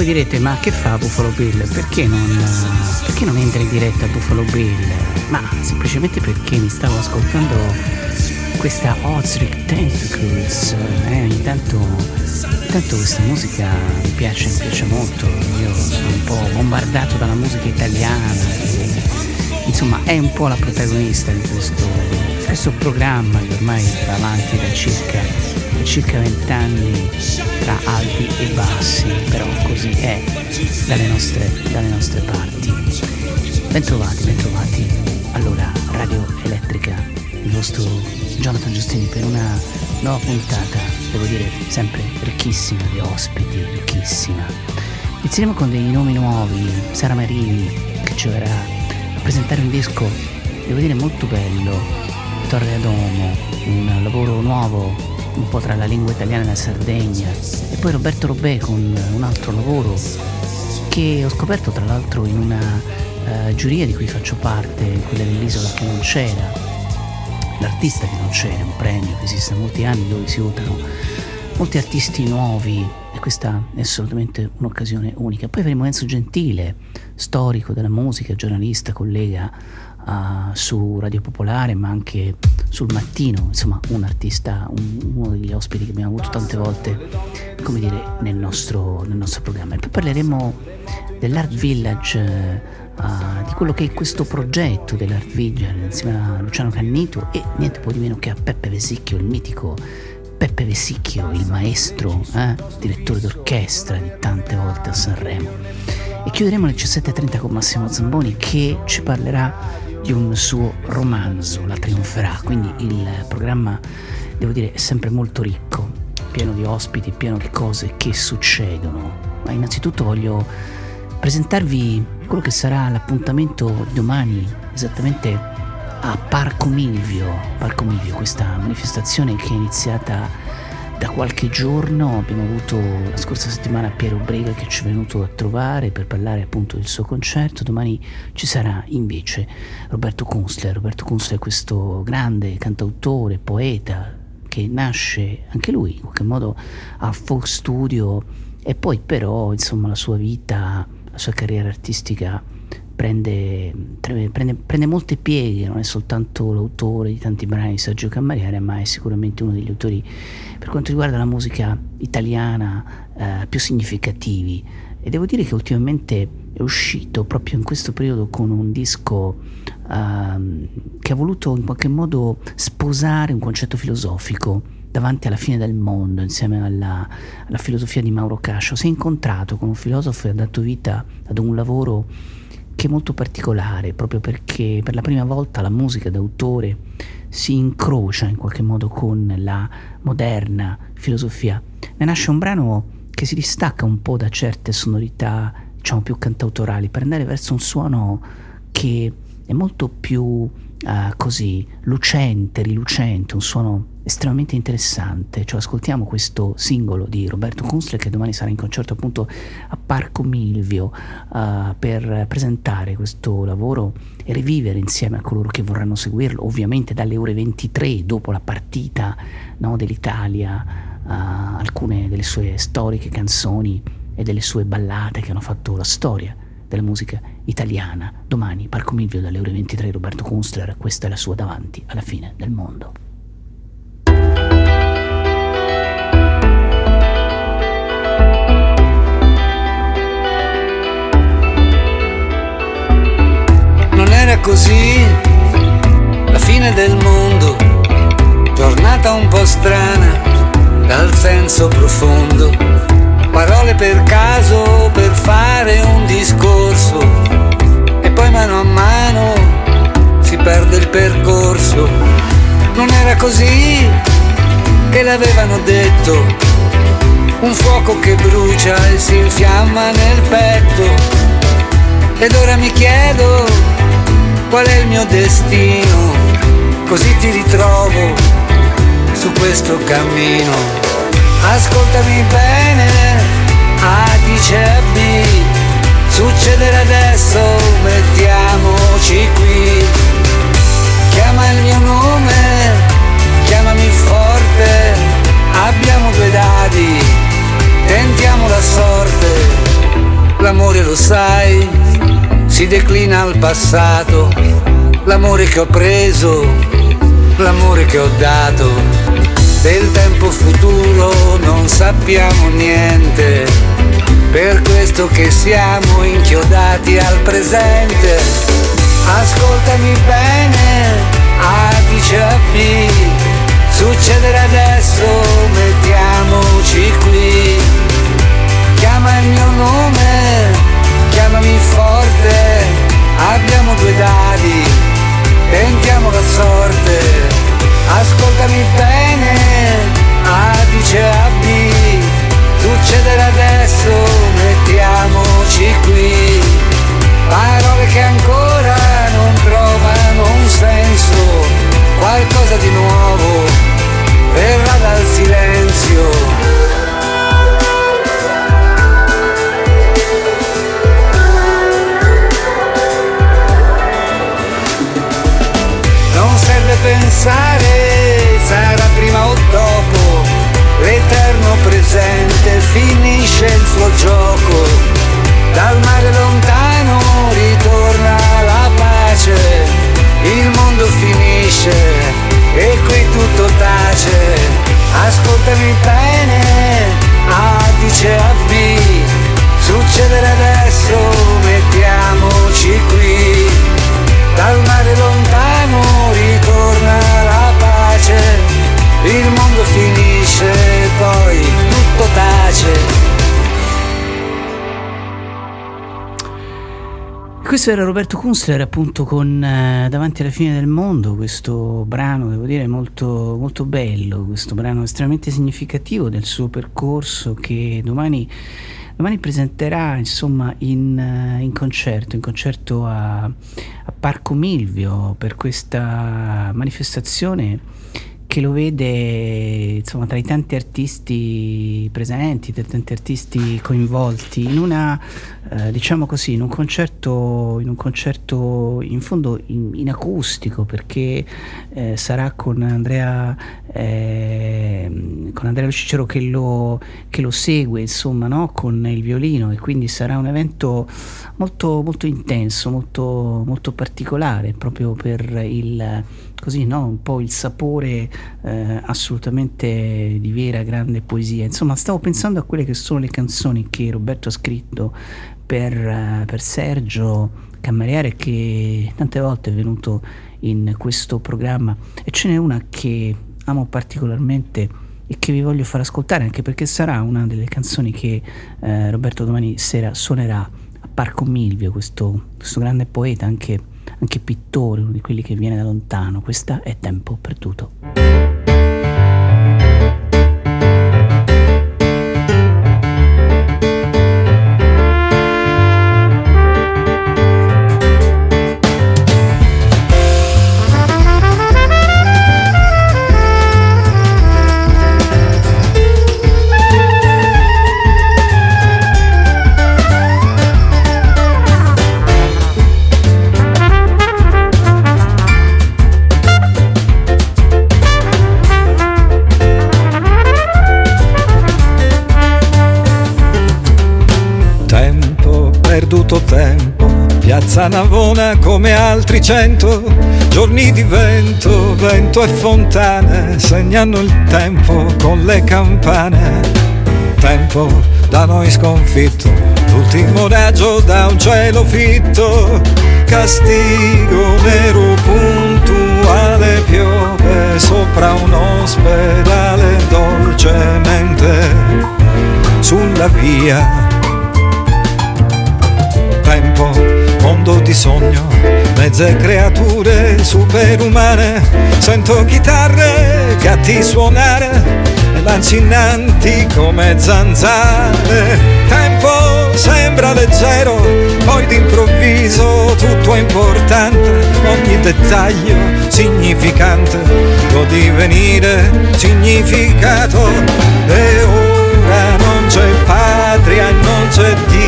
voi direte, ma che fa Buffalo Bill? Perché non, perché non entra in diretta Buffalo Bill? Ma semplicemente perché mi stavo ascoltando questa Ozric Tentacles, eh, ogni tanto, tanto questa musica mi piace, mi piace molto, io sono un po' bombardato dalla musica italiana, e, insomma è un po' la protagonista di questo, questo programma che ormai va avanti da circa circa vent'anni tra alti e bassi, però così è dalle nostre, dalle nostre parti. Bentrovati, bentrovati. Allora, Radio Elettrica, il vostro Jonathan Giustini per una nuova puntata, devo dire sempre ricchissima di ospiti, ricchissima. Inizieremo con dei nomi nuovi, Sara Marini che ci verrà a presentare un disco, devo dire molto bello, Torre Adomo, un lavoro nuovo un po' tra la lingua italiana e la Sardegna, e poi Roberto Robè con un altro lavoro che ho scoperto tra l'altro in una uh, giuria di cui faccio parte, quella dell'isola che non c'era, l'artista che non c'era, un premio che esiste da molti anni dove si votano molti artisti nuovi e questa è assolutamente un'occasione unica. Poi avremo Enzo Gentile, storico della musica, giornalista, collega uh, su Radio Popolare ma anche sul mattino, insomma un artista, un, uno degli ospiti che abbiamo avuto tante volte, come dire, nel nostro, nel nostro programma. E poi parleremo dell'Art Village, uh, di quello che è questo progetto dell'Art Village insieme a Luciano Cannito e niente po' di meno che a Peppe Vesicchio, il mitico Peppe Vesicchio, il maestro, eh, direttore d'orchestra di tante volte a Sanremo. E chiuderemo alle 17.30 con Massimo Zamboni che ci parlerà di un suo romanzo, La trionferà, quindi il programma, devo dire, è sempre molto ricco, pieno di ospiti, pieno di cose che succedono. Ma innanzitutto voglio presentarvi quello che sarà l'appuntamento domani, esattamente a Parco Milvio, Parco Milvio, questa manifestazione che è iniziata da qualche giorno abbiamo avuto la scorsa settimana Piero Brega che ci è venuto a trovare per parlare appunto del suo concerto. Domani ci sarà invece Roberto Kunstler. Roberto Kunstler è questo grande cantautore, poeta che nasce anche lui in qualche modo a Folk Studio e poi però insomma la sua vita, la sua carriera artistica prende, prende, prende, molte pieghe, non è soltanto l'autore di tanti brani di Sergio Camariere, ma è sicuramente uno degli autori per quanto riguarda la musica italiana eh, più significativi. E devo dire che ultimamente è uscito proprio in questo periodo con un disco eh, che ha voluto in qualche modo sposare un concetto filosofico davanti alla fine del mondo, insieme alla, alla filosofia di Mauro Cascio. Si è incontrato con un filosofo e ha dato vita ad un lavoro che molto particolare, proprio perché per la prima volta la musica d'autore si incrocia in qualche modo con la moderna filosofia. Ne nasce un brano che si distacca un po' da certe sonorità, diciamo, più cantautorali, per andare verso un suono che è molto più uh, così lucente, rilucente, un suono estremamente interessante. Cioè, ascoltiamo questo singolo di Roberto Kunstler che domani sarà in concerto appunto a Parco Milvio uh, per presentare questo lavoro e rivivere insieme a coloro che vorranno seguirlo, ovviamente dalle ore 23 dopo la partita no, dell'Italia, uh, alcune delle sue storiche canzoni e delle sue ballate che hanno fatto la storia della musica italiana. Domani Parco Milvio dalle ore 23 Roberto Kunstler, questa è la sua davanti alla fine del mondo. Era così la fine del mondo, giornata un po' strana dal senso profondo parole per caso per fare un discorso e poi mano a mano si perde il percorso. Non era così che l'avevano detto, un fuoco che brucia e si infiamma nel petto. Ed ora mi chiedo qual è il mio destino, così ti ritrovo su questo cammino. Ascoltami bene, A dice B, succederà adesso, mettiamoci qui. Chiama il mio nome, chiamami forte, passato, l'amore che ho preso, l'amore che ho dato. Del tempo futuro non sappiamo niente, per questo che siamo inchiodati al presente. Ascoltami bene, A, dice a B, succederà adesso, mettiamoci qui. Chiama il mio nome, chiamami forte, abbiamo due dadi, tentiamo la sorte, ascoltami bene, A dice a B, succederà adesso, mettiamoci qui, parole che ancora non trovano un senso, qualcosa di nuovo verrà dal silenzio. Pensare sarà prima o dopo, l'eterno presente finisce il suo gioco, dal mare lontano ritorna la pace, il mondo finisce e qui tutto tace, ascoltami bene, A dice a B, succederà adesso, mettiamoci qui, dal mare lontano il mondo finisce, poi tutto tace. Questo era Roberto Kunstler appunto con eh, Davanti alla fine del mondo, questo brano devo dire molto, molto bello, questo brano estremamente significativo del suo percorso che domani, domani presenterà insomma in, eh, in concerto, in concerto a, a Parco Milvio per questa manifestazione che lo vede insomma tra i tanti artisti presenti, tra i tanti artisti coinvolti in una eh, diciamo così in un concerto in un concerto in fondo in, in acustico perché eh, sarà con Andrea eh, Andrea Lucicero che lo, che lo segue insomma no? con il violino e quindi sarà un evento molto molto intenso molto molto particolare proprio per il così no? un po' il sapore eh, assolutamente di vera grande poesia. Insomma, stavo pensando a quelle che sono le canzoni che Roberto ha scritto per, uh, per Sergio Cameriere che tante volte è venuto in questo programma e ce n'è una che amo particolarmente e che vi voglio far ascoltare anche perché sarà una delle canzoni che eh, Roberto domani sera suonerà a Parco Milvio, questo, questo grande poeta, anche, anche pittore, uno di quelli che viene da lontano. Questa è Tempo Perduto. Piazza Navona come altri cento giorni di vento, vento e fontane segnano il tempo con le campane. Tempo da noi sconfitto, l'ultimo raggio da un cielo fitto, castigo nero puntuale piove sopra un ospedale dolcemente sulla via. Tempo mondo di sogno, mezze creature superumane, sento chitarre, gatti suonare, lancinanti come zanzare. Tempo sembra leggero, poi d'improvviso tutto è importante, ogni dettaglio significante può divenire significato. E ora non c'è patria non c'è Dio,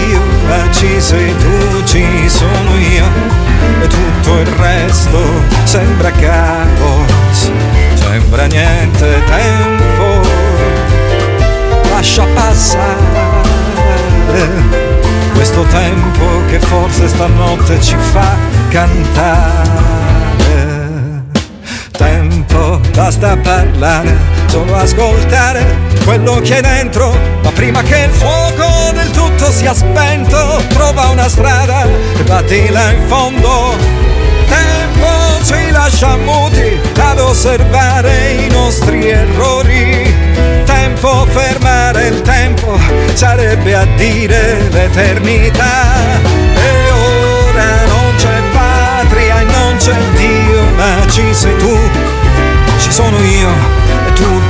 ma ci sei tu, ci sono io e tutto il resto sembra caos, sembra niente tempo, lascia passare. Questo tempo che forse stanotte ci fa cantare. Tempo, basta parlare, solo ascoltare quello che è dentro, ma prima che il fuoco tutto sia spento, trova una strada e battila in fondo. Tempo ci lascia muti ad osservare i nostri errori. Tempo, fermare il tempo sarebbe a dire l'eternità. E ora non c'è patria e non c'è Dio, ma ci sei tu, ci sono io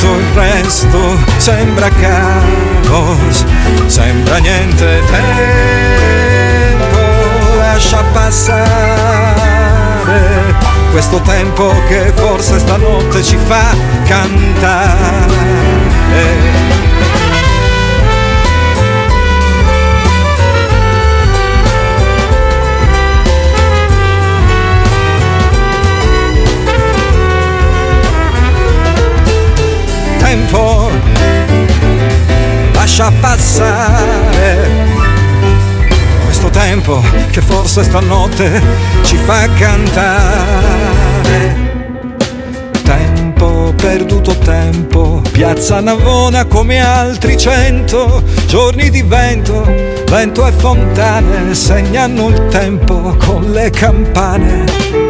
tutto il resto sembra caos, sembra niente tempo, lascia passare questo tempo che forse stanotte ci fa cantare. Lascia passare. Questo tempo che forse stanotte ci fa cantare. Tempo perduto tempo. Piazza Navona come altri cento. Giorni di vento vento e fontane segnano il tempo con le campane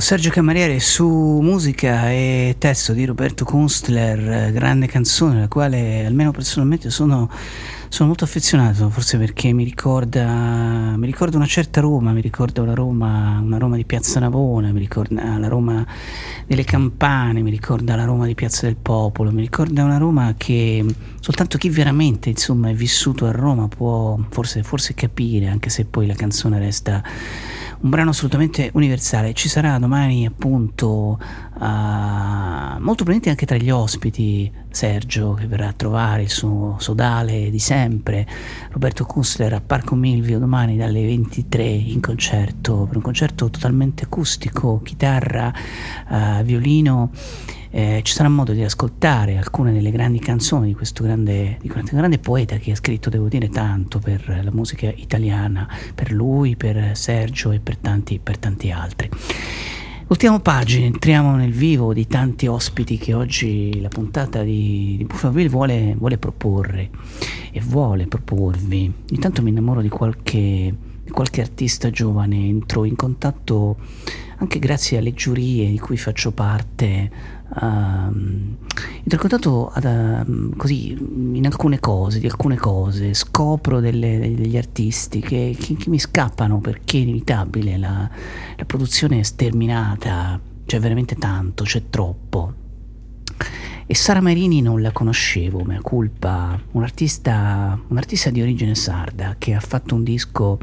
Sergio Camariere su musica e testo di Roberto Kunstler, grande canzone, la quale almeno personalmente sono, sono molto affezionato, forse perché mi ricorda, mi ricorda, una certa Roma, mi ricorda una Roma, una Roma di Piazza Navona, mi ricorda la Roma delle campane, mi ricorda la Roma di Piazza del Popolo, mi ricorda una Roma che soltanto chi veramente insomma, è vissuto a Roma può forse, forse capire, anche se poi la canzone resta un brano assolutamente universale. Ci sarà domani appunto uh, molto probabilmente anche tra gli ospiti Sergio che verrà a trovare il suo sodale di sempre, Roberto Kunstler a Parco Milvio domani dalle 23 in concerto, per un concerto totalmente acustico, chitarra, uh, violino eh, ci sarà modo di ascoltare alcune delle grandi canzoni di questo grande, di questo grande poeta che ha scritto, devo dire, tanto per la musica italiana, per lui, per Sergio e per tanti, per tanti altri. Ultima pagina, entriamo nel vivo di tanti ospiti che oggi la puntata di, di Buffaville vuole, vuole proporre e vuole proporvi. Intanto mi innamoro di qualche, di qualche artista giovane, entro in contatto anche grazie alle giurie di cui faccio parte, uh, intercontato uh, così in alcune cose, di alcune cose, scopro delle, degli artisti che, che, che, mi scappano perché è inevitabile, la, la produzione è sterminata, c'è veramente tanto, c'è troppo. E Sara Marini non la conoscevo, mea culpa, un artista, un artista di origine sarda che ha fatto un disco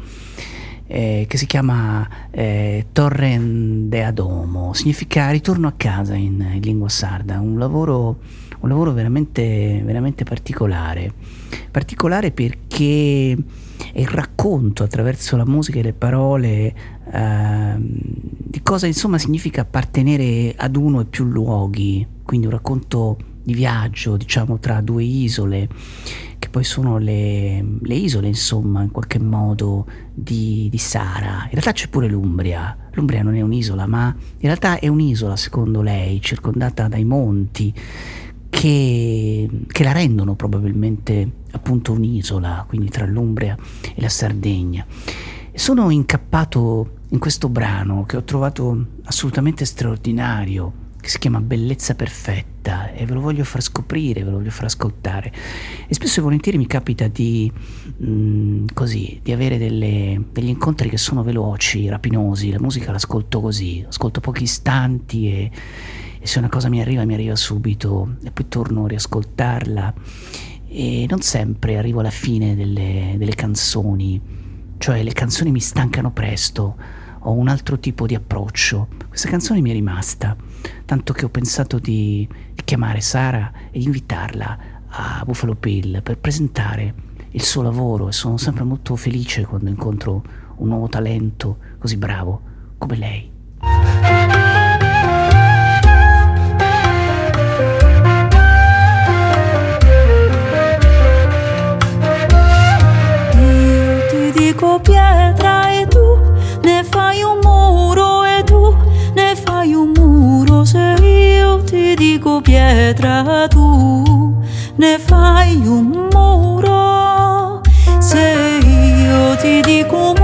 eh, che si chiama eh, Torren de Adomo, significa ritorno a casa in, in lingua sarda, un lavoro, un lavoro veramente, veramente particolare, particolare perché è il racconto attraverso la musica e le parole eh, di cosa insomma significa appartenere ad uno e più luoghi, quindi un racconto di viaggio, diciamo, tra due isole, che poi sono le, le isole, insomma, in qualche modo di, di, Sara. In realtà c'è pure l'Umbria. L'Umbria non è un'isola, ma in realtà è un'isola, secondo lei, circondata dai monti, che, che la rendono probabilmente appunto un'isola, quindi tra l'Umbria e la Sardegna. Sono incappato in questo brano che ho trovato assolutamente straordinario che si chiama Bellezza Perfetta e ve lo voglio far scoprire, ve lo voglio far ascoltare. E spesso e volentieri mi capita di, mh, mm, così, di avere delle, degli incontri che sono veloci, rapinosi, la musica l'ascolto così, ascolto pochi istanti e, e se una cosa mi arriva mi arriva subito e poi torno a riascoltarla e non sempre arrivo alla fine delle, delle canzoni, cioè le canzoni mi stancano presto ho un altro tipo di approccio. Questa canzone mi è rimasta, tanto che ho pensato di, chiamare Sara e invitarla a Buffalo Bill per presentare il suo lavoro e sono sempre molto felice quando incontro un nuovo talento così bravo come lei. Io ti dico pietra fai un muro se io ti dico pietra tu ne fai un muro. Se io ti dico muro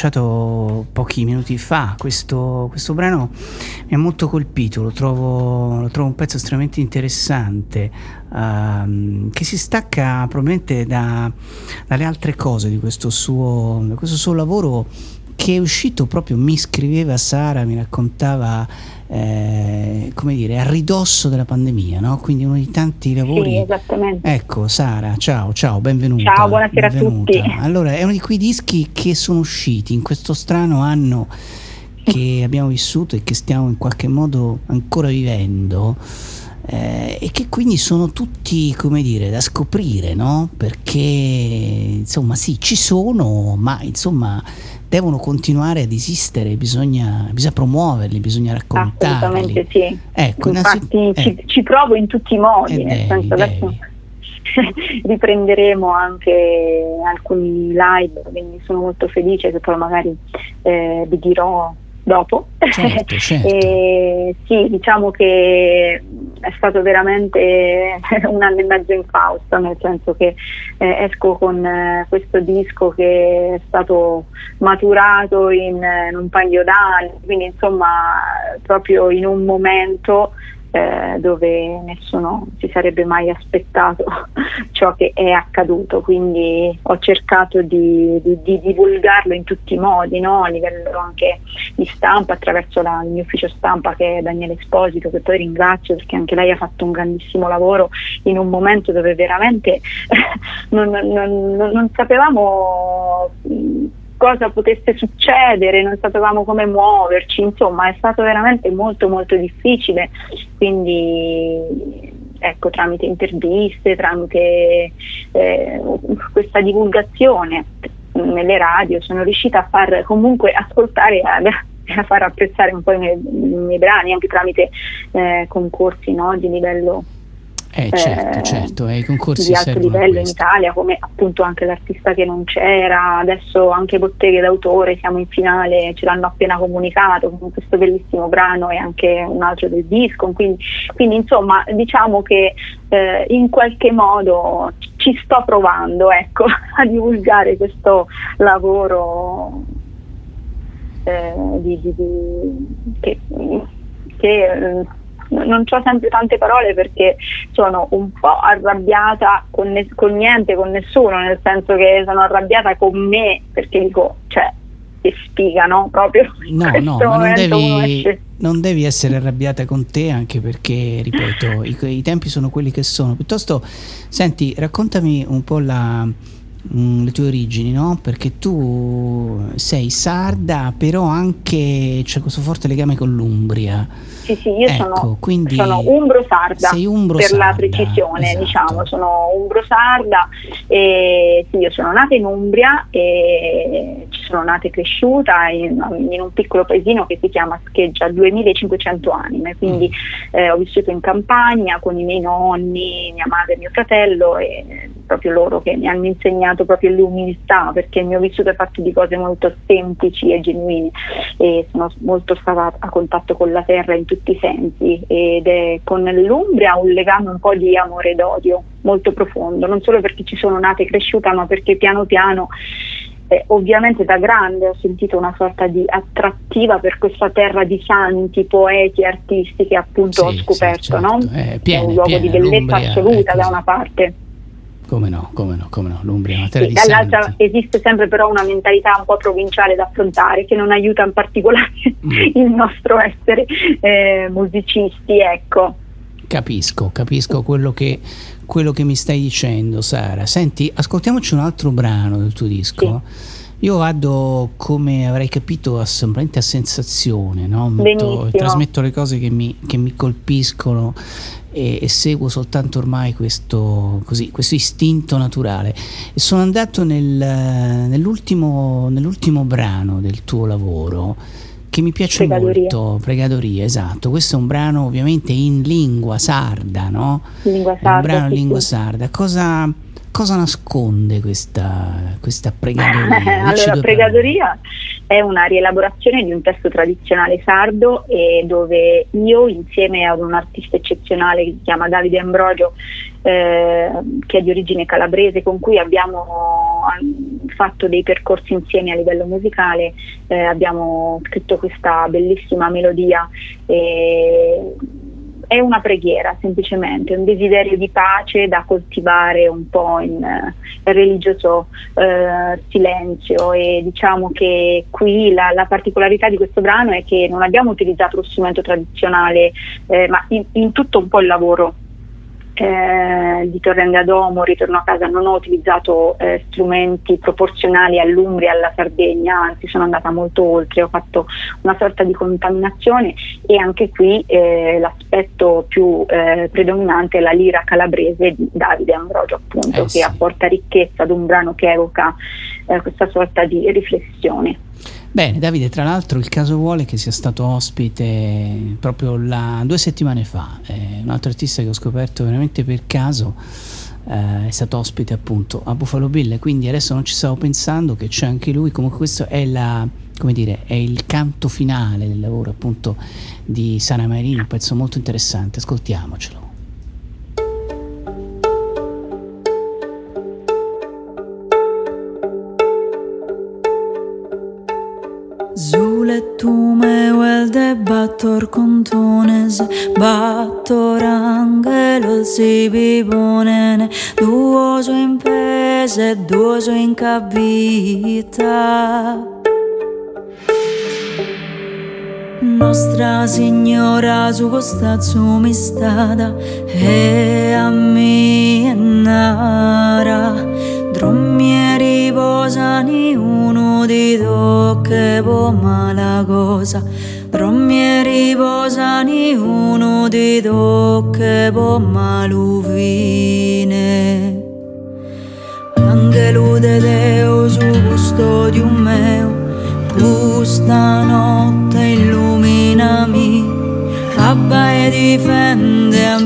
annunciato pochi minuti fa, questo, questo, brano mi ha molto colpito, lo trovo, lo trovo un pezzo estremamente interessante, uh, che si stacca probabilmente da, dalle altre cose di questo suo, questo suo lavoro che è uscito proprio, mi scriveva Sara, mi raccontava eh, come dire, a ridosso della pandemia, no? Quindi uno di tanti lavori. Sì, esattamente. Ecco, Sara, ciao, ciao, benvenuta. Ciao, buonasera benvenuta. a tutti. Allora, è uno di quei dischi che sono usciti in questo strano anno che abbiamo vissuto e che stiamo in qualche modo ancora vivendo. Eh, e che quindi sono tutti, come dire, da scoprire, no? Perché insomma, sì, ci sono, ma insomma devono continuare ad esistere, bisogna, bisogna promuoverli, bisogna raccontarli. Assolutamente sì. Ecco, Infatti ci, eh. ci, provo in tutti i modi, eh nel devi, senso devi. adesso riprenderemo anche alcuni live, quindi sono molto felice che poi magari eh, vi dirò dopo. Certo, certo. e, sì, diciamo che è stato veramente un anno e mezzo in Fausto, nel senso che eh, esco con eh, questo disco che è stato maturato in, in un paio d'anni, quindi insomma proprio in un momento eh, dove nessuno si sarebbe mai aspettato ciò che è accaduto, quindi ho cercato di, di, di divulgarlo in tutti i modi, no? a livello anche di stampa, attraverso la, il mio ufficio stampa che è Daniele Esposito, che poi ringrazio perché anche lei ha fatto un grandissimo lavoro in un momento dove veramente non, non, non, non sapevamo cosa potesse succedere, non sapevamo come muoverci, insomma è stato veramente molto molto difficile, quindi ecco, tramite interviste, tramite eh, questa divulgazione nelle radio sono riuscita a far comunque ascoltare e a far apprezzare un po' i miei, i miei brani anche tramite eh, concorsi no, di livello eh, certo, eh, certo, eh, i concorsi di alto livello in Italia, come appunto anche l'artista che non c'era, adesso anche Botteghe d'autore, siamo in finale, ce l'hanno appena comunicato con questo bellissimo brano e anche un altro del disco, quindi, quindi insomma diciamo che eh, in qualche modo ci sto provando ecco, a divulgare questo lavoro eh, di, di, di, che, che eh, non ho sempre tante parole perché sono un po' arrabbiata con, ne- con, niente, con nessuno, nel senso che sono arrabbiata con me perché dico, cioè, che spiga, no? Proprio no, no, ma non devi, non devi, essere arrabbiata con te anche perché, ripeto, i, i tempi sono quelli che sono. Piuttosto, senti, raccontami un po' la Mm, le tue origini, no? Perché tu sei sarda, però anche c'è questo forte legame con l'Umbria. Sì, sì, io ecco, sono, quindi sono umbro-sarda umbro per la precisione, esatto. diciamo, sono umbro-sarda e sì, io sono nata in Umbria e ci sono nata e cresciuta in, in un piccolo paesino che si chiama Scheggia, 2500 anime, quindi mm. eh, ho vissuto in campagna con i miei nonni, mia madre e mio fratello e proprio loro che mi hanno insegnato proprio l'umiltà perché il mio vissuto è fatto di cose molto semplici e genuine e sono molto stata a contatto con la terra in tutti i sensi ed è con l'Umbria un legame un po' di amore ed odio molto profondo, non solo perché ci sono nata e cresciuta ma perché piano piano eh, ovviamente da grande ho sentito una sorta di attrattiva per questa terra di santi, poeti, artisti che appunto sì, ho scoperto, sì, certo. no? eh, piene, è un luogo piene, di bellezza assoluta da una parte. Come no, come no, come no, l'Umbria è una terra sì, di dall'altra santi. esiste sempre però una mentalità un po' provinciale da affrontare che non aiuta in particolare mm. il nostro essere eh, musicisti, ecco. Capisco, capisco quello che, quello che, mi stai dicendo, Sara. Senti, ascoltiamoci un altro brano del tuo disco. Sì. Io vado, come avrai capito, a, a sensazione, no? Metto, trasmetto le cose che mi, che mi colpiscono e, e, seguo soltanto ormai questo, così, questo istinto naturale. E sono andato nel, nell'ultimo, nell'ultimo brano del tuo lavoro che mi piace Pregadoria. molto, Pregadoria, esatto. Questo è un brano ovviamente in lingua sarda, no? Lingua sarda. un brano in sì, lingua sì. sarda. Cosa, cosa nasconde questa, questa pregadoria? allora, pregadoria è una rielaborazione di un testo tradizionale sardo eh, dove io insieme ad un artista eccezionale che si chiama Davide Ambrogio eh, che è di origine calabrese con cui abbiamo fatto dei percorsi insieme a livello musicale eh, abbiamo scritto questa bellissima melodia è una preghiera semplicemente, un desiderio di pace da coltivare un po' in eh, religioso eh, silenzio. E diciamo che qui la, la, particolarità di questo brano è che non abbiamo utilizzato lo strumento tradizionale eh, ma in, in tutto un po' il lavoro eh, di Torrente ad Omo, ritorno a casa, non ho utilizzato eh, strumenti proporzionali all'Umbria e alla Sardegna, anzi sono andata molto oltre, ho fatto una sorta di contaminazione e anche qui eh, l'aspetto più eh, predominante è la lira calabrese di Davide Ambrogio, appunto, Eh sì. che apporta ricchezza ad un brano che evoca eh, questa sorta di riflessione. Bene, Davide, tra l'altro il caso vuole che sia stato ospite proprio la, due settimane fa, eh, un altro artista che ho scoperto veramente per caso eh, è stato ospite appunto a Buffalo Bill, quindi adesso non ci stavo pensando che c'è anche lui, comunque questo è, la, come dire, è il canto finale del lavoro appunto di Sara Marini, un pezzo molto interessante, ascoltiamocelo. Zule tu me wel de battor contones Battor angelo si bibonene Duoso in pese, duoso in cabita Nostra Signora su costa mi stada E a me nara Drommieri posani uno di tocche po' mala cosa Drommieri posani uno di tocche po' maluvine Angelo de Deo su custodio meo. Questa notte illuminami. Abba e difende a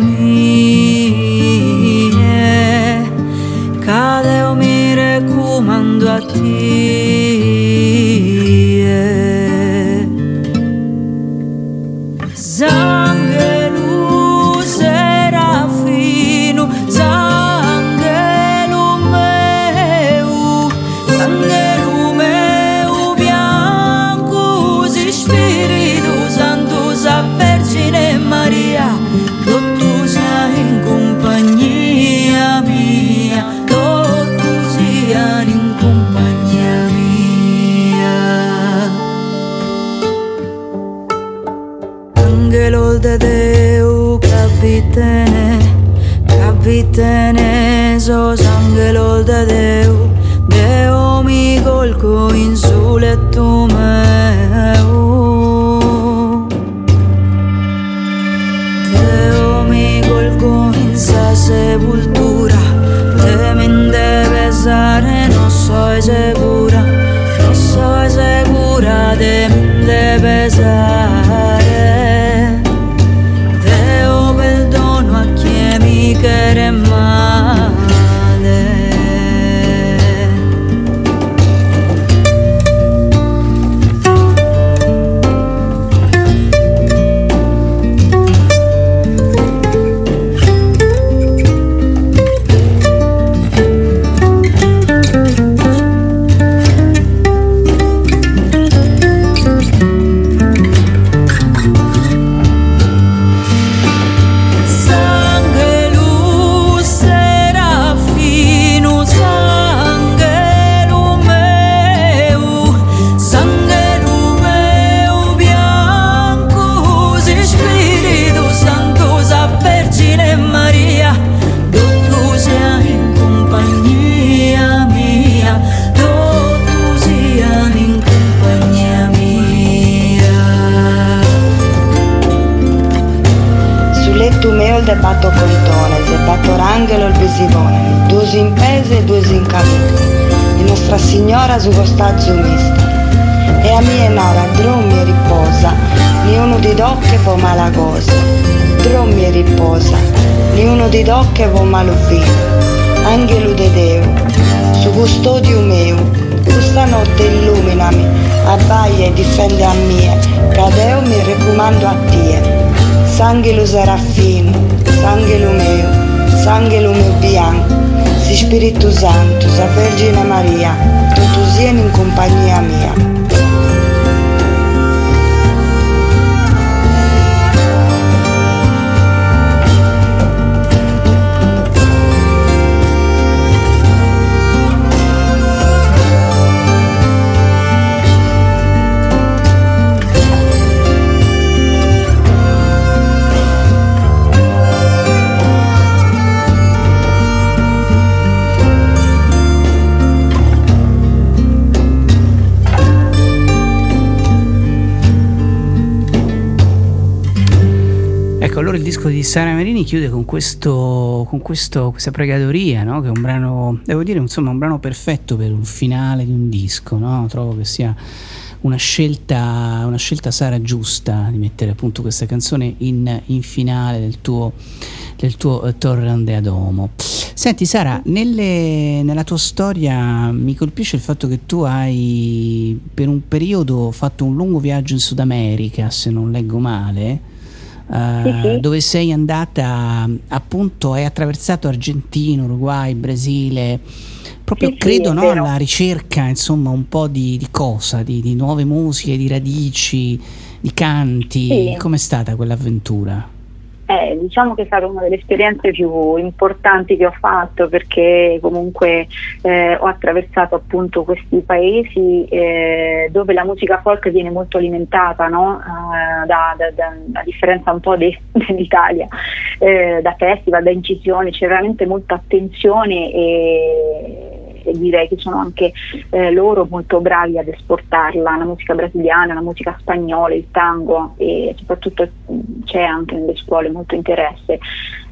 me Cade o mi raccomando a te Capitene sos angelo de Deo Deo mi colco in su letto meu. Deo mi colgo in sa sepoltura Te mi deve pesare, non so sicura Non so sicura, te mi deve pesare Deo perdono a chi mi chiede si Spirito Santo, sa Vergine Maria, siano in compagnia Sara Marini chiude con, questo, con questo, questa pregatoria, no? che è un brano, devo dire, insomma, un brano perfetto per un finale di un disco. No? Trovo che sia una scelta, una scelta Sara giusta di mettere appunto questa canzone in, in finale del tuo, del tuo uh, Torrande Adomo. Senti Sara, nelle, nella tua storia mi colpisce il fatto che tu hai per un periodo fatto un lungo viaggio in Sud America, se non leggo male Uh, sì, sì. dove sei andata appunto hai attraversato Argentina, Uruguay, Brasile proprio sì, credo no, alla ricerca insomma un po' di, di cosa di, di, nuove musiche, di radici di canti com'è stata quell'avventura? Diciamo che è stata una delle esperienze più importanti che ho fatto perché comunque eh, ho attraversato appunto questi paesi eh, dove la musica folk viene molto alimentata, no? Eh, da, da, da, a differenza un po' de, dell'Italia, eh, da festival, da incisioni, c'è veramente molta attenzione e e direi che sono anche eh, loro molto bravi ad esportarla, la musica brasiliana, la musica spagnola, il tango e soprattutto c'è anche nelle scuole molto interesse.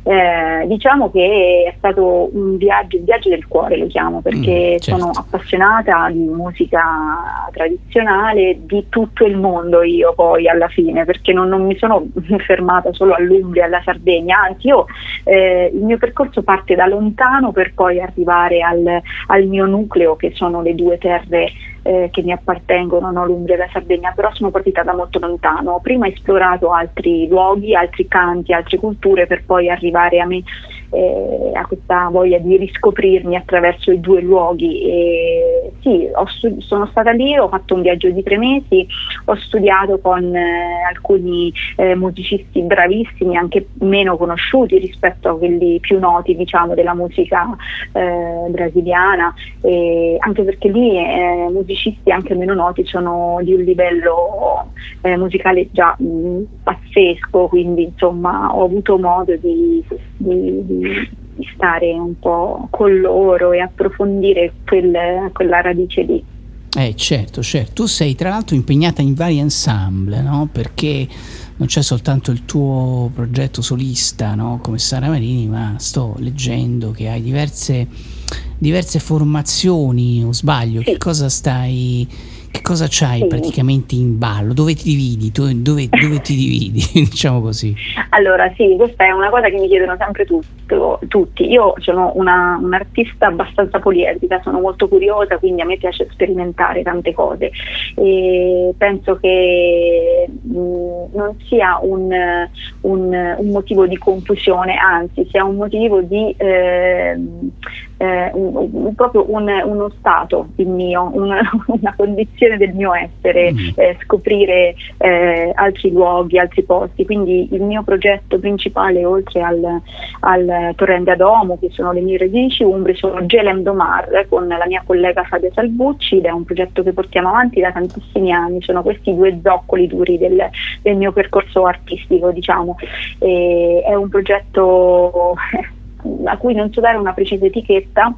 Eh, diciamo che è stato un viaggio, il viaggio del cuore lo chiamo perché mm, certo. sono appassionata di musica tradizionale di tutto il mondo io poi alla fine perché non, non mi sono fermata solo all'Umbria, alla Sardegna, anzi io, eh, il mio percorso parte da lontano per poi arrivare al, al mio nucleo che sono le due terre eh, che mi appartengono, no? l'Umbria e la Sardegna, però sono partita da molto lontano. Ho prima esplorato altri luoghi, altri canti, altre culture per poi arrivare a me eh, a questa voglia di riscoprirmi attraverso i due luoghi. E sì, studi- sono stata lì, ho fatto un viaggio di tre mesi, ho studiato con eh, alcuni eh, musicisti bravissimi, anche meno conosciuti rispetto a quelli più noti diciamo, della musica eh, brasiliana, anche perché lì eh, musicisti anche meno noti sono di un livello eh, musicale già mh, mm, pazzesco, quindi insomma ho avuto modo di, di, di di stare un po' con loro e approfondire quel, quella radice lì. Eh certo, certo, tu sei tra l'altro impegnata in vari ensemble, no? Perché non c'è soltanto il tuo progetto solista, no? Come Sara Marini, ma sto leggendo che hai diverse, diverse formazioni, o sbaglio, sì. che cosa stai che cosa c'hai sì. praticamente in ballo? Dove ti dividi? Dove, dove, ti dividi? diciamo così. Allora sì, questa è una cosa che mi chiedono sempre tutto, tutti. Io sono una, un'artista abbastanza poliedrica, sono molto curiosa, quindi a me piace sperimentare tante cose e penso che mh, mm, non sia un, un, un, motivo di confusione, anzi sia un motivo di... Eh, eh, un, un, proprio un, uno stato il mio, una, una condizione del mio essere, mm. eh, scoprire eh, altri luoghi, altri posti. Quindi il mio progetto principale, oltre al, al Torrente Adomo, che sono le mie radici umbri, sono Gelem Domar con la mia collega Fabia Salvucci ed è un progetto che portiamo avanti da tantissimi anni. Sono questi due zoccoli duri del, del mio percorso artistico, diciamo. E è un progetto a cui non so dare una precisa etichetta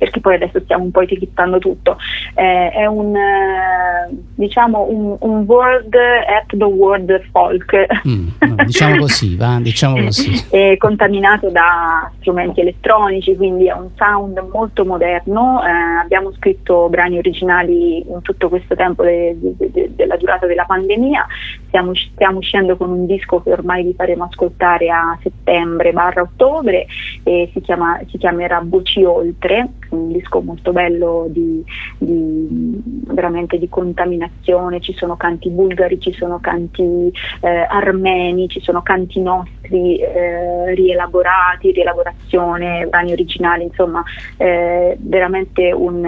perché poi adesso stiamo un po' etichettando tutto, eh, è un, eh, diciamo un, un, world at the world folk. Mm, no, diciamo così, va, diciamo così. è contaminato da strumenti elettronici, quindi è un sound molto moderno, eh, abbiamo scritto brani originali in tutto questo tempo de, de, de, della durata della pandemia, stiamo, stiamo uscendo con un disco che ormai vi faremo ascoltare a settembre barra ottobre e si, chiama, si chiamerà Voci Oltre, un disco molto bello di, di, veramente di contaminazione, ci sono canti bulgari, ci sono canti eh, armeni, ci sono canti nostri eh, rielaborati, rielaborazione, brani originali, insomma eh, veramente un,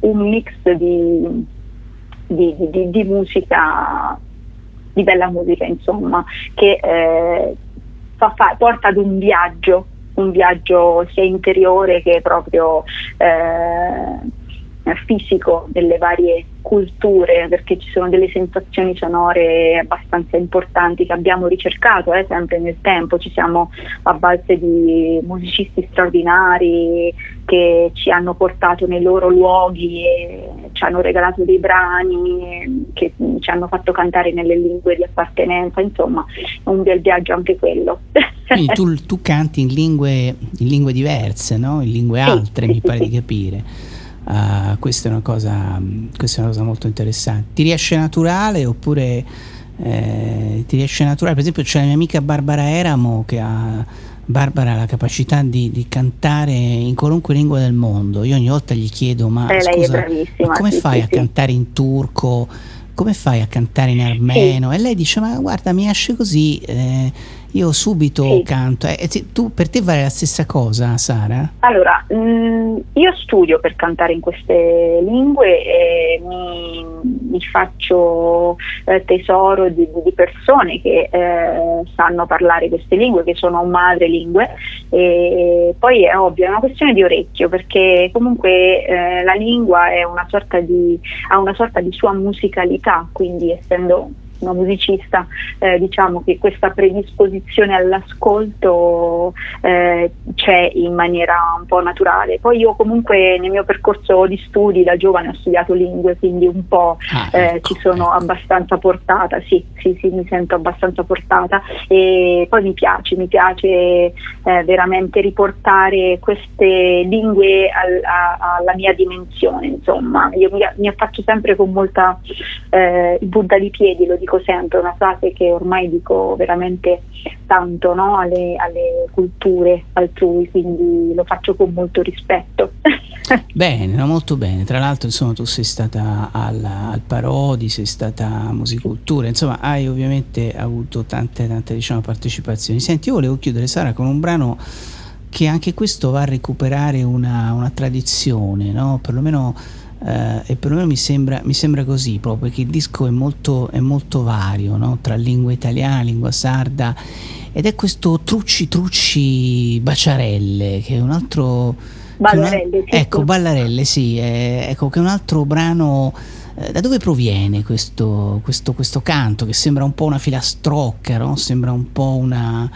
un mix di, di, di, di, musica, di bella musica insomma, che eh, fa, fa, porta ad un viaggio un viaggio sia interiore che proprio eh, fisico delle varie culture, perché ci sono delle sensazioni sonore abbastanza importanti che abbiamo ricercato eh, sempre nel tempo, ci siamo a base di musicisti straordinari che ci hanno portato nei loro luoghi e ci hanno regalato dei brani che ci hanno fatto cantare nelle lingue di appartenenza, insomma è un bel viaggio anche quello. Quindi tu, tu canti in lingue, in lingue, diverse, no? in lingue altre, sì, mi sì, pare sì. di capire. Uh, questa, è cosa, questa, è una cosa, molto interessante. Ti riesce naturale oppure eh, ti riesce naturale? Per esempio c'è la mia amica Barbara Eramo che ha Barbara la capacità di, di, cantare in qualunque lingua del mondo. Io ogni volta gli chiedo: Ma, eh, scusa, ma come sì, fai sì, a cantare in turco? Come fai a cantare in armeno? E lei dice: Ma guarda, mi esce così. Eh, io subito sì. canto. Eh, tu, per te vale la stessa cosa, Sara? Allora, mh, mm, io studio per cantare in queste lingue e mi, mi faccio eh, tesoro di, di, persone che eh, sanno parlare queste lingue, che sono madrelingue. E poi è ovvio, è una questione di orecchio, perché comunque eh, la lingua una di, ha una sorta di sua musicalità, quindi essendo una musicista, eh, diciamo che questa predisposizione all'ascolto eh, c'è in maniera un po' naturale. Poi io comunque nel mio percorso di studi da giovane ho studiato lingue, quindi un po' ah, eh, ecco, ci sono ecco. abbastanza portata, sì, sì, sì, mi sento abbastanza portata e poi mi piace, mi piace eh, veramente riportare queste lingue al, a, alla mia dimensione, insomma, io mi, mi affaccio sempre con molta eh, Buddha di piedi, lo dico dico sempre, una frase che ormai dico veramente tanto no? alle, alle, culture altrui, quindi lo faccio con molto rispetto. bene, no, molto bene. Tra l'altro, insomma, tu sei stata al, al Parodi, sei stata a Musicultura, insomma, hai ovviamente avuto tante, tante diciamo, partecipazioni. Senti, io volevo chiudere, Sara, con un brano che anche questo va a recuperare una, una tradizione, no? perlomeno eh, e per me mi sembra, mi sembra, così proprio perché il disco è molto, è molto vario no? tra lingua italiana, lingua sarda ed è questo Trucci Trucci Baciarelle che è un altro Ballarelle, sì. ecco Ballarelle sì è, ecco che è un altro brano eh, da dove proviene questo, questo, questo, canto che sembra un po' una filastrocca no? sembra un po' una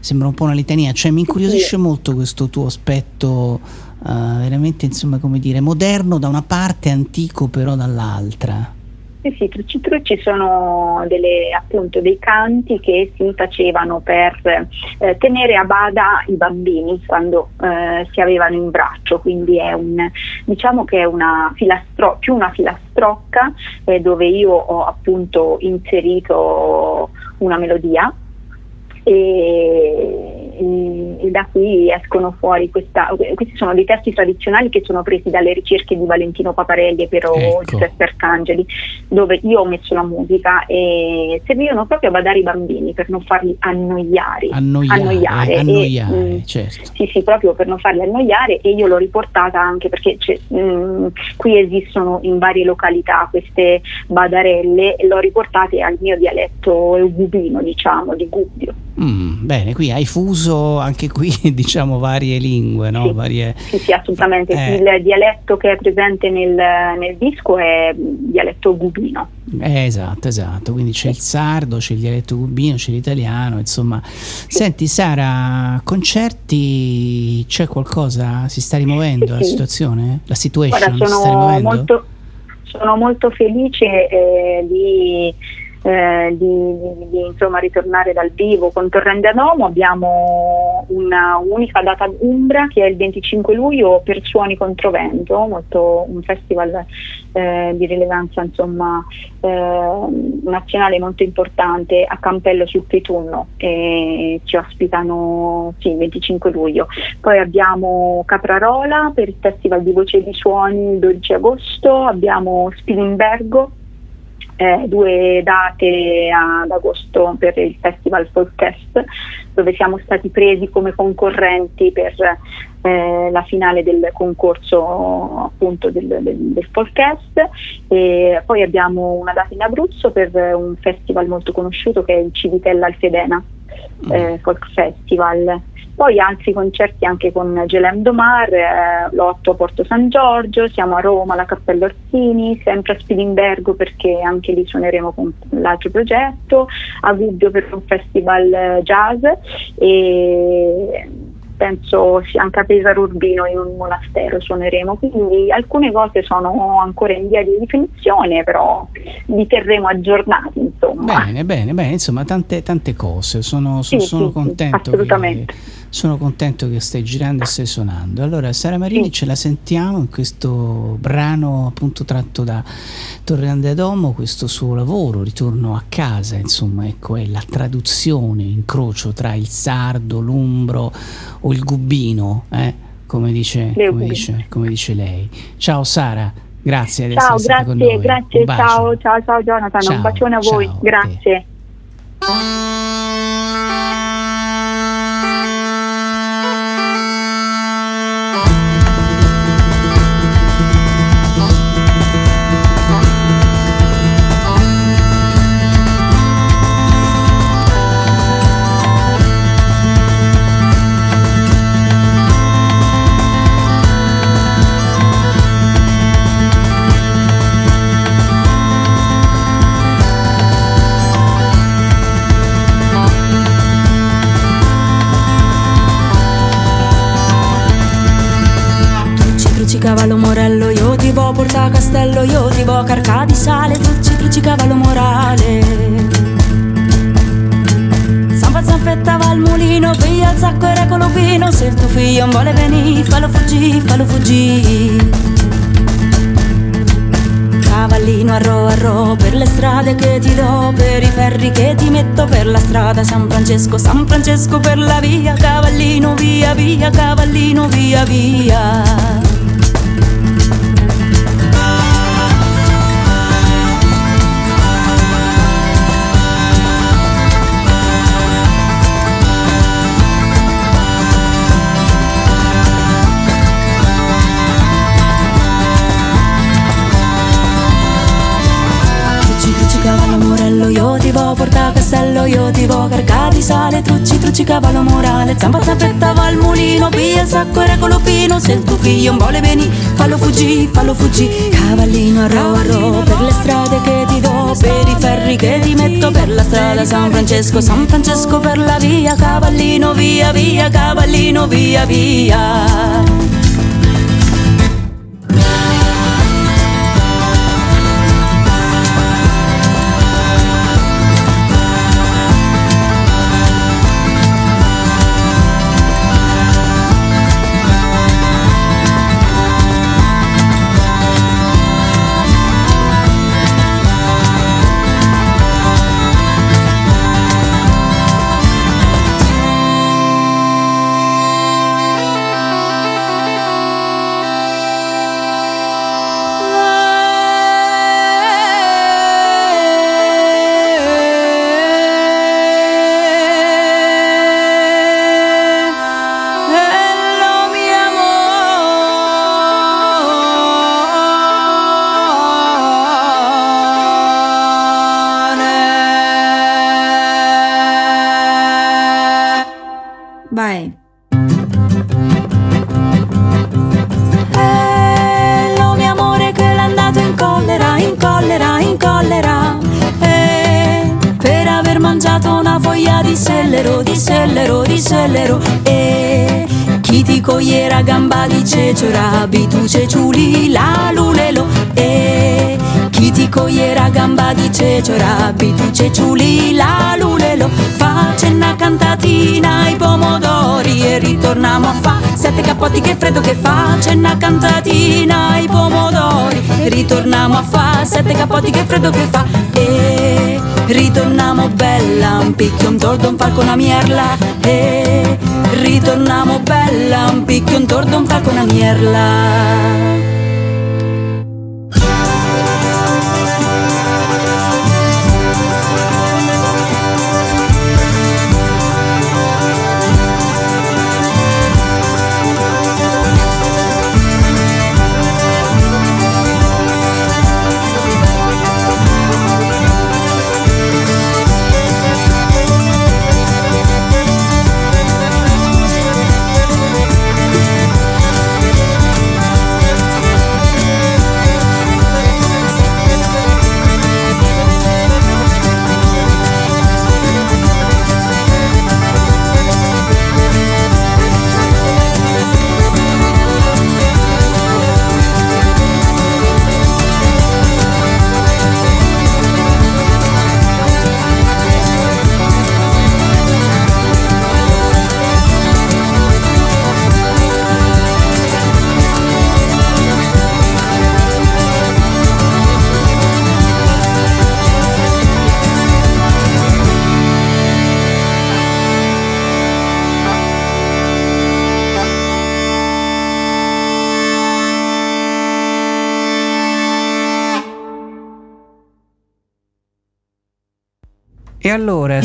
sembra un po' una litania cioè mi incuriosisce molto questo tuo aspetto uh, veramente insomma come dire moderno da una parte, antico però dall'altra. Sì, sì, trucci sono delle, appunto dei canti che si facevano per eh, tenere a bada i bambini quando eh, si avevano in braccio, quindi è un, diciamo che è una filastro- più una filastrocca eh, dove io ho appunto inserito una melodia e e, da qui escono fuori questa, questi sono dei testi tradizionali che sono presi dalle ricerche di Valentino Paparelli e Piero ecco. Giuseppe Arcangeli dove io ho messo la musica e servivano proprio a badare i bambini per non farli annoiare annoiare, annoiare, annoiare e, mm, certo. sì sì proprio per non farli annoiare e io l'ho riportata anche perché mh, mm, qui esistono in varie località queste badarelle e l'ho riportate al mio dialetto eugubino diciamo di Gubbio mm, bene qui hai fuso uso anche qui diciamo varie lingue, no? Sì, varie... sì, sì, assolutamente. Eh. Il dialetto che è presente nel, nel disco è dialetto gubino. Eh, esatto, esatto, quindi c'è il sardo, c'è il dialetto cubino, c'è l'italiano, insomma. Senti Sara, concerti, c'è qualcosa? Si sta rimuovendo Sì, la situazione? La situation Guarda, si sta sono rimuovendo? molto, sono molto felice eh, di, eh, di- di- di, insomma, ritornare dal vivo con Torrente Adomo. Abbiamo una unica data umbra che è il 25 luglio per Suoni Controvento, molto, un festival eh, di rilevanza insomma, eh, nazionale molto importante a Campello sul Pitunno e ci ospitano sì, il 25 luglio. Poi abbiamo Caprarola per il Festival di Voce e di Suoni il 12 agosto, abbiamo Spilimbergo, eh, due date ad agosto per il Festival Folkfest, dove siamo stati presi come concorrenti per eh, la finale del concorso appunto del, del, del Folkfest. E poi abbiamo una data in Abruzzo per un festival molto conosciuto che è il Civitella Alfedena eh, Folk Festival. Poi altri concerti anche con Gelem Domar, eh, l'8 a Porto San Giorgio, siamo a Roma alla Cappella Orsini, sempre a Spilimbergo perché anche lì suoneremo con l'altro progetto, a Gubbio per un festival eh, jazz e penso sia anche a Pesaro Urbino in un monastero suoneremo, quindi alcune cose sono ancora in via di definizione, però vi terremo aggiornati insomma. Bene, bene, bene, insomma tante, tante cose, sono, so- Sì, sono sì, sì, contento che, assolutamente. Sono contento che stai girando e stai suonando. Allora Sara Marini Sì. ce la sentiamo in questo brano appunto tratto da Torrente Adomo, questo suo lavoro, ritorno a casa, insomma ecco è la traduzione, incrocio tra il sardo, l'umbro o il gubbino, eh, come, dice, come, dice, come dice lei. Ciao Sara, grazie di Ciao, essere grazie, grazie, ciao, ciao, ciao Jonathan, Ciao, un bacione a ciao, voi, grazie. Trucci, cavallo, morale. Zampa, zampetta, va al mulino, via il sacco e recolo vino, se il tuo figlio non vuole venire, fallo fuggì, fallo fuggì. Cavallino arro arro per le strade che ti do, per i ferri che ti metto per la strada San Francesco, San Francesco per la via, cavallino via via, cavallino via via. Sale, trucci, trucci, cavallo, morale, zampa, zampetta, va al mulino, via il sacco e recolo pino, se il tuo figlio non vuole venire, fallo fuggì, fallo fuggì, cavallino arro arro, per le strade che ti do, per i ferri che ti metto, per la strada San Francesco, San Francesco per la via, cavallino via via, cavallino via via. Vai. Hello mio amore che l'è andato in collera, in collera, in collera. Eh, per aver mangiato una foglia di sellero, di sellero, di sellero. Eh, chi ti cogliera gamba di cecora, tu ceciuli, la lulelo. Eh, chi ti cogliera gamba di cecora, tu ceciuli, la lulelo. Cantatina ai pomodori e ritorniamo a fa sette cappotti che freddo che fa. C'è una cantatina ai pomodori ritorniamo a fa sette cappotti che freddo che fa. E ritorniamo bella, un picchio, un tordo, un falco, una mierla. E ritorniamo bella, un picchio, un tordo, un falco, una mierla.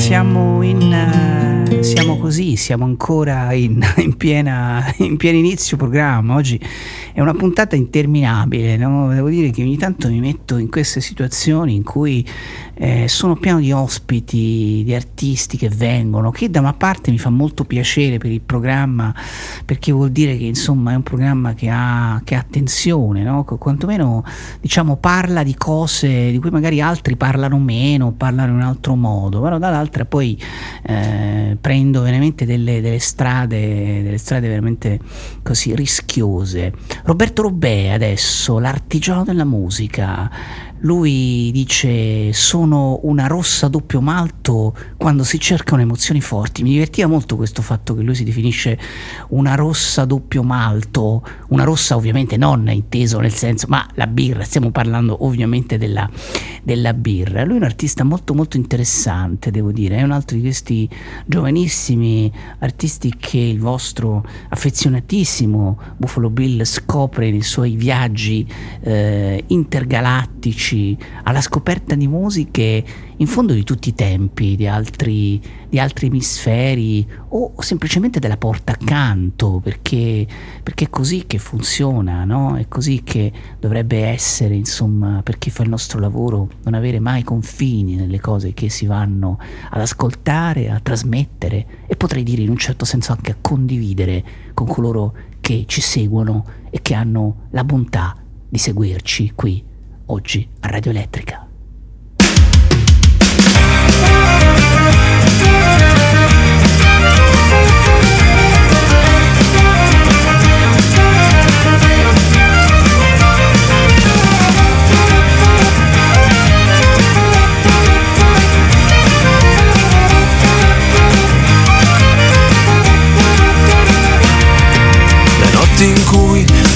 Siamo in. Uh, siamo così, siamo ancora in, in, piena, in pieno inizio programma. Oggi è una puntata interminabile. No? Devo dire che ogni tanto mi metto in queste situazioni in cui eh, sono pieno di ospiti, di artisti che vengono, che da una parte mi fa molto piacere per il programma, perché vuol dire che insomma è un programma che ha, che ha attenzione, no? quantomeno diciamo parla di cose di cui magari altri parlano meno, parlano in un altro modo, però dall'altra poi eh, prendo veramente delle, delle, strade, delle strade veramente così rischiose. Roberto Robè adesso, l'artigiano della musica, lui dice sono una rossa doppio malto quando si cercano emozioni forti. Mi divertiva molto questo fatto che lui si definisce una rossa doppio malto, una rossa ovviamente non inteso nel senso, ma la birra, stiamo parlando ovviamente della, della birra. Lui è un artista molto molto interessante, devo dire, è un altro di questi giovanissimi artisti che il vostro affezionatissimo Buffalo Bill scopre nei suoi viaggi eh, intergalattici amici, alla scoperta di musiche in fondo di tutti i tempi, di altri, di altri emisferi o, semplicemente della porta accanto, perché, perché è così che funziona, no? È così che dovrebbe essere, insomma, per chi fa il nostro lavoro, non avere mai confini nelle cose che si vanno ad ascoltare, a trasmettere e potrei dire in un certo senso anche a condividere con coloro che ci seguono e che hanno la bontà di seguirci qui oggi a Radio Elettrica. Le notti in cui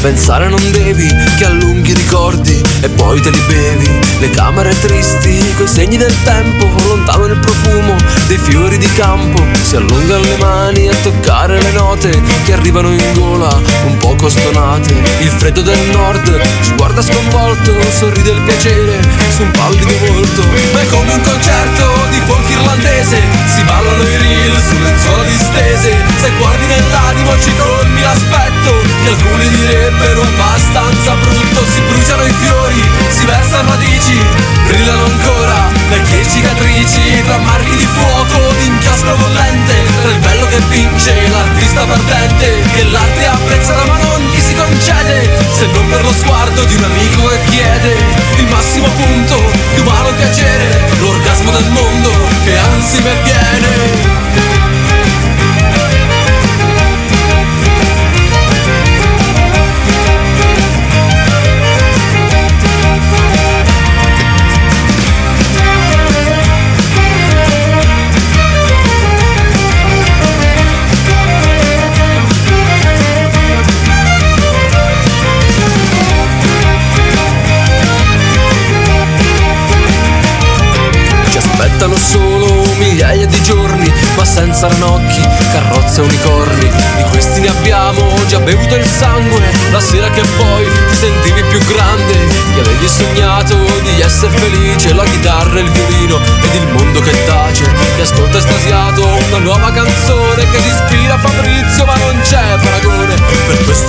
pensare non devi che allunghi i ricordi e poi te li bevi. Le camere tristi, coi segni del tempo, lontano il profumo dei fiori di campo. Si allungano le mani a toccare le note che arrivano in gola, un poco stonate. Il freddo del nord ci guarda sconvolto, sorride il piacere su un pallido volto. Ma è come un concerto di folk irlandese, si ballano i reel sulle zone distese. Se guardi nell'animo ci colmi l'aspetto che alcuni direbbero abbastanza brutto, si bruciano i fiori, si versano radici, brillano ancora vecchie cicatrici tra marchi di fuoco, di inchiostro bollente, tra il bello che vince l'artista perdente che l'arte apprezza ma non chi si concede se non per lo sguardo di un amico che chiede il massimo punto di umano piacere l'orgasmo del mondo che anzi me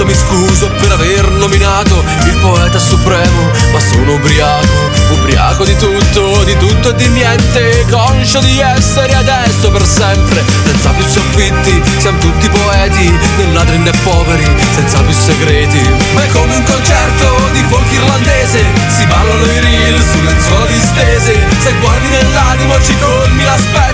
mi scuso per aver nominato il poeta supremo, ma sono ubriaco, ubriaco di tutto, di tutto e di niente, conscio di essere adesso per sempre, senza più soffitti, siamo tutti poeti, né ladri né poveri, senza più segreti. Ma è come un concerto di folk irlandese, si ballano i reel sulle zone distese, se guardi nell'animo ci colmi l'aspetto,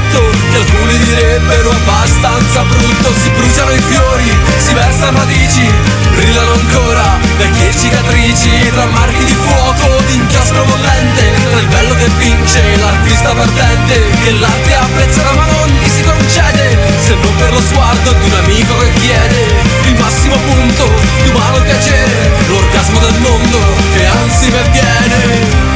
che alcuni direbbero abbastanza brutto, si bruciano i fiori, si versano radici, brillano ancora vecchie cicatrici, tra marchi di fuoco, di inchiostro bollente, tra il bello che vince, l'artista perdente, che l'arte apprezzerà ma non gli si concede, se non per lo sguardo di un amico che chiede, il massimo punto di umano piacere, l'orgasmo del mondo che anzi me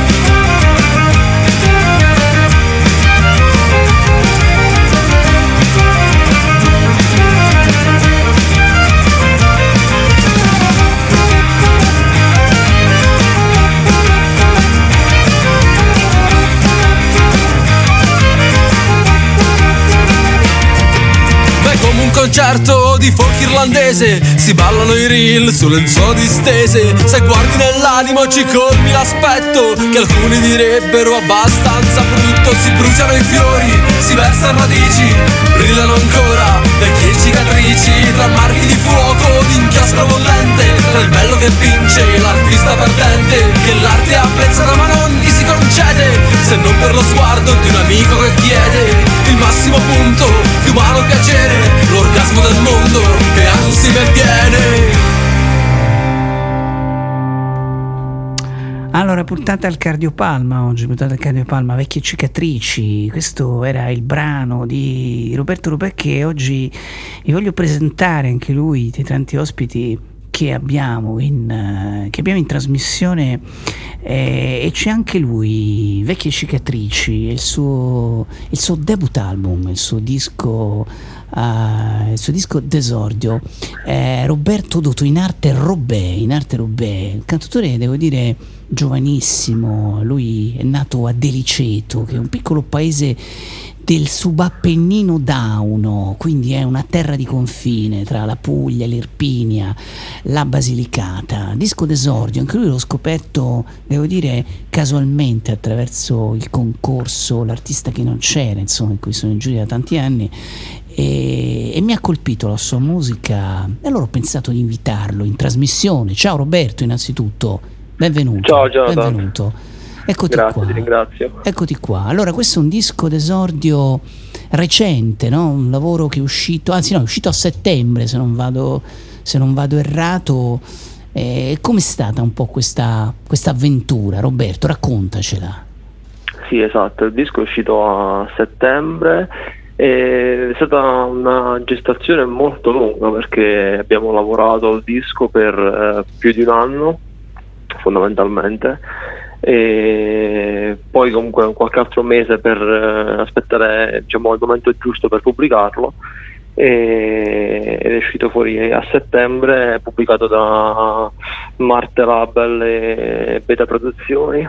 concerto di folk irlandese. Si ballano i reel su lenzuola distese Se guardi nell'animo ci colmi l'aspetto Che alcuni direbbero abbastanza brutto. Si bruciano i fiori, si versano radici Brillano ancora vecchie cicatrici. Tra marchi di fuoco, di inchiostro bollente Tra il bello che vince, l'artista perdente. Che l'arte apprezzata ma non gli si concede Se non per lo sguardo di un amico che chiede Il massimo punto di umano piacere l'orgasmo del mondo che anzi me viene. Allora, puntata al cardiopalma oggi, puntata al cardiopalma, vecchie cicatrici. Questo era il brano di Roberto Rupè che oggi vi voglio presentare anche lui, dei tanti ospiti che abbiamo in, uh, che abbiamo in trasmissione eh, e c'è anche lui, Vecchie cicatrici, il suo, il suo debut album, il suo disco uh, il suo disco Desordio, eh, Roberto Dotto in arte Robè, in arte Robè, cantatore devo dire giovanissimo, lui è nato a Deliceto, che è un piccolo paese del subappennino Dauno, quindi è una terra di confine tra la Puglia, l'Irpinia, la Basilicata. Disco d'esordio, anche lui l'ho scoperto, devo dire, casualmente attraverso il concorso L'artista che non c'era, insomma, in cui sono in giuria da tanti anni e, e, mi ha colpito la sua musica e allora ho pensato di invitarlo in trasmissione. Ciao Roberto innanzitutto, benvenuto. Ciao, ciao. Benvenuto. Eccoti Grazie, qua. ti ringrazio. Eccoti qua. Allora, questo è un disco d'esordio recente, no? un lavoro che è uscito, anzi no, è uscito a settembre se non vado, se non vado errato. Eh, com'è stata un po' questa, questa avventura, Roberto? Raccontacela. Sì, esatto, il disco è uscito a settembre è stata una gestazione molto lunga perché abbiamo lavorato al disco per eh, più di un anno fondamentalmente. E poi comunque qualche altro mese per eh, aspettare diciamo, il momento giusto per pubblicarlo. E, è uscito fuori a settembre pubblicato da Marte Label e Beta Produzioni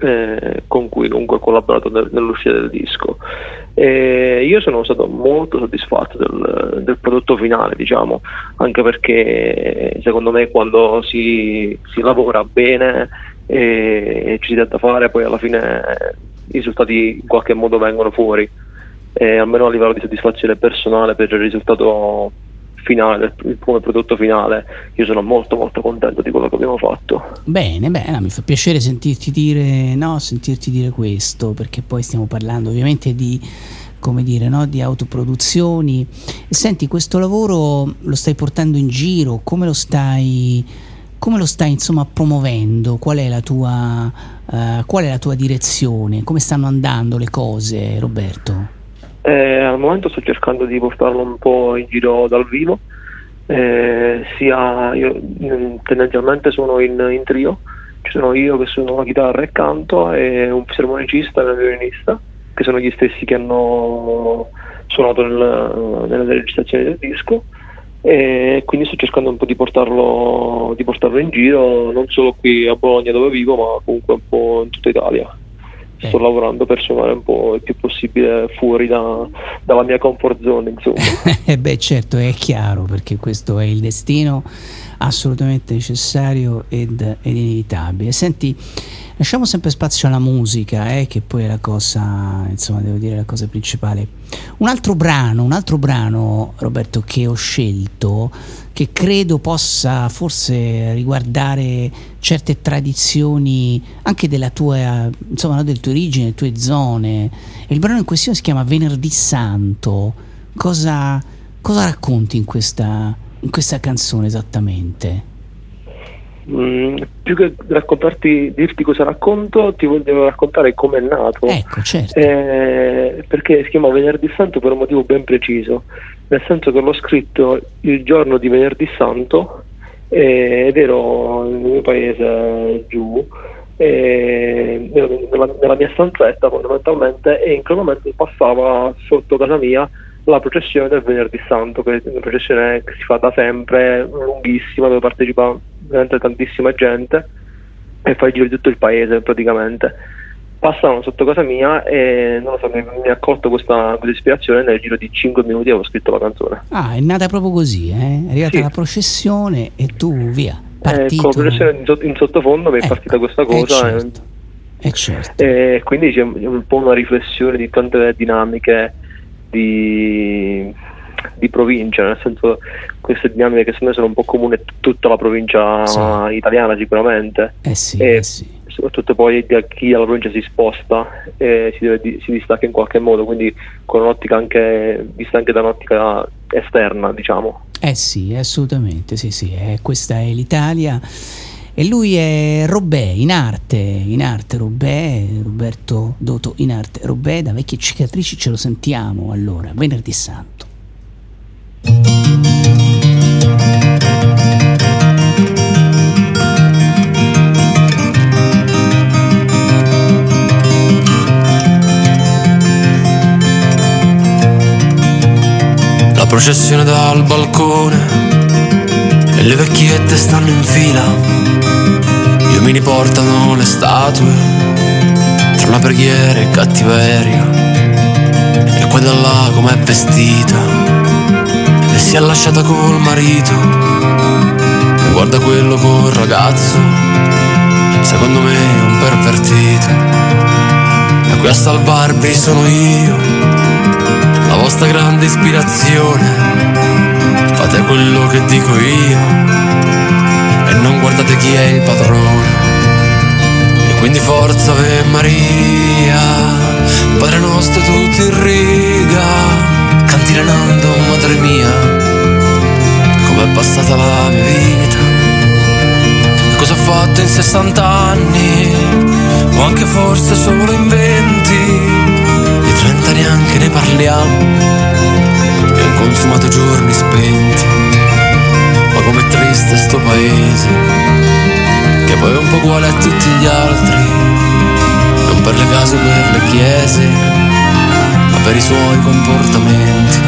eh, con cui comunque ho collaborato nel, nell'uscita del disco. E io sono stato molto soddisfatto del, del, prodotto finale, diciamo, anche perché secondo me quando si, si lavora bene e ci si tenta fare, poi alla fine i risultati in qualche modo vengono fuori. e almeno a livello di soddisfazione personale per il risultato finale, come prodotto finale, io sono molto molto contento di quello che abbiamo fatto. Bene, bene, mi fa piacere sentirti dire, no, sentirti dire questo, perché poi stiamo parlando ovviamente di come dire, no? di autoproduzioni. Senti, questo lavoro lo stai portando in giro, come lo stai, come lo stai insomma promuovendo? Qual è, tua, uh, qual è la tua direzione? Come stanno andando le cose, Roberto? Eh, al momento sto cercando di portarlo un po' in giro dal vivo, eh, sia io mm, tendenzialmente sono in, in, trio, ci sono io che suono la chitarra e canto e un fisarmonicista e un violinista, che sono gli stessi che hanno suonato nel, nelle registrazioni del disco. E quindi sto cercando un po' di portarlo, di portarlo in giro, non solo qui a Bologna dove vivo, ma comunque un po' in tutta Italia sto eh. lavorando per suonare un po' il più possibile fuori da, dalla mia comfort zone insomma. Eh beh certo è chiaro perché questo è il destino assolutamente necessario ed, ed inevitabile. Senti lasciamo sempre spazio alla musica eh, che poi è la cosa insomma devo dire la cosa principale. Un altro brano un altro brano Roberto che ho scelto che credo possa forse riguardare certe tradizioni anche della tua insomma no, delle tue origini delle tue zone e il brano in questione si chiama Venerdì Santo cosa, cosa racconti in questa, in questa canzone esattamente? Mm, più che raccontarti, dirti cosa racconto, ti voglio raccontare come è nato. Ecco, certo. Eh, perché si chiama Venerdì Santo per un motivo ben preciso, nel senso che l'ho scritto il giorno di Venerdì Santo eh, ed ero nel mio paese giù, eh, nella, nella, mia stanzetta fondamentalmente, e in quel momento passava sotto casa mia la processione del Venerdì Santo, che è una processione che si fa da sempre, lunghissima, dove partecipa veramente tantissima gente e fa il giro di tutto il paese praticamente. Passavano sotto casa mia e non lo so, mi, mi ha colto questa, questa, ispirazione nel giro di 5 minuti avevo scritto la canzone. Ah, è nata proprio così, eh? È arrivata sì. la processione e tu via. Partito. Con la processione in, in sottofondo mi è ecco, partita questa cosa. Eh certo. Eh certo. E quindi c'è un po' una riflessione di tante dinamiche di di provincia, nel senso queste dinamiche che secondo me sono un po' comuni a tutta la provincia sì. italiana sicuramente. Eh sì, e eh sì. Soprattutto poi da chi alla provincia si sposta e si, deve, si distacca in qualche modo, quindi con un'ottica anche vista anche da un'ottica esterna, diciamo. Eh sì, assolutamente, sì, sì, eh, questa è l'Italia. E lui è Robè, in arte, in arte Robè, Roberto Doto in arte Robè, da vecchie cicatrici ce lo sentiamo allora, venerdì santo. Processione dal balcone e le vecchiette stanno in fila. Gli uomini portano le statue tra una preghiera e cattiveria. E là com'è vestita si è lasciata col marito e guarda quello col ragazzo, secondo me è un pervertito. E qui a salvarvi sono io, vostra grande ispirazione. Fate quello che dico io e non guardate chi è il padrone. E quindi forza Ave Maria, Padre nostro tutti in riga cantilenando madre mia com'è passata la mia vita cosa ho fatto in 60 anni o anche forse solo in 20 30 neanche ne parliamo. E ho consumato giorni spenti. Ma com'è triste sto paese che poi è un po' uguale a tutti gli altri. Non per le case o per le chiese per i suoi comportamenti.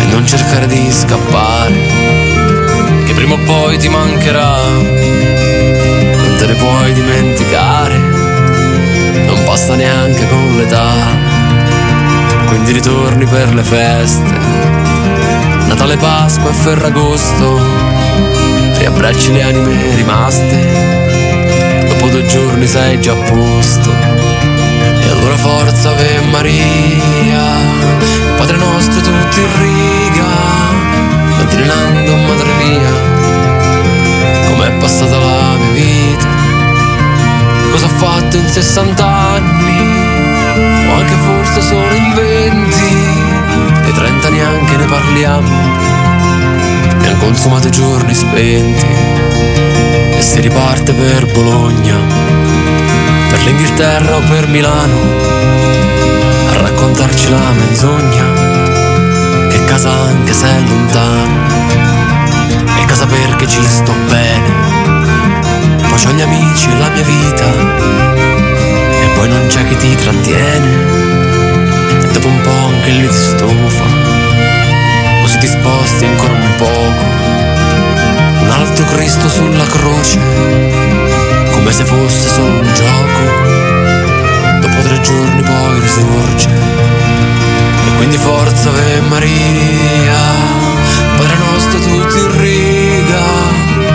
E non cercare di scappare, che prima o poi ti mancherà, non te ne puoi dimenticare, passa neanche con l'età, quindi ritorni per le feste, Natale, Pasqua e Ferragosto, riabbracci le anime rimaste, dopo due giorni sei già a posto. Allora forza Ave Maria. Nostre tutti in riga, continuando madre mia, com'è passata la mia vita, cosa ho fatto in 60 anni, o anche forse solo in 20, dei 30 neanche ne parliamo, mi hanno consumato i giorni spenti, e si riparte per Bologna, per l'Inghilterra o per Milano raccontarci la menzogna, che casa anche se è lontano, è casa perché ci sto bene, poi ho gli amici e la mia vita, e poi non c'è chi ti trattiene, e dopo un po' anche lì ti stufa, o se ti sposti ancora un poco, un alto Cristo sulla croce, come se fosse solo un gioco. Dopo tre giorni poi risorge. E quindi forza Ave Maria, Padre nostro tutti in riga,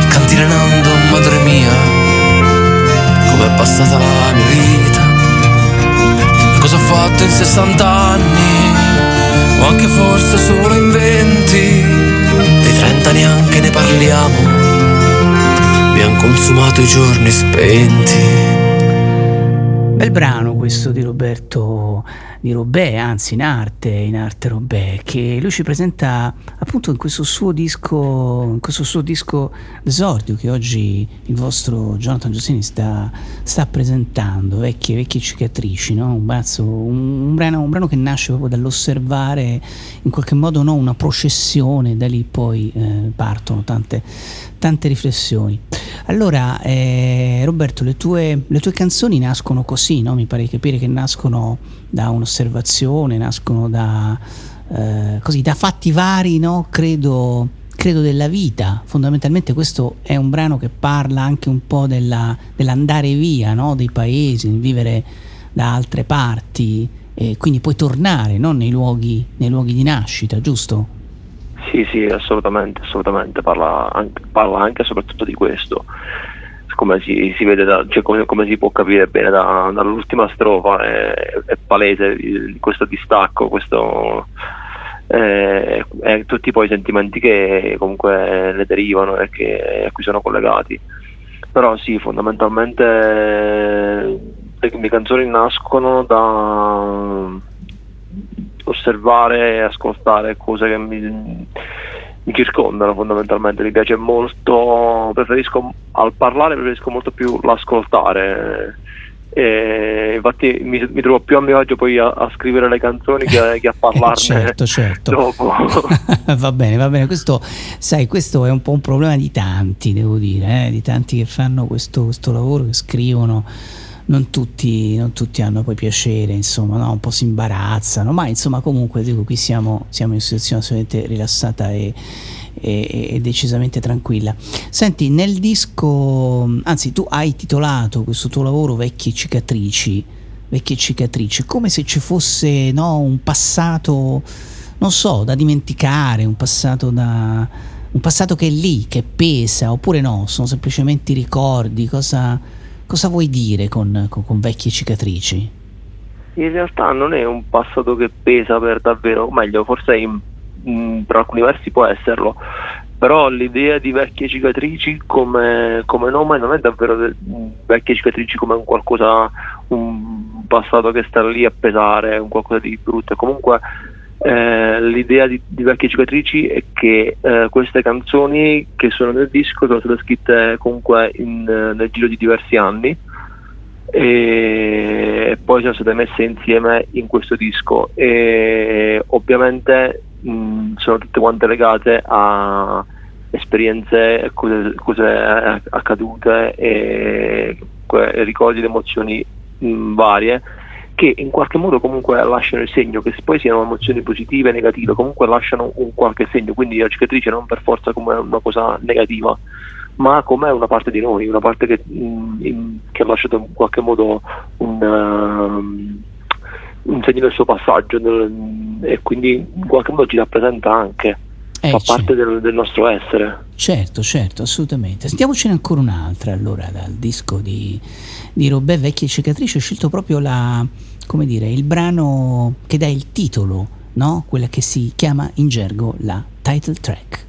cantilenando madre mia, com'è passata la mia vita, fatto in 60 anni, o anche forse solo in 20, dei 30 neanche ne parliamo, han consumato i giorni spenti. Bel brano questo di Roberto di Robè, anzi in arte, in arte Robè, che lui ci presenta appunto in questo suo disco, in questo suo disco d'esordio che oggi il vostro Jonathan Giustini sta, sta presentando, vecchie, vecchie cicatrici, no? un, bazzo, un, un, brano, un, brano, che nasce proprio dall'osservare in qualche modo no? una processione, da lì poi eh, partono tante, tante riflessioni. Allora, eh, Roberto, le tue, le tue, canzoni nascono così, no? mi pare di capire che nascono da un'osservazione, nascono da, eh, così, da fatti vari, no? credo, credo, della vita. Fondamentalmente questo è un brano che parla anche un po' della, dell'andare via no? dei paesi, vivere da altre parti e quindi poi tornare nei luoghi, nei luoghi di nascita, giusto? Sì, sì, assolutamente, assolutamente, parla anche e soprattutto di questo. Come si, si da, cioè come, come, si può capire bene da, dall'ultima strofa, è, è palese questo distacco, questo, eh, e tutti poi i sentimenti che comunque ne derivano e che, a cui sono collegati. Però sì, fondamentalmente le mie canzoni nascono da osservare e ascoltare cose che mi, mi, circondano fondamentalmente, mi piace molto, preferisco al parlare preferisco molto più l'ascoltare. E infatti mi, mi, trovo più a mio agio poi a, a scrivere le canzoni che, che a parlarne certo, certo. dopo va bene va bene questo sai questo è un po' un problema di tanti devo dire eh? di tanti che fanno questo, questo lavoro che scrivono non tutti, non tutti, hanno poi piacere, insomma, no? un po' si imbarazzano, ma insomma comunque dico, qui siamo, siamo in una situazione assolutamente rilassata e, e, e, decisamente tranquilla. Senti, nel disco, anzi tu hai titolato questo tuo lavoro Vecchie cicatrici, vecchie cicatrici, come se ci fosse no, un passato, non so, da dimenticare, un passato da... Un passato che è lì, che pesa, oppure no, sono semplicemente ricordi, cosa, Cosa vuoi dire con, con, con vecchie cicatrici? In realtà non è un passato che pesa per davvero, o meglio, forse in, in, per alcuni versi può esserlo, però l'idea di vecchie cicatrici come, come nome non è davvero de, vecchie cicatrici come un qualcosa, un passato che sta lì a pesare, un qualcosa di brutto, comunque eh, l'idea di, di, Vecchie Cicatrici è che eh, queste canzoni che sono nel disco sono state scritte comunque in, nel giro di diversi anni e poi sono state messe insieme in questo disco e ovviamente mh, sono tutte quante legate a esperienze, cose, cose accadute e ricordi ed emozioni mh, varie che in qualche modo comunque lasciano il segno, che poi siano emozioni positive o negative, comunque lasciano un qualche segno, quindi la cicatrice non per forza come una cosa negativa, ma come una parte di noi, una parte che, mm, che ha lasciato in qualche modo un, uh, un segno del suo passaggio e quindi in qualche modo ci rappresenta anche. Eh, fa parte del, del, nostro essere. Certo, certo, assolutamente. Sentiamocene ancora un'altra allora dal disco di, di Robè Vecchie Cicatrici. Ho scelto proprio la, come dire, il brano che dà il titolo no? Quella che si chiama in gergo la title track.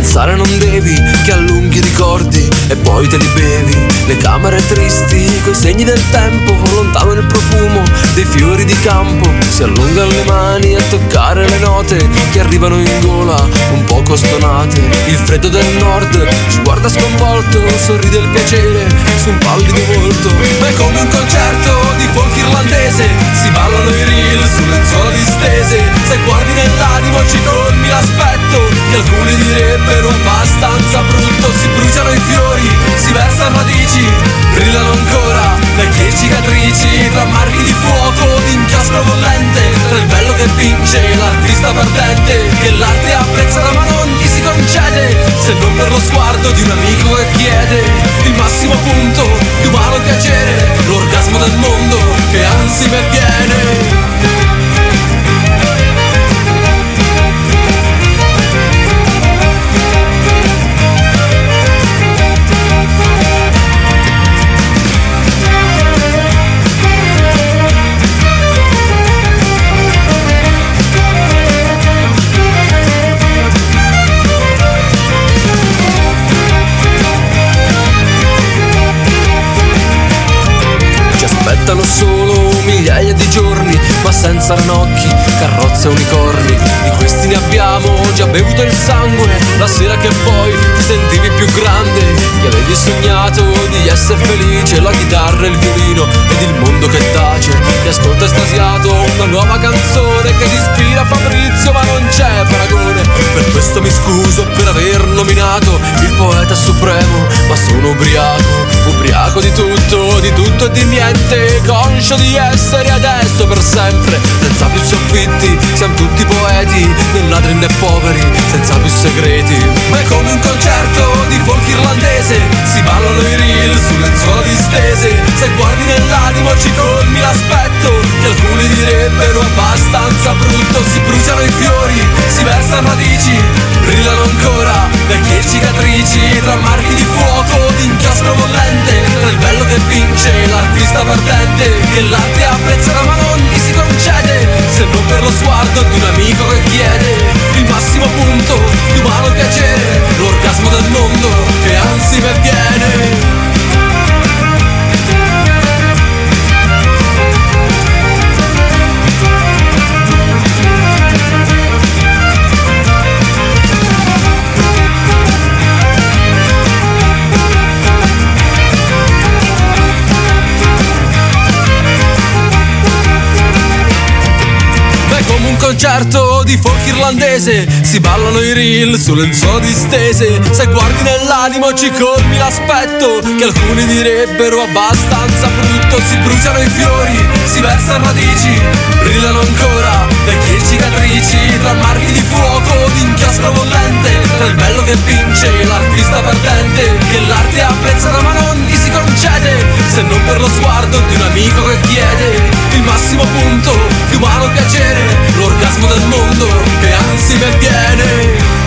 Pensare non devi che allunghi ricordi e poi te li bevi. Le camere tristi, coi segni del tempo, lontano il profumo dei fiori di campo. Si allungano le mani a toccare le note che arrivano in gola, un poco stonate. Il freddo del nord ci guarda sconvolto, sorride il piacere su un pallido volto. Ma è come un concerto di folk irlandese, si ballano i reel sulle lenzuola distese. Se guardi nell'animo ci colmi l'aspetto che alcuni direbbero abbastanza brutto Si bruciano i fiori, si versano radici Brillano ancora vecchie cicatrici Tra marchi di fuoco, di inchiostro bollente Tra il bello che vince l'artista perdente Che l'arte apprezza ma non gli si concede Se non per lo sguardo di un amico che chiede Il massimo punto di umano piacere L'orgasmo del mondo che anzi me ranocchi, carrozze unicorni. Questi ne abbiamo già bevuto il sangue, la sera che poi ti sentivi più grande, che avevi sognato di essere felice, la chitarra il violino ed il mondo che tace. Ti ascolta estasiato una nuova canzone che ti ispira Fabrizio, ma non c'è paragone. Per questo mi scuso per aver nominato il poeta supremo, ma sono ubriaco, ubriaco di tutto, di tutto e di niente conscio di essere adesso per sempre Senza più soffitti, siamo tutti poeti Né ladri né poveri, senza più segreti. Ma è come un concerto di folk irlandese Si ballano i reel sulle lenzuola distese. Se guardi nell'animo ci colmi l'aspetto Che alcuni direbbero abbastanza brutto. Si bruciano i fiori, si versano radici Brillano ancora vecchie cicatrici Tra marchi di fuoco, di inchiostro bollente. Tra il bello che vince l'artista perdente gente che l'arte apprezzerà ma non gli si concede. Se non per lo sguardo di un amico che chiede il massimo punto di umano piacere l'orgasmo del mondo che anzi me concerto di folk irlandese. Si ballano i reel su lenzuola distese Se guardi nell'animo ci colmi l'aspetto Che alcuni direbbero abbastanza brutto. Si bruciano i fiori, si versano radici Brillano ancora vecchie cicatrici. Tra marchi di fuoco, di inchiostro bollente Tra il bello che vince e l'artista perdente. Che l'arte apprezza ma non gli si concede Se non per lo sguardo di un amico che chiede Il massimo punto di umano piacere l'orgasmo del mondo che anzi me viene.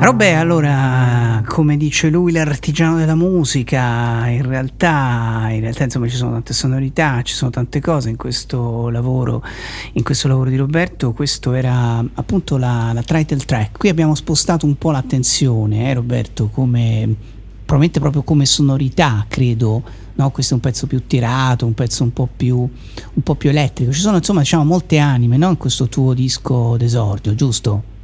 Robè, allora, come dice lui, l'artigiano della musica, in realtà, in realtà insomma, ci sono tante sonorità, ci sono tante cose in questo lavoro, in questo lavoro di Roberto. Questo era appunto la, la title track. Qui abbiamo spostato un po' l'attenzione, eh, Roberto, come probabilmente proprio come sonorità, credo, no? questo è un pezzo più tirato, un pezzo un po' più, un po più elettrico. Ci sono insomma diciamo, molte anime no? in questo tuo disco d'esordio, giusto?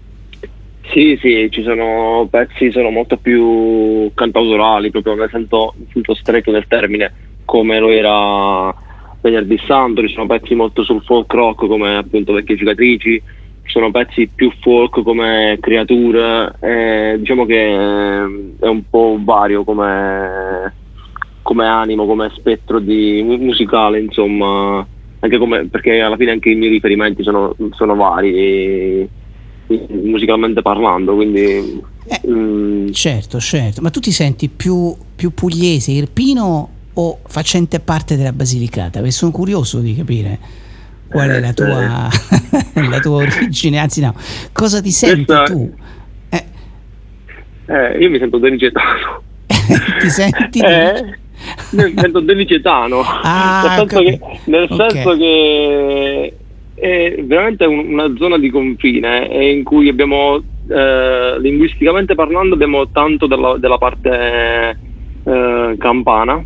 Sì, sì, ci sono pezzi sono molto più cantautorali, proprio nel senso, nel stretto del termine, come lo era Venerdì Santo, ci sono pezzi molto sul folk rock come appunto Vecchie Cicatrici, sono pezzi più folk come creature, eh, diciamo che è un po' vario come, come animo, come spettro di, musicale, insomma, anche come, perché alla fine anche i miei riferimenti sono, sono vari. E, musicalmente parlando, quindi... Eh, mm. Certo, certo, ma tu ti senti più, più pugliese, irpino o facente parte della Basilicata? Perché sono curioso di capire qual è la eh, tua, la tua origine, anzi no, cosa ti senti Questa... tu? Eh. Eh, io mi sento denicetano. ti senti? Eh, mi sento denicetano, ah, nel, senso che, nel okay. senso che è veramente un, una zona di confine eh, in cui abbiamo, eh, linguisticamente parlando, abbiamo tanto della, della parte eh, campana,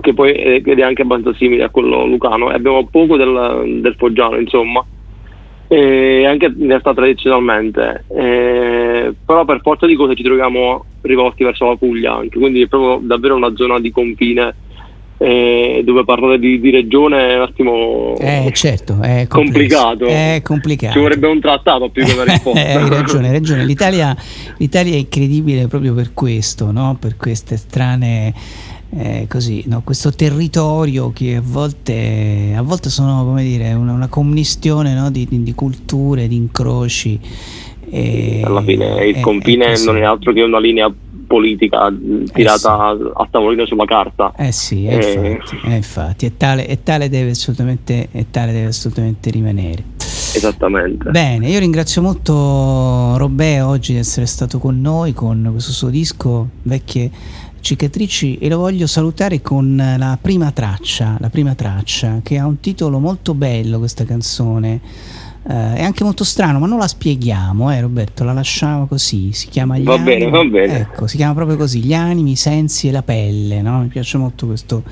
che poi è, ed è anche abbastanza simile a quello lucano, e abbiamo poco del, del foggiano, insomma. E anche in realtà tradizionalmente, eh, però per forza di cose ci troviamo rivolti verso la Puglia anche, quindi è proprio davvero una zona di confine eh, dove parlare di, di, regione è un attimo eh, certo, è complicato. È complicato. Ci vorrebbe un trattato più che una risposta. Eh, hai ragione, hai ragione. L'Italia, l'Italia, è incredibile proprio per questo, no? per queste strane... Eh, così, no? questo territorio che a volte, a volte sono come dire, una, una commistione no? di, di, di, culture, di incroci. E, alla fine il confine non è altro che una linea politica tirata eh sì. a tavolino sulla carta. Eh sì, eh, eh. Infatti, eh, infatti, e tale, e tale, deve assolutamente, e tale deve assolutamente rimanere. Esattamente. Bene, io ringrazio molto Robè oggi di essere stato con noi con questo suo disco Vecchie cicatrici e lo voglio salutare con la prima traccia, la prima traccia che ha un titolo molto bello questa canzone Uh, è anche molto strano, ma non la spieghiamo, eh, Roberto, la lasciamo così. Si chiama gli va animi. bene, va bene. Ecco, si chiama proprio così: gli animi, i sensi e la pelle. No? Mi piace molto questo,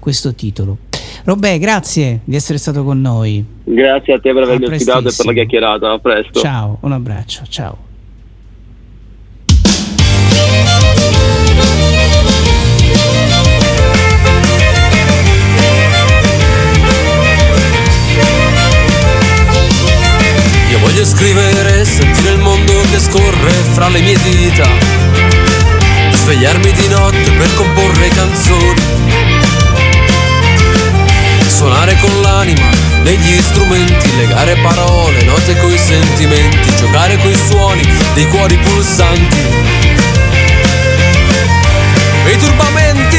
questo titolo. Robè, grazie di essere stato con noi. Grazie a te per avermi ospitato e per la chiacchierata. A presto. Ciao, un abbraccio. Ciao. Voglio scrivere sentire il mondo che scorre fra le mie dita. Svegliarmi di notte per comporre canzoni. Suonare con l'anima negli strumenti, legare parole, note coi sentimenti, giocare coi suoni dei cuori pulsanti. E i turbamenti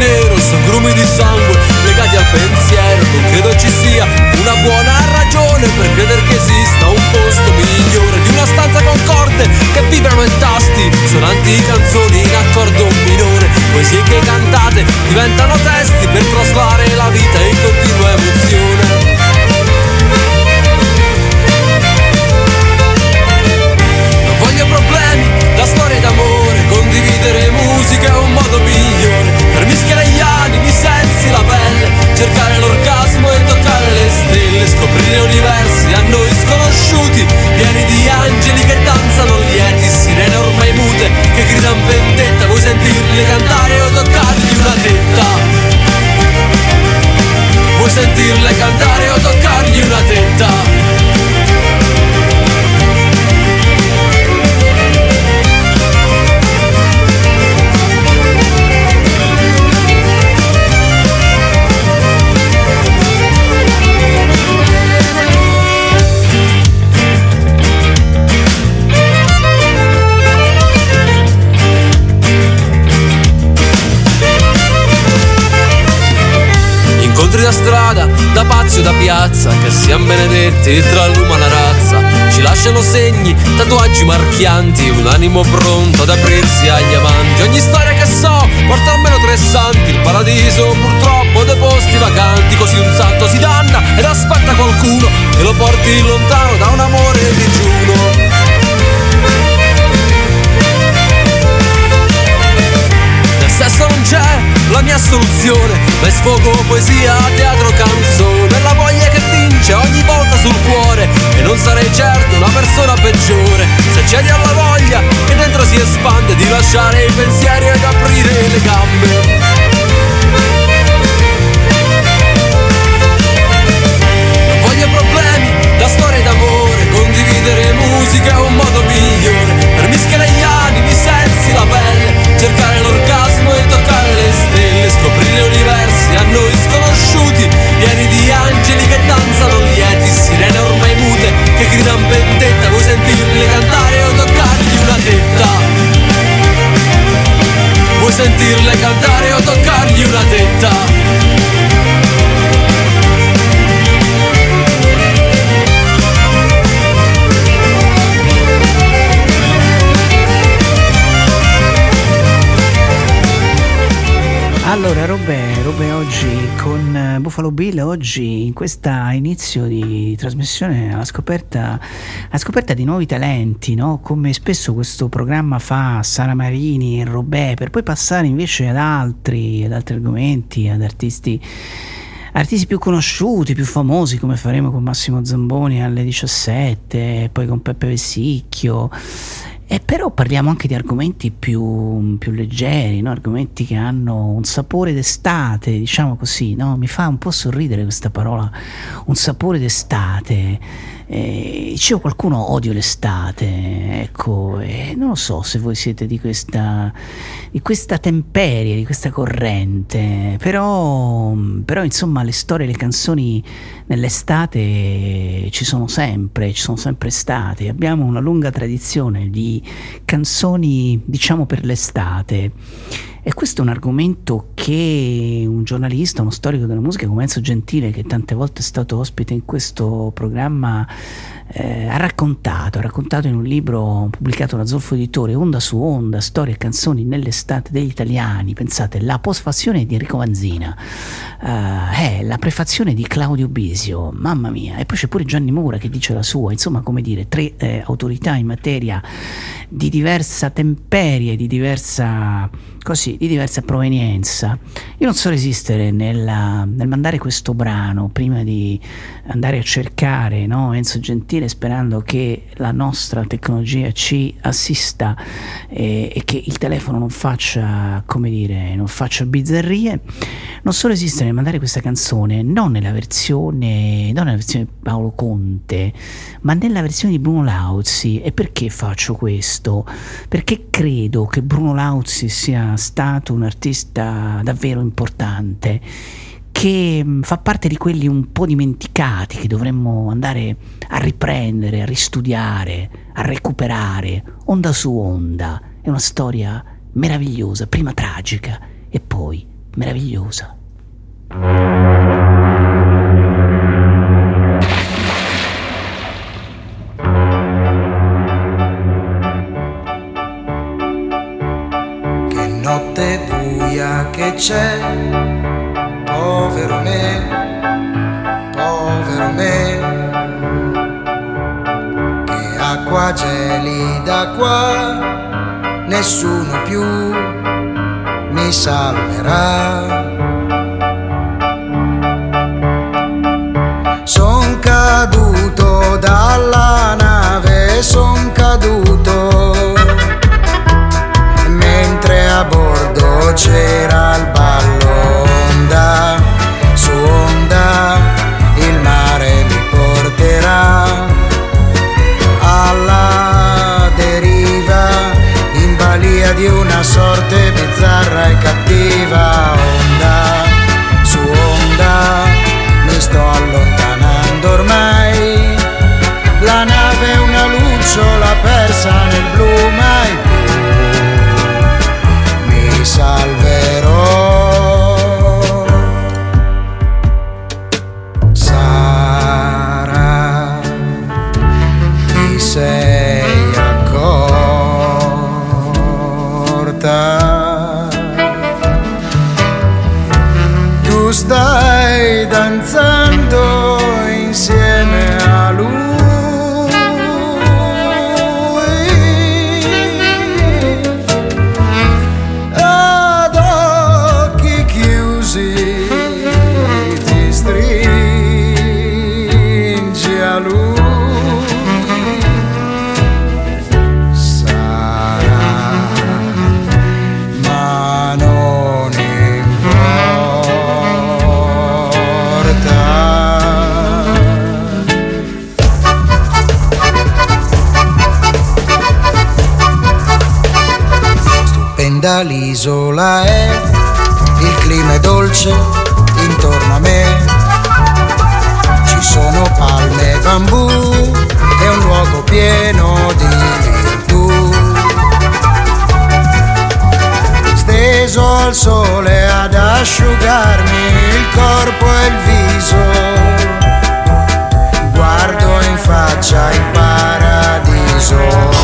nero, grumi di sangue legati al pensiero. Non credo ci sia una buona ragione per credere che esista un posto migliore di una stanza concorde che vibrano i tasti, suonanti canzoni in accordo minore, poesie che cantate diventano testi per traslare la vita in continua emozione. Non voglio problemi, la storia d'amore, condividere musica è un modo migliore i sensi, la pelle, cercare l'orgasmo e toccare le stelle, scoprire universi a noi sconosciuti, pieni di angeli che danzano lieti, sirene ormai mute che gridano vendetta, vuoi sentirle cantare o toccargli una tetta? Vuoi sentirle cantare o toccargli una tetta? Incontri da strada, da pazzo da piazza, che siamo benedetti tra l'umana razza. Ci lasciano segni, tatuaggi marchianti, un animo pronto ad aprirsi agli amanti. Ogni storia che so porta almeno tre santi, il paradiso purtroppo dei posti vacanti. Così un santo si danna ed aspetta qualcuno che lo porti lontano da un amore digiuno. la mia soluzione, è sfogo poesia, teatro, canzone, la voglia che vince ogni volta sul cuore. E non sarei certo una persona peggiore. Se cedi alla voglia che dentro si espande di lasciare i pensieri ed aprire le gambe. Non voglio problemi da storie d'amore, condividere musica è un modo migliore. Per mischiare gli animi, i sensi, la pelle, cercare l'organizzazione scoprire universi a noi sconosciuti, pieni di angeli che danzano lieti, sirene ormai mute, che gridano vendetta, vuoi sentirle cantare o toccargli una tetta? Vuoi sentirle cantare o toccargli una tetta? Allora, Robè, Robè oggi con eh, Buffalo Bill, oggi in questa inizio di trasmissione alla scoperta, alla scoperta di nuovi talenti, no? come spesso questo programma fa Sara Marini e Robè, per poi passare invece ad altri, ad altri argomenti, ad artisti artisti più conosciuti, più famosi, come faremo con Massimo Zamboni alle 17, poi con Peppe Vessicchio. E però parliamo anche di argomenti più, più leggeri, no? argomenti che hanno un sapore d'estate, diciamo così, no? mi fa un po' sorridere questa parola, un sapore d'estate. Eh, dicevo qualcuno odio l'estate, ecco, e non lo so se voi siete di questa, di questa temperie, di questa corrente, però, però insomma le storie, le canzoni nell'estate ci sono sempre, ci sono sempre state, abbiamo una lunga tradizione di canzoni diciamo per l'estate. E questo è un argomento che un giornalista, uno storico della musica come Enzo Gentile, che tante volte è stato ospite in questo programma, eh, ha raccontato, ha raccontato in un libro pubblicato da Zolfo Editore, Onda su Onda, storie e canzoni nell'estate degli italiani, pensate, la postfazione di Enrico Vanzina, eh, la prefazione di Claudio Bisio, mamma mia, e poi c'è pure Gianni Mura che dice la sua, insomma come dire, tre eh, autorità in materia di diversa temperie, di diversa, così, di diversa provenienza. Io non so resistere nella, nel mandare questo brano prima di andare a cercare no, Enzo Gentile sperando che la nostra tecnologia ci assista e, e, che il telefono non faccia, come dire, non faccia bizzarrie. Non so resistere nel mandare questa canzone non nella versione, non nella versione Paolo Conte, ma nella versione di Bruno Lauzi. E perché faccio questo? Perché credo che Bruno Lauzi sia stato un artista davvero importante che mm, fa parte di quelli un po' dimenticati che dovremmo andare a riprendere, a ristudiare, a recuperare, onda su onda. È una storia meravigliosa, prima tragica e poi meravigliosa. Che notte buia che c'è, povero me, povero me, che acqua gelida qua, nessuno più mi salverà. Son caduto dalla nave, son caduto mentre a bordo c'era sorte bizzarra e cattiva onda su onda mi sto allontanando ormai. La nave è una lucciola persa nel blu luna è, il clima è dolce intorno a me. Ci sono palme e bambù, è un luogo pieno di virtù. Steso al sole ad asciugarmi il corpo e il viso, guardo in faccia il paradiso.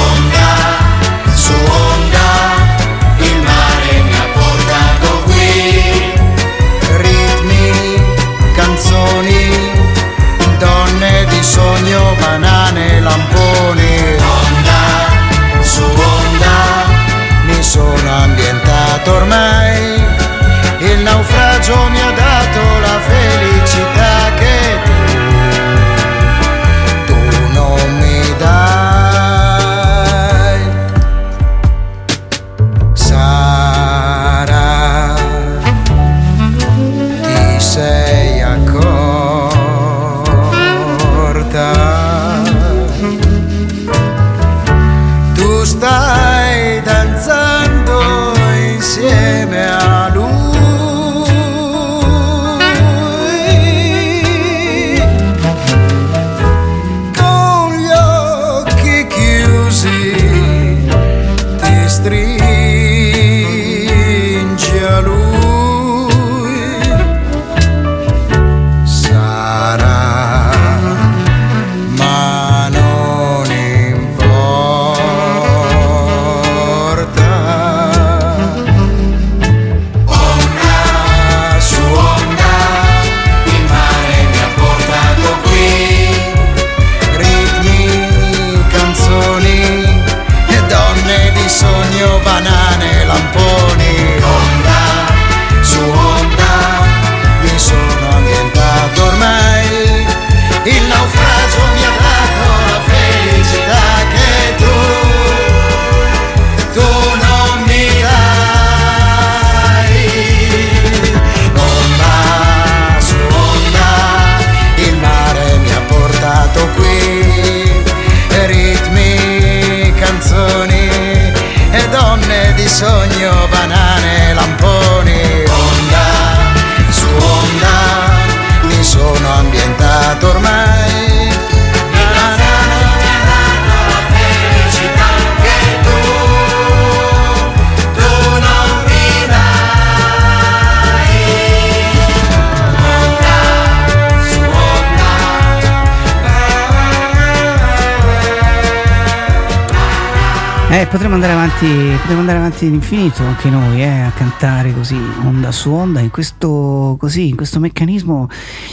Potremmo andare avanti, potremmo andare avanti all'infinito anche noi, eh, a cantare così, onda su onda, in questo, così, in questo meccanismo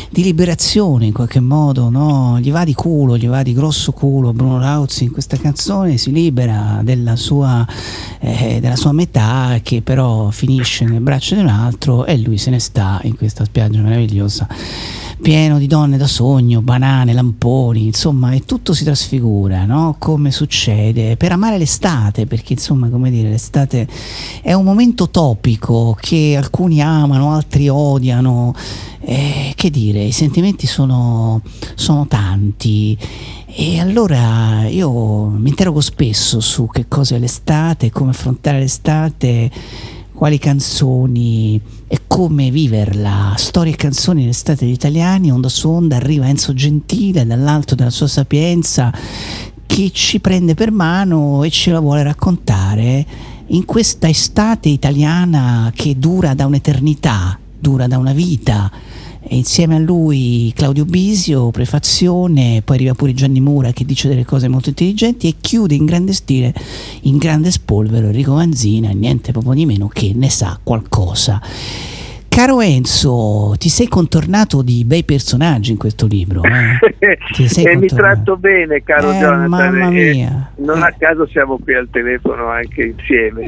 di liberazione in qualche modo, no? Gli va di culo, gli va di grosso culo Bruno Lauzi in questa canzone, si libera della sua, eh, della sua metà che però finisce nel braccio di un altro e lui se ne sta in questa spiaggia meravigliosa pieno di donne da sogno, banane, lamponi, insomma, e tutto si trasfigura, no? Come succede per amare l'estate, perché insomma, come dire, l'estate è un momento topico che alcuni amano, altri odiano. Eh, che dire, i sentimenti sono, sono tanti. E allora io mi interrogo spesso su che cosa è l'estate, come affrontare l'estate, quali canzoni e come viverla. Storie e canzoni in estate degli italiani, onda su onda arriva Enzo Gentile dall'alto della sua sapienza che ci prende per mano e ce la vuole raccontare in questa estate italiana che dura da un'eternità, dura da una vita. E insieme a lui Claudio Bisio, prefazione, poi arriva pure Gianni Mura che dice delle cose molto intelligenti e chiude in grande stile, in grande spolvero Enrico Vanzina, niente proprio di meno che ne sa qualcosa. Caro Enzo, ti sei contornato di bei personaggi in questo libro. Eh? E mi tratto bene, caro Eh, Jonathan. mamma e mia. non a caso siamo qui al telefono anche insieme. Eh,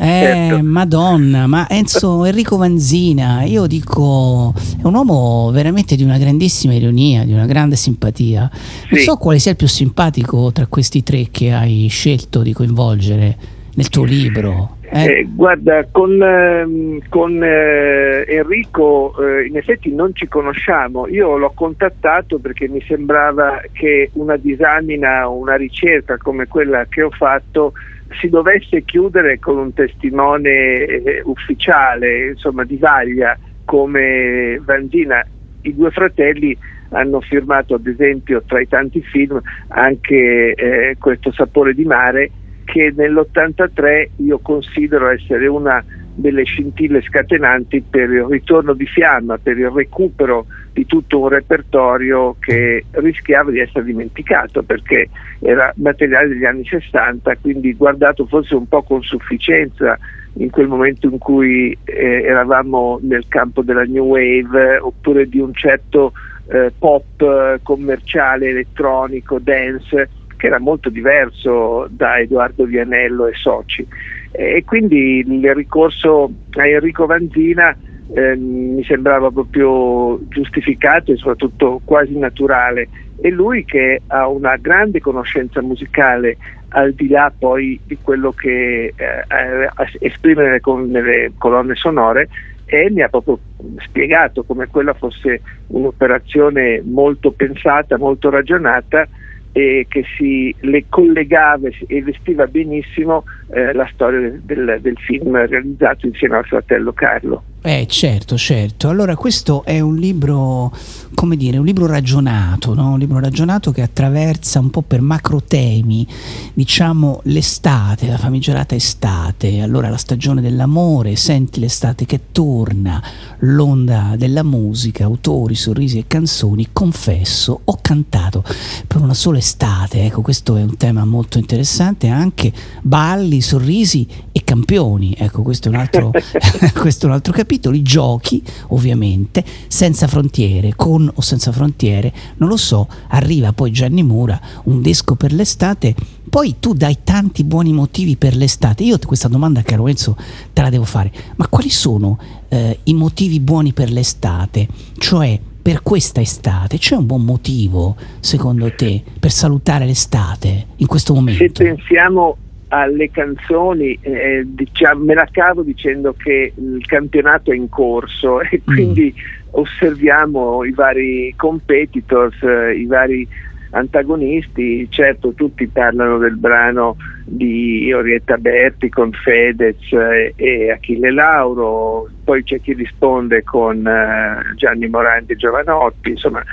certo. madonna, ma Enzo Enrico Vanzina, io dico, è un uomo veramente di una grandissima ironia, di una grande simpatia. Non Sì. so quale sia il più simpatico tra questi tre che hai scelto di coinvolgere nel tuo libro. Eh? Eh, guarda, con, ehm, con, eh, Enrico eh, in effetti non ci conosciamo, io l'ho contattato perché mi sembrava che una disamina, una ricerca come quella che ho fatto si dovesse chiudere con un testimone eh, ufficiale, insomma di vaglia come Vanzina. I due fratelli hanno firmato ad esempio tra i tanti film anche eh, questo sapore di mare che nell'83 io considero essere una delle scintille scatenanti per il ritorno di fiamma, per il recupero di tutto un repertorio che rischiava di essere dimenticato perché era materiale degli anni 60, quindi guardato forse un po' con sufficienza in quel momento in cui eh, eravamo nel campo della new wave oppure di un certo eh, pop eh, commerciale, elettronico, dance che era molto diverso da Edoardo Vianello e Soci e quindi il ricorso a Enrico Vanzina eh, mi sembrava proprio giustificato e soprattutto quasi naturale. E lui che ha una grande conoscenza musicale al di là poi di quello che eh, esprime nelle, nelle colonne sonore e mi ha proprio spiegato come quella fosse un'operazione molto pensata, molto ragionata e che si le collegava e vestiva benissimo eh, la storia del, del, film realizzato insieme al fratello Carlo. Eh certo, certo. Allora questo è un libro, come dire, un libro ragionato, no? un libro ragionato che attraversa un po' per macro temi, diciamo l'estate, la famigerata estate, allora la stagione dell'amore, senti l'estate che torna, l'onda della musica, autori, sorrisi e canzoni, confesso, ho cantato per una sola estate, ecco questo è un tema molto interessante, anche balli, sorrisi e campioni, ecco questo è un altro, questo è un altro capitolo capitoli, giochi ovviamente, senza frontiere, con o senza frontiere, non lo so, arriva poi Gianni Mura, un disco per l'estate, poi tu dai tanti buoni motivi per l'estate, io questa domanda caro Enzo te la devo fare, ma quali sono eh, i motivi buoni per l'estate? Cioè per questa estate c'è un buon motivo secondo te per salutare l'estate in questo momento? Se pensiamo alle canzoni eh, diciamo, me la cavo dicendo che il campionato è in corso e mm. quindi mm. osserviamo i vari competitors, eh, i vari antagonisti, certo tutti parlano del brano di Orietta Berti con Fedez e Achille Lauro, poi c'è chi risponde con eh, Gianni Morandi e Giovanotti, insomma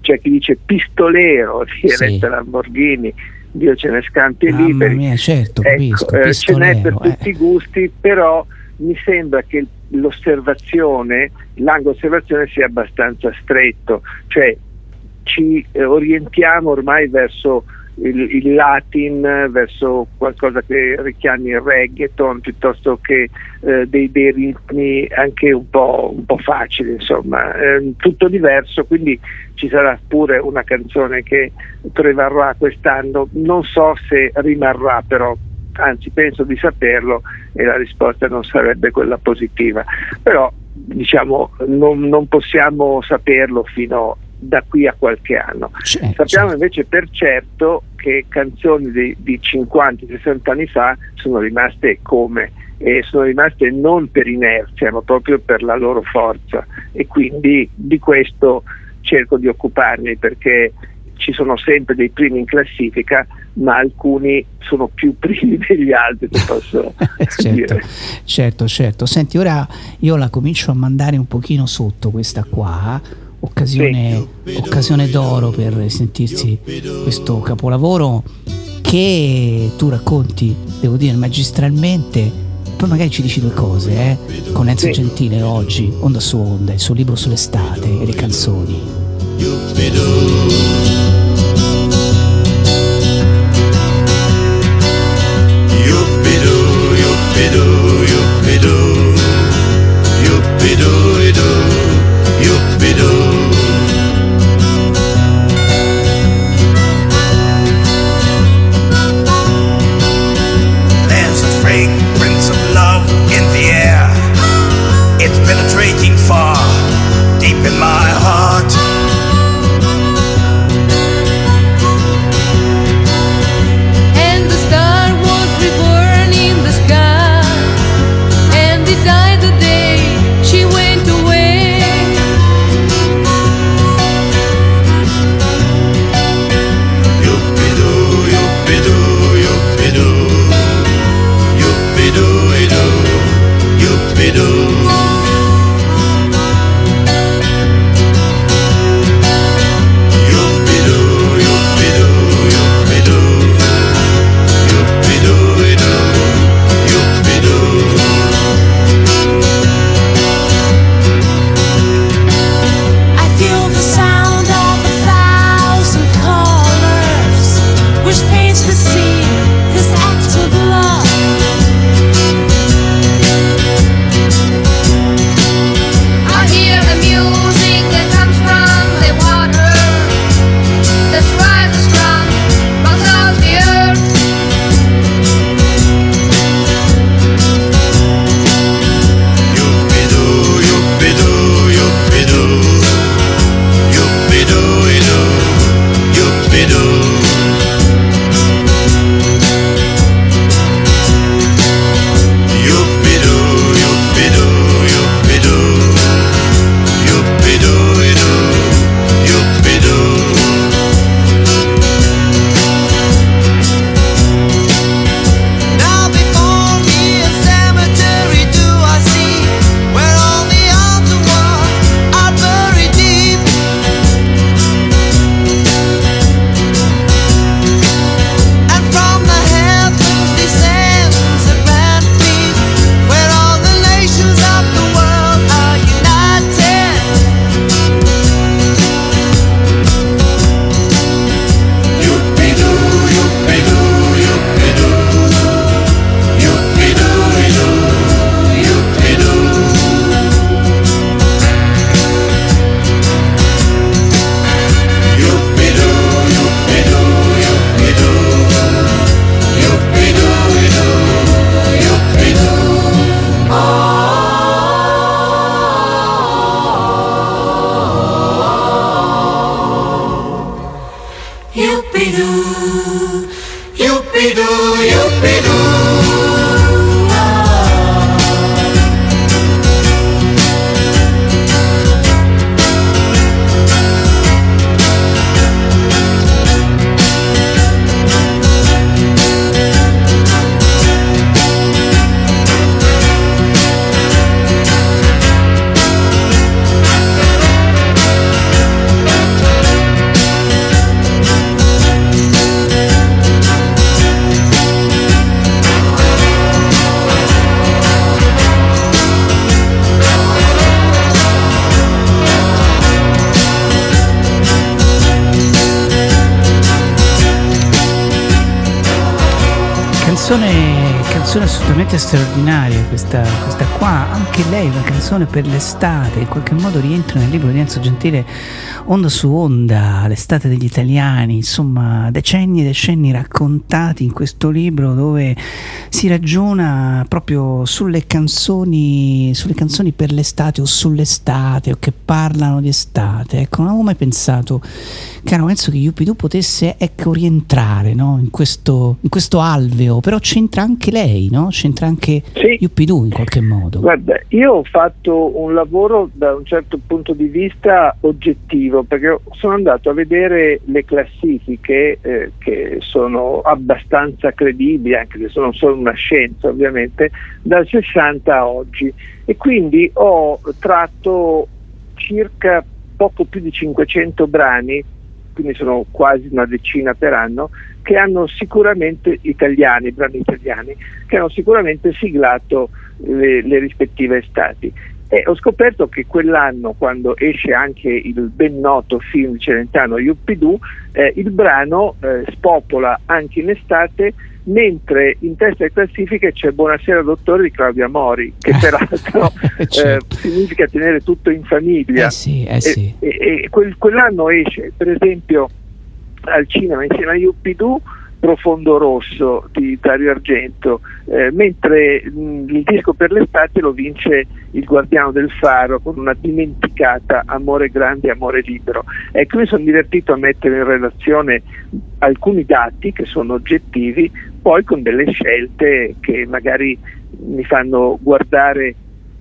c'è chi dice pistolero di sì. Lamborghini Dio ce ne scampi e liberi. Mia, certo, capisco, ecco, ce n'è per eh. tutti i gusti, però mi sembra che l'osservazione, l'angolo osservazione sia abbastanza stretto, cioè ci eh, orientiamo ormai verso il, il, latin, verso qualcosa che richiami il reggaeton piuttosto che eh, dei, dei, ritmi anche un po', un po facili, insomma, eh, tutto diverso, quindi ci sarà pure una canzone che prevarrà quest'anno, non so se rimarrà però anzi penso di saperlo e la risposta non sarebbe quella positiva, però diciamo non, non possiamo saperlo fino da qui a qualche anno. Certo, Sappiamo invece per certo che canzoni di, di 50-60 anni fa sono rimaste come e sono rimaste non per inerzia ma proprio per la loro forza. E quindi di questo cerco di occuparmi perché ci sono sempre dei primi in classifica ma alcuni sono più primi degli altri se posso certo, dire. certo certo. Senti ora io la comincio a mandare un pochino sotto questa qua occasione, occasione d'oro per sentirsi questo capolavoro che tu racconti, devo dire, magistralmente. Poi magari ci dici due cose, eh? Con Enzo Gentile oggi, Onda su Onda, il suo libro sull'estate e le canzoni. It's per l'estate, in qualche modo rientra nel libro di Enzo Gentile Onda su Onda, l'estate degli italiani, insomma decenni e decenni raccontati in questo libro dove si ragiona proprio sulle canzoni, sulle canzoni per l'estate o sull'estate o che parlano di estate. Ecco, non avevo mai pensato, caro Enzo, che Yuppidoo potesse ecco, rientrare no? in, questo, in questo alveo, però c'entra anche lei, no? c'entra anche Sì. Yuppidoo in qualche modo. Guarda, io ho fatto un lavoro da un certo punto di vista oggettivo perché sono andato a vedere le classifiche eh, che sono abbastanza credibili, anche se sono solo una scienza ovviamente, dal 60 a oggi e quindi ho tratto circa poco più di 500 brani, quindi sono quasi una decina per anno, che hanno sicuramente italiani, brani italiani, che hanno sicuramente siglato le, le rispettive estati. E ho scoperto che quell'anno, quando esce anche il ben noto film Celentano Yuppidoo, eh, il brano eh, spopola anche in estate, mentre in testa alle classifiche c'è Buonasera dottore di Claudia Mori, che peraltro eh, Certo. significa tenere tutto in famiglia. Eh sì, eh sì. E, e- e quel- quell'anno esce, per esempio, al cinema insieme a Yuppidoo Profondo Rosso di Dario Argento, eh, mentre mh, il disco per l'estate lo vince Il Guardiano del Faro con una dimenticata Amore grande, amore libero. Ecco, mi sono divertito a mettere in relazione alcuni dati che sono oggettivi, poi con delle scelte che magari mi fanno guardare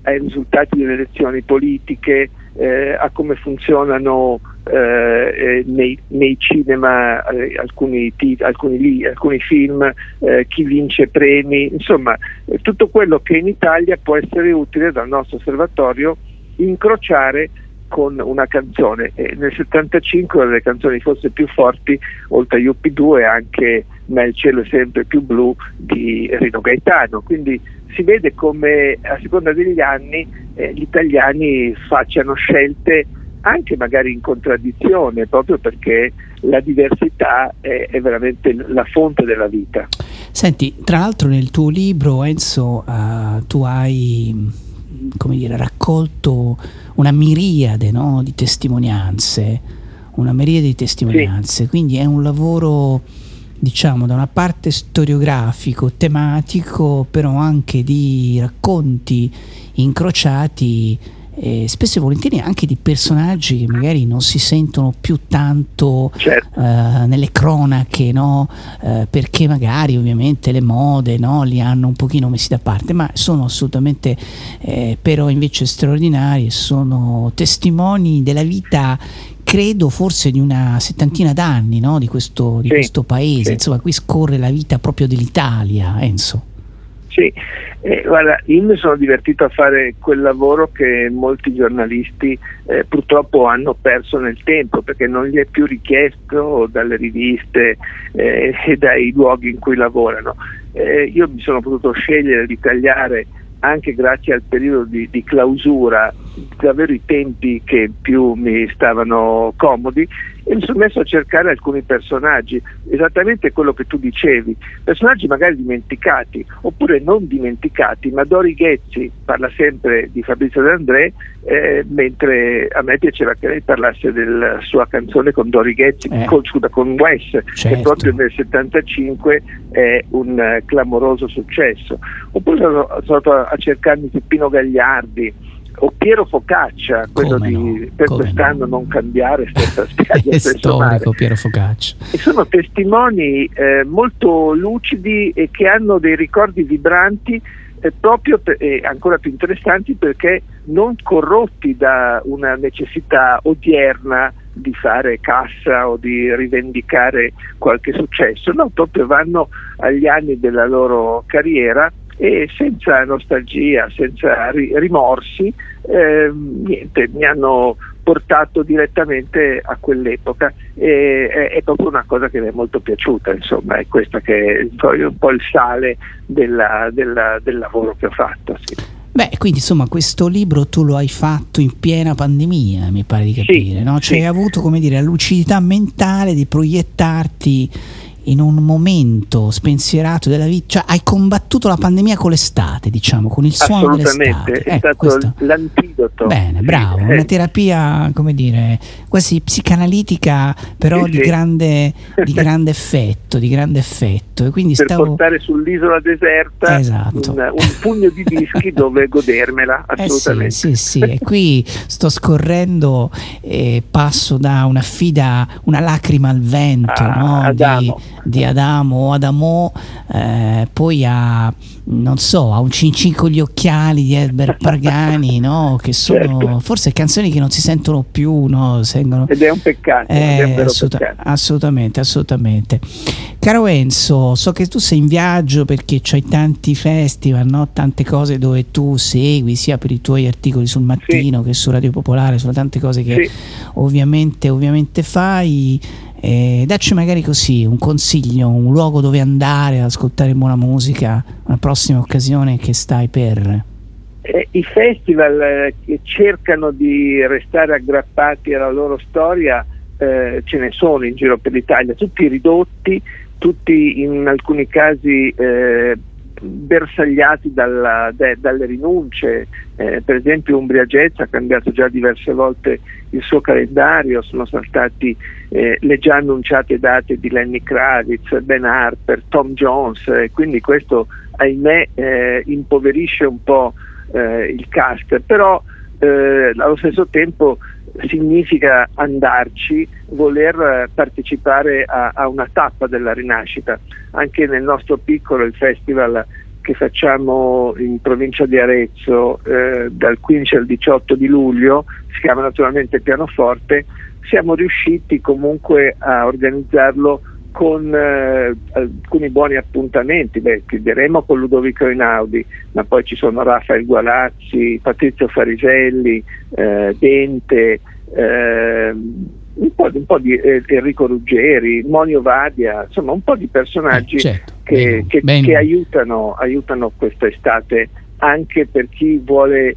ai risultati delle elezioni politiche, eh, a come funzionano eh, nei, nei cinema eh, alcuni, alcuni, alcuni film, eh, chi vince premi, insomma tutto quello che in Italia può essere utile dal nostro osservatorio incrociare con una canzone. E nel 75 una delle canzoni forse più forti, oltre a UP2, è anche Ma il cielo è sempre più blu di Rino Gaetano. Quindi si vede come a seconda degli anni eh, gli italiani facciano scelte anche magari in contraddizione, proprio perché la diversità è, è veramente la fonte della vita. Senti, tra l'altro nel tuo libro, Enzo, eh, tu hai dire, raccolto una miriade no, di testimonianze, una miriade di testimonianze, quindi è un lavoro, diciamo, da una parte storiografico, tematico, però anche di racconti incrociati eh, spesso e volentieri anche di personaggi che magari non si sentono più tanto Certo. eh, nelle cronache, no? Eh, perché magari ovviamente le mode no? li hanno un pochino messi da parte, ma sono assolutamente eh, però invece straordinari sono testimoni della vita credo forse di una settantina d'anni no? di, questo, di Sì, questo paese, sì. insomma qui scorre la vita proprio dell'Italia, Enzo. Sì, eh, guarda, io mi sono divertito a fare quel lavoro che molti giornalisti eh, purtroppo hanno perso nel tempo perché non gli è più richiesto dalle riviste eh, e dai luoghi in cui lavorano. Eh, io mi sono potuto scegliere di tagliare anche grazie al periodo di, di clausura davvero i tempi che più mi stavano comodi e mi sono messo a cercare alcuni personaggi, esattamente quello che tu dicevi, personaggi magari dimenticati oppure non dimenticati, ma Dori Ghezzi parla sempre di Fabrizio De André, eh, mentre a me piaceva che lei parlasse della sua canzone con Dori Ghezzi, Eh. con, scusa, con Wes, che Certo. proprio nel 75 è un eh, clamoroso successo. Oppure sono, sono andato a cercarmi Peppino Gagliardi, o Piero Focaccia, quello Come di no, per come quest'anno no. non cambiare senza spiaggia È storico Piero Focaccia. E sono testimoni eh, molto lucidi e che hanno dei ricordi vibranti eh, proprio per- e ancora più interessanti perché non corrotti da una necessità odierna di fare cassa o di rivendicare qualche successo, no, proprio vanno agli anni della loro carriera e senza nostalgia, senza ri- rimorsi, ehm, niente, mi hanno portato direttamente a quell'epoca e è, è proprio una cosa che mi è molto piaciuta, insomma, è questa che è un po' il sale della- della- del lavoro che ho fatto. Sì. Beh, quindi insomma questo libro tu lo hai fatto in piena pandemia, mi pare di capire, no? Cioè sì. hai avuto, come dire, la lucidità mentale di proiettarti in un momento spensierato della vita, cioè hai combattuto la pandemia con l'estate, diciamo, con il suono dell'estate. è Ecco, stato questo- l'antidoto. Bene, bravo, eh, una terapia, come dire, quasi psicanalitica, però Sì, di, sì. Grande, di grande effetto, di grande effetto. E quindi per stavo... portare sull'isola deserta Esatto. un, un pugno di dischi dove godermela Eh assolutamente. sì, sì, sì, e qui sto scorrendo e passo da una fida, una lacrima al vento Ah, no? Adamo. Di, di Adamo o Adamo, eh, poi a non so, a un cincin con gli occhiali di Herbert Pagani, no? che sono Certo. forse canzoni che non si sentono più, no? Sengono- Ed è un peccato, è eh, vero assoluta- peccato. assolutamente, assolutamente. Caro Enzo, so che tu sei in viaggio perché c'hai tanti festival, no? tante cose dove tu segui, sia per i tuoi articoli sul mattino che su Radio Popolare, sono tante cose che Sì. ovviamente, ovviamente fai. Eh, dacci magari così un consiglio, un luogo dove andare ad ascoltare buona musica, una prossima occasione che stai per. Eh, I festival eh, che cercano di restare aggrappati alla loro storia eh, ce ne sono in giro per l'Italia, tutti ridotti, tutti in alcuni casi eh, bersagliati dalla- de- dalle rinunce. Eh, per esempio Umbria Jazz ha cambiato già diverse volte il suo calendario, sono saltati eh, le già annunciate date di Lenny Kravitz, Ben Harper, Tom Jones, e quindi questo ahimè eh, impoverisce un po' eh, il cast, però eh, allo stesso tempo significa andarci, voler eh, partecipare a, a una tappa della rinascita. Anche nel nostro piccolo il festival che facciamo in provincia di Arezzo eh, dal 15 al 18 di luglio, si chiama naturalmente Pianoforte, siamo riusciti comunque a organizzarlo con eh, alcuni buoni appuntamenti, beh, chiuderemo con Ludovico Einaudi, ma poi ci sono Raffaele Gualazzi, Patrizio Fariselli, eh, Dente, eh, un po', di- un po' di eh, Enrico Ruggeri, Monio Vadia, insomma un po' di personaggi Eh, certo, che, bene, che- bene. che aiutano, aiutano questa estate anche per chi vuole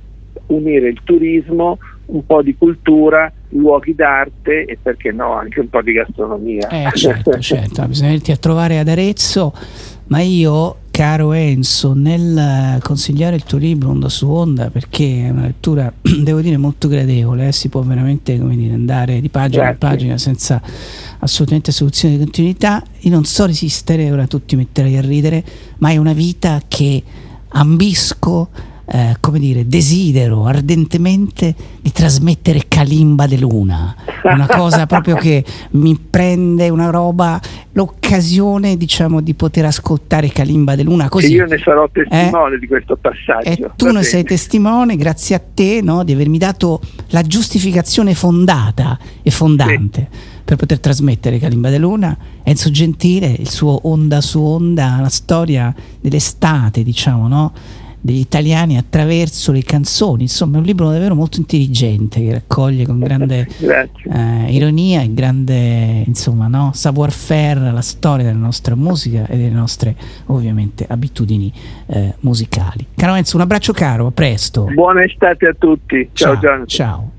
unire il turismo, un po' di cultura, luoghi d'arte e perché no anche un po' di gastronomia. Eh certo, certo, bisogna venirti a trovare ad Arezzo, ma io, caro Enzo, nel eh, consigliare il tuo libro Onda su Onda, perché è una lettura, devo dire, molto gradevole, eh, si può veramente come dire, andare di pagina Grazie. a pagina senza assolutamente soluzione di continuità, io non so resistere, ora tu ti metterai a ridere, ma è una vita che ambisco eh, come dire, desidero ardentemente di trasmettere Kalimba de Luna, una cosa proprio che mi prende una roba, l'occasione diciamo di poter ascoltare Kalimba de Luna E così. io ne sarò testimone di questo passaggio. E tu Va ne sei testimone grazie a te no, di avermi dato la giustificazione fondata e fondante per poter trasmettere Kalimba de Luna. Enzo Gentile, il suo Onda su Onda, la storia dell'estate, diciamo, no? Degli italiani attraverso le canzoni. Insomma, è un libro davvero molto intelligente che raccoglie con grande eh, ironia e grande insomma, no? savoir-faire la storia della nostra musica e delle nostre ovviamente abitudini eh, musicali. Caro Enzo, un abbraccio caro, a presto. Buona estate a tutti. Ciao, Jonathan. Ciao.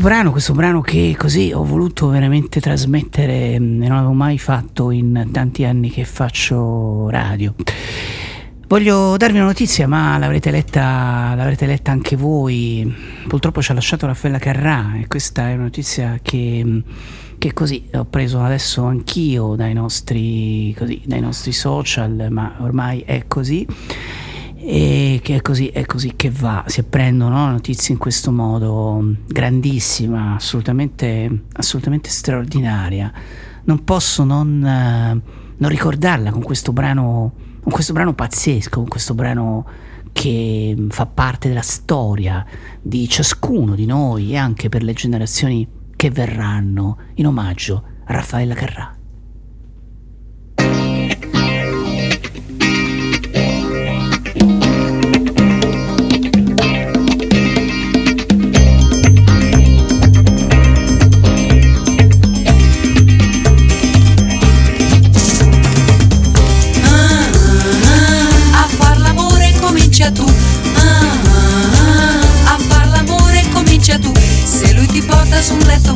Brano, questo brano che così ho voluto veramente trasmettere e non avevo mai fatto in tanti anni che faccio radio. Voglio darvi una notizia, ma l'avrete letta, l'avrete letta anche voi. Purtroppo ci ha lasciato Raffaella Carrà e questa è una notizia che, che così ho preso adesso anch'io dai nostri, così, dai nostri social, ma ormai è così. E che è così, è così che va, si apprendono notizie in questo modo, grandissima, assolutamente, assolutamente straordinaria. Non posso non, non ricordarla con questo brano con questo brano pazzesco, con questo brano che fa parte della storia di ciascuno di noi e anche per le generazioni che verranno in omaggio a Raffaella Carrà.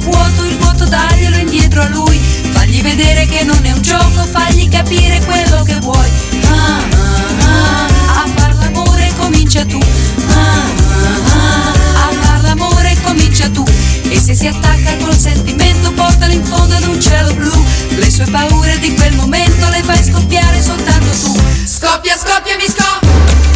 Vuoto, il vuoto daglielo indietro a lui. Fagli vedere che non è un gioco, fagli capire quello che vuoi. Ah, ah, ah, a far l'amore comincia tu. Ah, ah, a far l'amore comincia tu. E se si attacca col sentimento, portalo in fondo ad un cielo blu. Le sue paure di quel momento le fai scoppiare soltanto tu. Scoppia, scoppia, mi scoppia.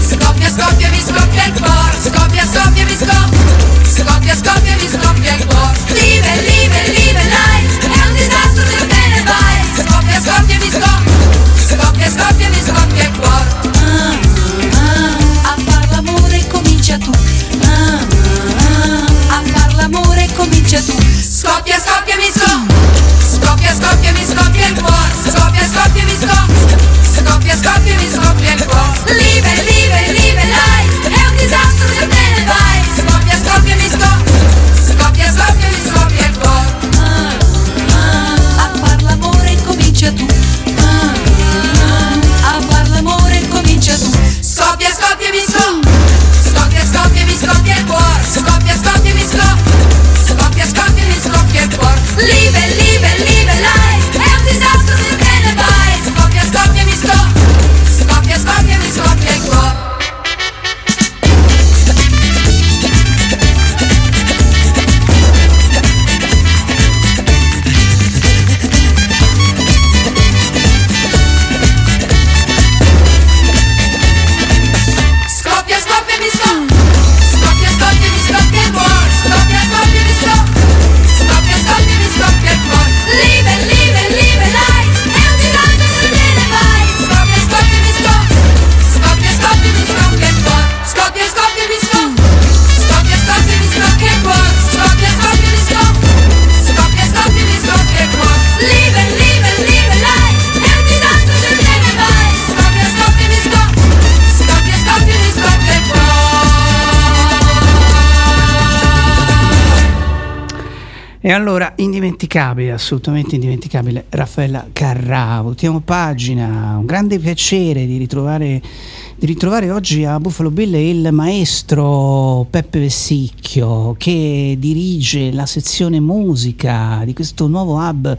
Scoppia, scoppia, mi scoppia il cuore. Scoppia, scoppia, mi scoppia. Scoppia, scoppia, mi scoppia il cuore Live, live, live life. È un disastro se bene vai. Scoppia, scoppia, mi scoppia Scoppia, scoppia, mi scoppia il cuore. Ah, A far l'amore comincia tu. Ah, A far l'amore comincia tu. Scoppia, scoppia, mi scoppia Scoppia, scoppia, mi scoppia E allora, indimenticabile, assolutamente indimenticabile, Raffaella Carrà, voltiamo pagina, un grande piacere di ritrovare, di ritrovare oggi a Buffalo Bill il maestro Peppe Vessicchio che dirige la sezione musica di questo nuovo hub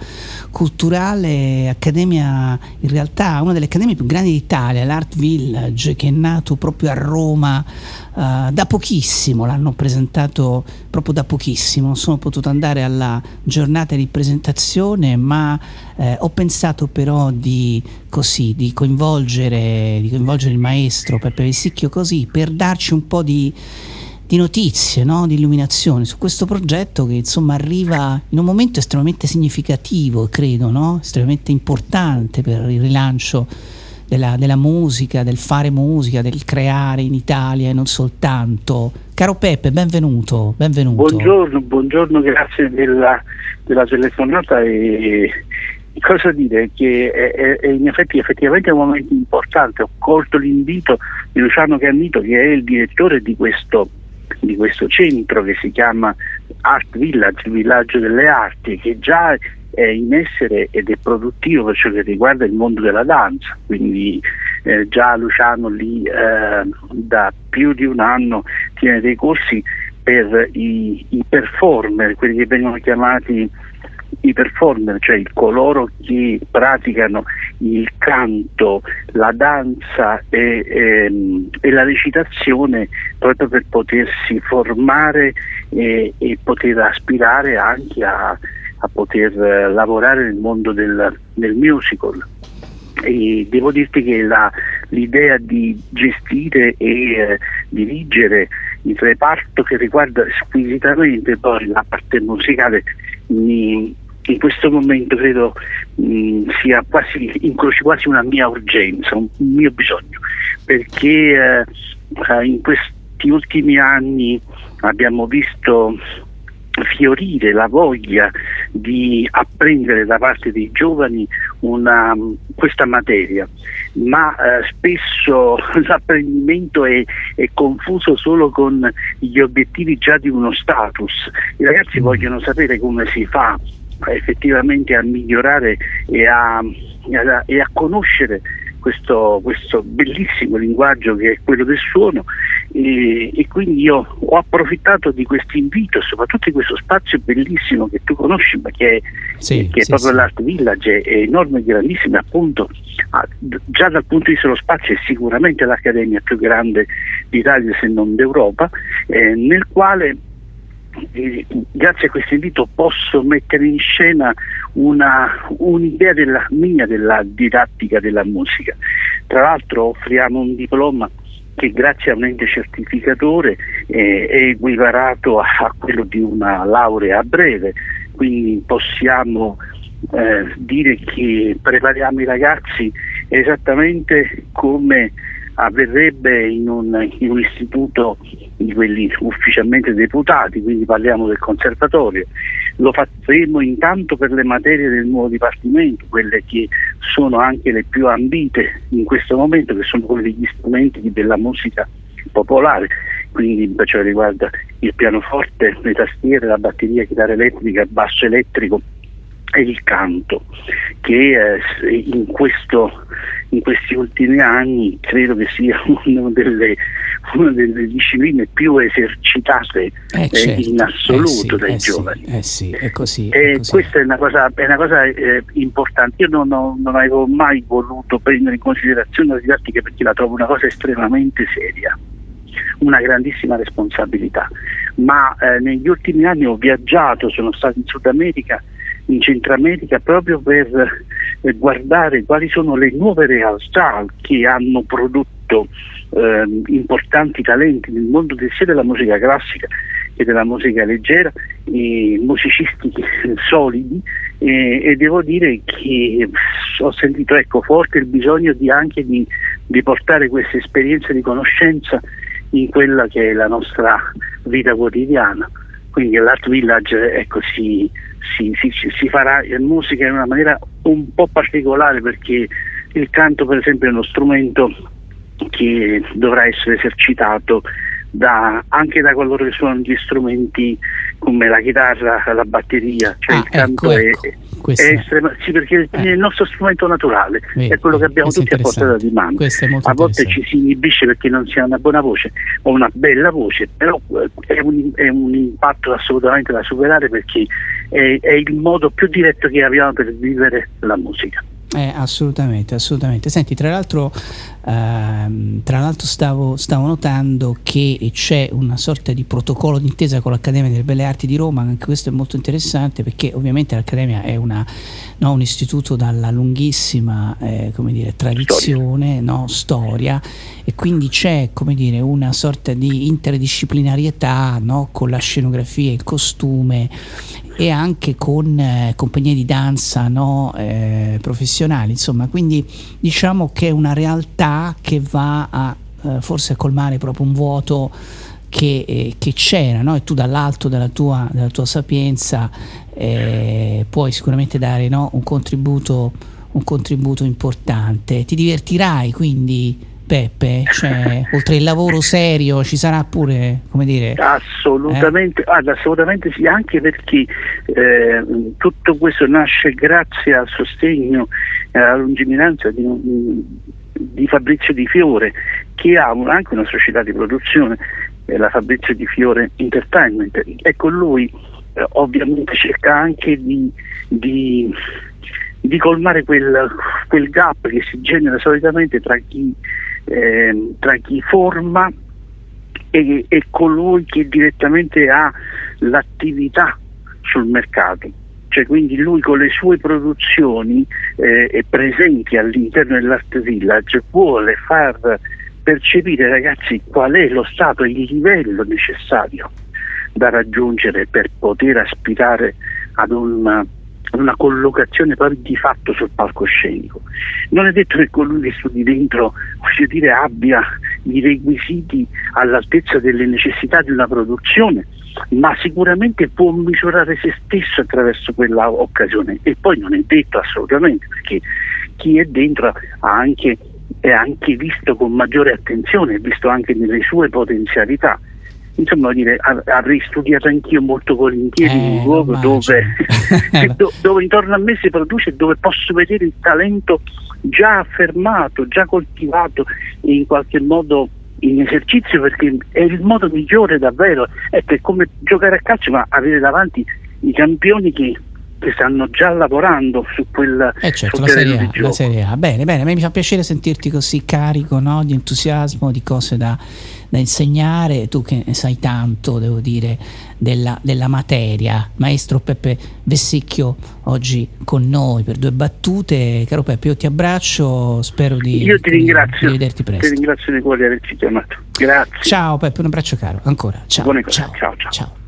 culturale, accademia, in realtà una delle accademie più grandi d'Italia, l'Art Village, che è nato proprio a Roma Uh, da pochissimo, l'hanno presentato proprio da pochissimo, non sono potuto andare alla giornata di presentazione, ma eh, ho pensato però di, così, di, coinvolgere, di coinvolgere il maestro Peppe Vessicchio così per darci un po' di, di notizie, no? di illuminazione su questo progetto che insomma arriva in un momento estremamente significativo, credo, no? estremamente importante per il rilancio della, della, musica, del fare musica, del creare in Italia e non soltanto. Caro Peppe, benvenuto. benvenuto. Buongiorno, buongiorno, grazie della, della telefonata e cosa dire che è, è, in effetti effettivamente è un momento importante. Ho colto l'invito di Luciano Cannito che è il direttore di questo, di questo centro che si chiama Art Village, il villaggio delle arti, che già è in essere ed è produttivo per ciò che riguarda il mondo della danza, quindi eh, già Luciano lì eh, da più di un anno tiene dei corsi per i, i performer, quelli che vengono chiamati i performer, cioè coloro che praticano il canto, la danza e, e, ehm, e la recitazione proprio per potersi formare e, e poter aspirare anche a, a poter eh, lavorare nel mondo del, del musical. E devo dirti che la, l'idea di gestire e eh, dirigere il reparto che riguarda squisitamente poi la parte musicale mi, in questo momento credo mh, sia quasi, incroci quasi una mia urgenza, un, mio bisogno, perché eh, eh, in questi ultimi anni abbiamo visto fiorire la voglia di apprendere da parte dei giovani una, questa materia, ma eh, spesso l'apprendimento è, è, confuso solo con gli obiettivi già di uno status. I ragazzi mm. vogliono sapere come si fa effettivamente a migliorare e a, e a, e a conoscere questo, questo, bellissimo linguaggio che è quello del suono e, e, quindi io ho approfittato di questo invito, soprattutto di questo spazio bellissimo che tu conosci, ma che è, sì, che è sì, proprio sì. l'Art Village, è enorme e grandissimo, appunto ah, già dal punto di vista dello spazio è sicuramente l'accademia più grande d'Italia se non d'Europa, eh, nel quale grazie a questo invito posso mettere in scena una, un'idea della mia della didattica della musica. Tra l'altro offriamo un diploma che grazie a un ente certificatore eh, è equiparato a, a, quello di una laurea breve, quindi possiamo eh, dire che prepariamo i ragazzi esattamente come avverrebbe in un, in un, istituto di quelli ufficialmente deputati, quindi parliamo del conservatorio. Lo faremo intanto per le materie del nuovo dipartimento, quelle che sono anche le più ambite in questo momento, che sono quelle degli strumenti della musica popolare, quindi per ciò riguarda il pianoforte, le tastiere, la batteria, chitarra elettrica, basso elettrico e il canto, che eh, in questo in questi ultimi anni credo che sia una delle, una delle discipline più esercitate eh, eh certo. in assoluto eh sì, dai eh giovani. Sì, eh sì, è così, e così. questa è una cosa, è una cosa eh, importante. Io non, ho, non, avevo mai voluto prendere in considerazione la didattica perché la trovo una cosa estremamente seria una grandissima responsabilità, ma eh, negli ultimi anni ho viaggiato, sono stato in Sud America in Centro America proprio per eh, guardare quali sono le nuove realtà che hanno prodotto eh, importanti talenti nel mondo sia della musica classica che della musica leggera, musicisti solidi e, e, devo dire che ho sentito ecco, forte il bisogno di anche di, di portare questa esperienza di conoscenza in quella che è la nostra vita quotidiana. Quindi l'Art Village ecco, si, si, si, si farà musica in una maniera un po' particolare perché il canto per esempio è uno strumento che dovrà essere esercitato da, anche da coloro che suonano gli strumenti come la chitarra, la batteria, cioè ah, il canto ecco, ecco. È, è estrema, sì, perché eh. è il nostro strumento naturale, Vedi, è quello che abbiamo tutti a portata di mano. A volte ci si inibisce perché non si ha una buona voce o una bella voce, però eh, è un, è un impatto assolutamente da superare perché è, è il modo più diretto che abbiamo per vivere la musica. Eh, assolutamente, assolutamente. Senti, tra l'altro, ehm, tra l'altro stavo, stavo, notando che c'è una sorta di protocollo d'intesa con l'Accademia delle Belle Arti di Roma, anche questo è molto interessante perché ovviamente l'Accademia è una, no, un istituto dalla lunghissima eh, dire, tradizione, storia. No, storia. e quindi c'è dire, una sorta di interdisciplinarietà no, con la scenografia, il costume e anche con eh, compagnie di danza no, eh, professionali, insomma, quindi diciamo che è una realtà che va a eh, forse a colmare proprio un vuoto che, eh, che c'era no? e tu dall'alto della tua, della tua sapienza eh, puoi sicuramente dare no? un, contributo, un contributo importante. Ti divertirai quindi Peppe? Cioè, oltre il lavoro serio ci sarà pure, come dire... Assolutamente, eh? assolutamente sì, anche perché eh, tutto questo nasce grazie al sostegno e alla lungimiranza di di Fabrizio Di Fiore, che ha un, anche una società di produzione, eh, la Fabrizio Di Fiore Entertainment. Ecco, lui eh, ovviamente cerca anche di, di, di colmare quel, quel, gap che si genera solitamente tra chi, eh, tra chi forma e, e colui che direttamente ha l'attività sul mercato. Cioè quindi lui con le sue produzioni eh, presenti all'interno dell'Art Village vuole far percepire ragazzi qual è lo stato, il livello necessario da raggiungere per poter aspirare ad ad una collocazione poi di fatto sul palcoscenico. Non è detto che colui che studi dentro dire, abbia i requisiti all'altezza delle necessità di una produzione, ma sicuramente può misurare se stesso attraverso quella occasione e poi non è detto assolutamente perché chi è dentro anche, è anche visto con maggiore attenzione, è visto anche nelle sue potenzialità. Insomma, dire, avrei studiato anch'io molto volentieri Eh, un luogo dove, do- dove intorno a me si produce, dove posso vedere il talento già affermato, già coltivato e in qualche modo in esercizio perché è il modo migliore davvero, ecco, è come giocare a calcio ma avere davanti i campioni che, che stanno già lavorando su quel Eh certo, la serie, A, la serie A. Bene, bene, a me mi fa piacere sentirti così carico no? di entusiasmo, di cose da, da insegnare. Tu che ne sai tanto, devo dire, della, della materia. Maestro Peppe Vessicchio, oggi con noi per due battute. Caro Peppe, io ti abbraccio, spero di, Io ti ringrazio, di vederti ti presto. ringrazio di cuore di averci chiamato. Grazie. Ciao Peppe, un abbraccio caro, ancora. Ciao. Buone cose. ciao, ciao, ciao. ciao.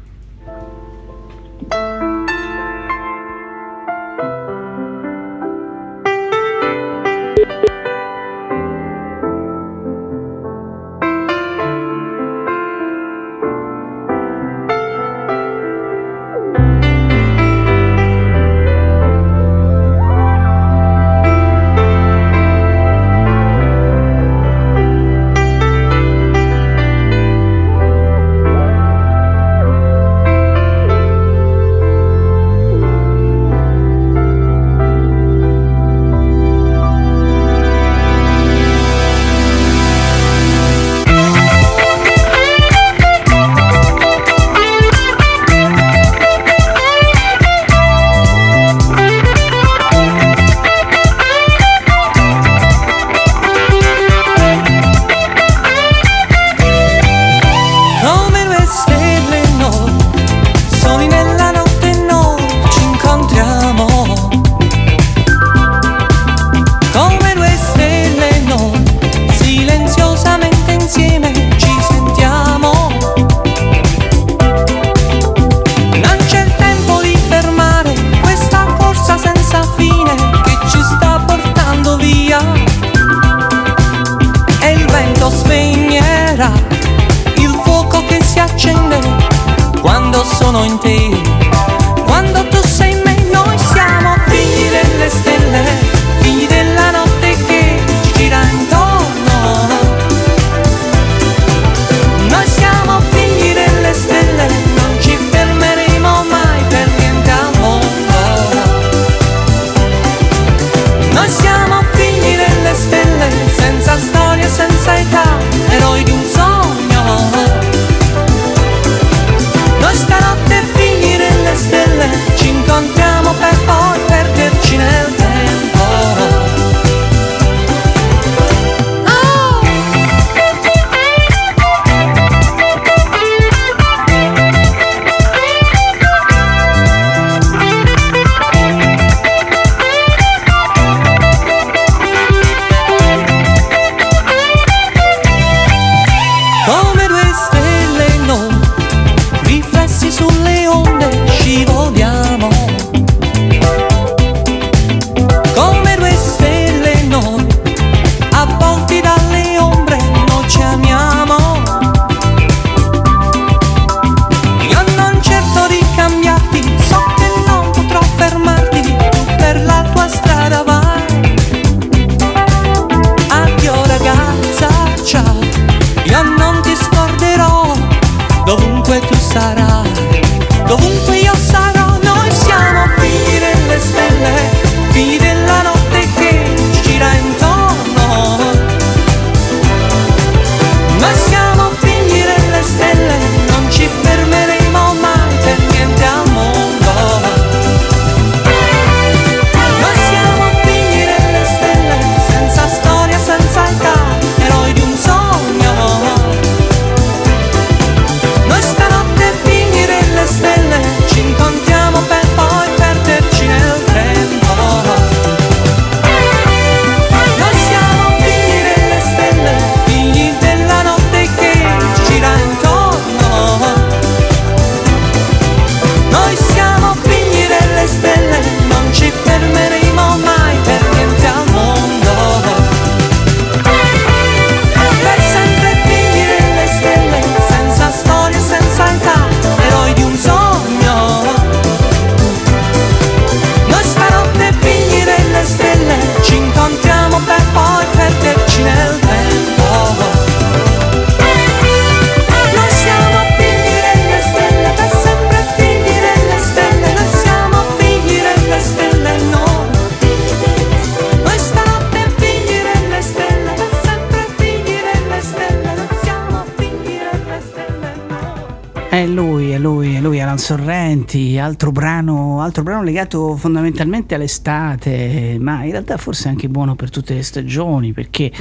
Altro brano, altro brano legato fondamentalmente all'estate, ma in realtà forse anche buono per tutte le stagioni, perché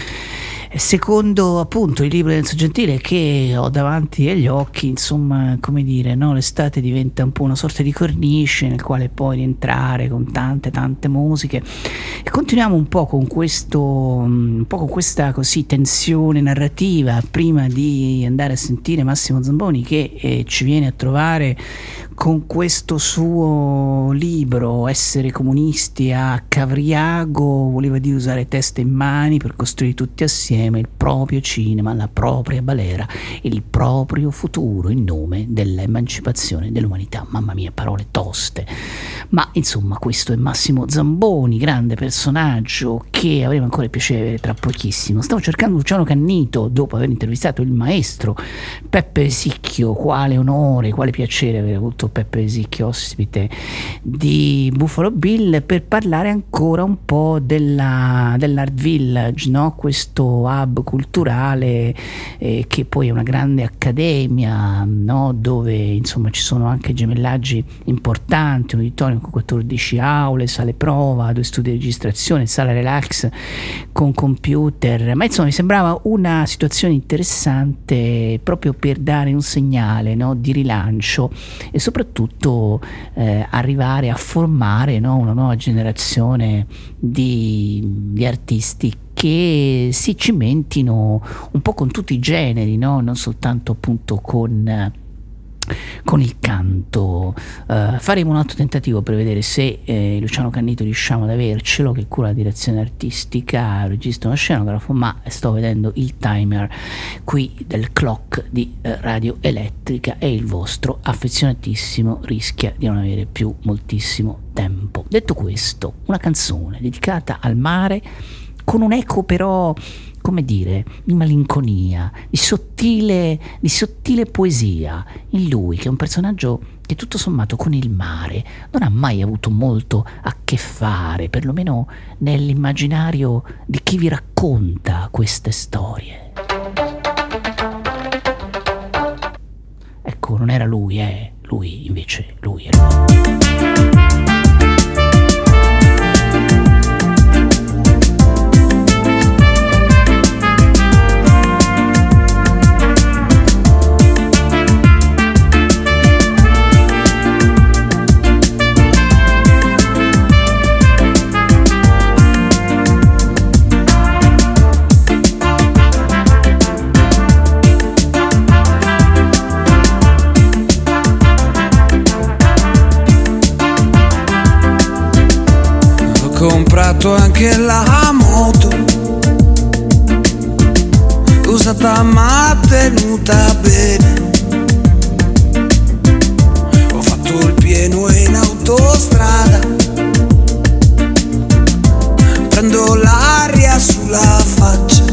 secondo appunto il libro del Gentile che ho davanti agli occhi, insomma, come dire, no? l'estate diventa un po' una sorta di cornice nel quale puoi rientrare con tante tante musiche e continuiamo un po' con questo un po' con questa così tensione narrativa prima di andare a sentire Massimo Zamboni che eh, ci viene a trovare con questo suo libro Essere comunisti a Cavriago voleva dire usare testa in mani per costruire tutti assieme il proprio cinema, la propria balera, il proprio futuro in nome dell'emancipazione dell'umanità. Mamma mia, parole toste. Ma insomma, questo è Massimo Zamboni, grande personaggio che avremo ancora il piacere di tra pochissimo. Stavo cercando Luciano Cannito dopo aver intervistato il maestro Peppe Sicchio, quale onore, quale piacere aver avuto Peppe Sicchio ospite di Buffalo Bill per parlare ancora un po' della, dell'Art Village, no? questo hub culturale eh, che poi è una grande accademia no? dove insomma ci sono anche gemellaggi importanti, un auditorium con 14 aule, sale prova, due studi di registrazione, sala relax con computer, ma insomma mi sembrava una situazione interessante proprio per dare un segnale no? di rilancio e soprattutto soprattutto eh, arrivare a formare no, una nuova generazione di, di artisti che si cimentino un po' con tutti i generi, no? non soltanto appunto con con il canto. Uh, faremo un altro tentativo per vedere se eh, Luciano Cannito riusciamo ad avercelo, che cura la direzione artistica, regista uno scenografo, ma sto vedendo il timer qui del clock di uh, Radio Elettrica e il vostro affezionatissimo rischia di non avere più moltissimo tempo. Detto questo, una canzone dedicata al mare con un eco però come dire, di malinconia, di sottile, di sottile poesia in lui, che è un personaggio che tutto sommato con il mare non ha mai avuto molto a che fare, perlomeno nell'immaginario di chi vi racconta queste storie. Ecco, non era lui, eh, lui invece, lui era comprato anche la moto. Usata ma tenuta bene. Ho fatto il pieno in autostrada. Prendo l'aria sulla faccia.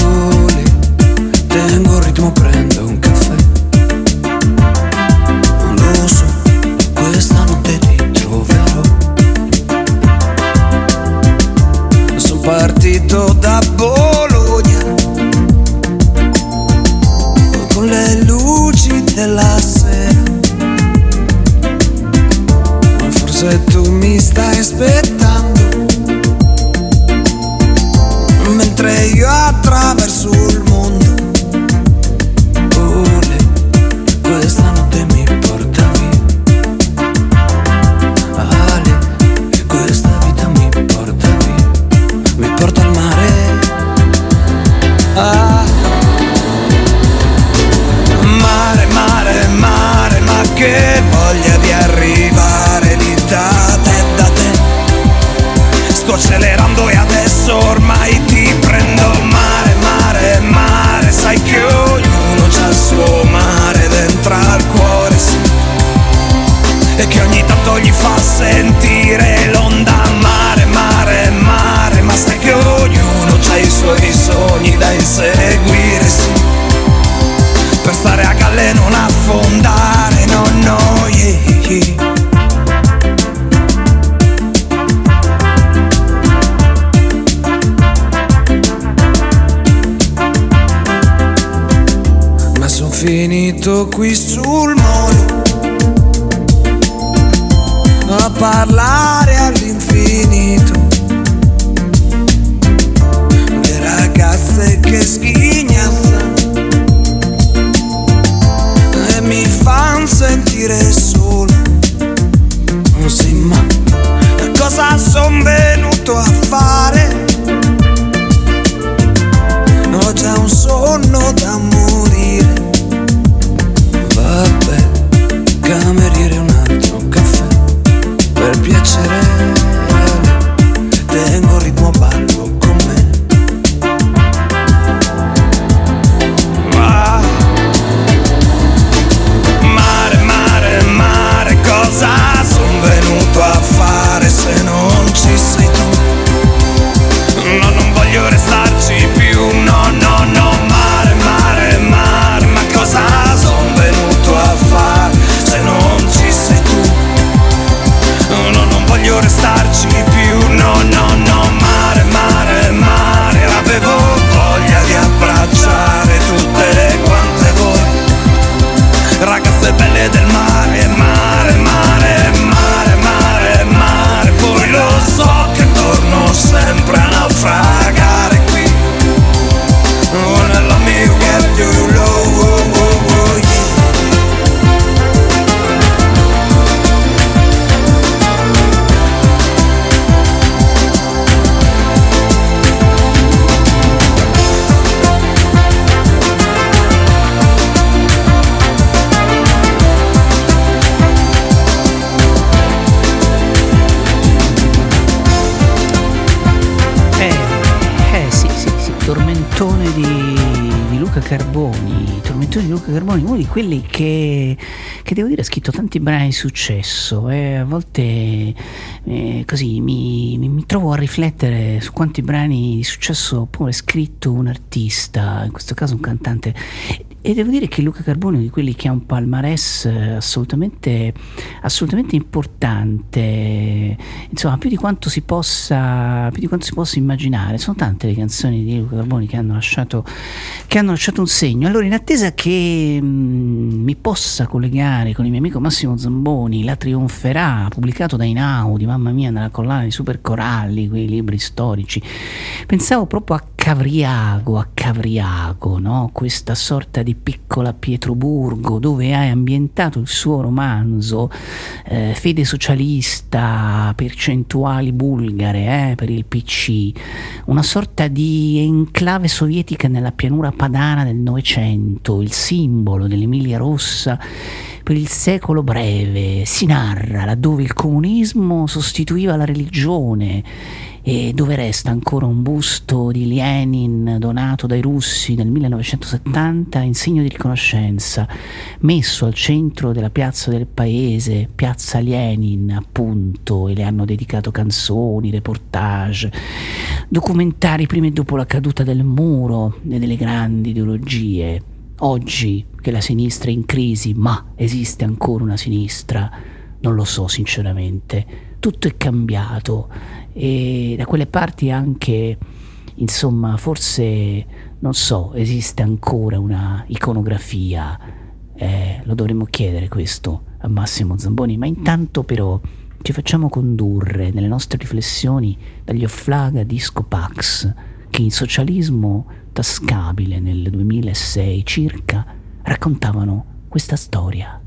Oh, tengo il ritmo prendo quelli che, che devo dire ha scritto tanti brani di successo e a volte eh, così mi, mi- mi trovo a riflettere su quanti brani di successo può aver scritto un artista, in questo caso un cantante. E devo dire che Luca Carboni è di quelli che ha un palmarès eh, assolutamente, assolutamente importante, insomma più di possa, più di quanto si possa immaginare. Sono tante le canzoni di Luca Carboni che hanno lasciato, che hanno lasciato un segno. Allora in attesa che mm, mi possa collegare con il mio amico Massimo Zamboni, La Trionferà, pubblicato da Inaudi, mamma mia, nella collana di Super Coralli, quei libri storici, pensavo proprio a Cavriago, a Cavriago, no? questa sorta di piccola Pietroburgo dove hai ambientato il suo romanzo eh, Fede socialista, percentuali bulgare eh, per il PC, una sorta di enclave sovietica nella pianura padana del Novecento, il simbolo dell'Emilia Rossa per il secolo breve, si narra laddove il comunismo sostituiva la religione e dove resta ancora un busto di Lenin donato dai russi nel 1970 in segno di riconoscenza, messo al centro della piazza del paese, piazza Lenin appunto, e le hanno dedicato canzoni, reportage, documentari prima e dopo la caduta del muro e delle grandi ideologie. Oggi che la sinistra è in crisi, ma esiste ancora una sinistra, non lo so sinceramente. Tutto è cambiato e da quelle parti anche, insomma, forse, non so, esiste ancora una iconografia. Eh, lo dovremmo chiedere questo a Massimo Zamboni, ma intanto però ci facciamo condurre nelle nostre riflessioni dagli Offlaga Disco Pax che in socialismo tascabile nel 2006 circa raccontavano questa storia.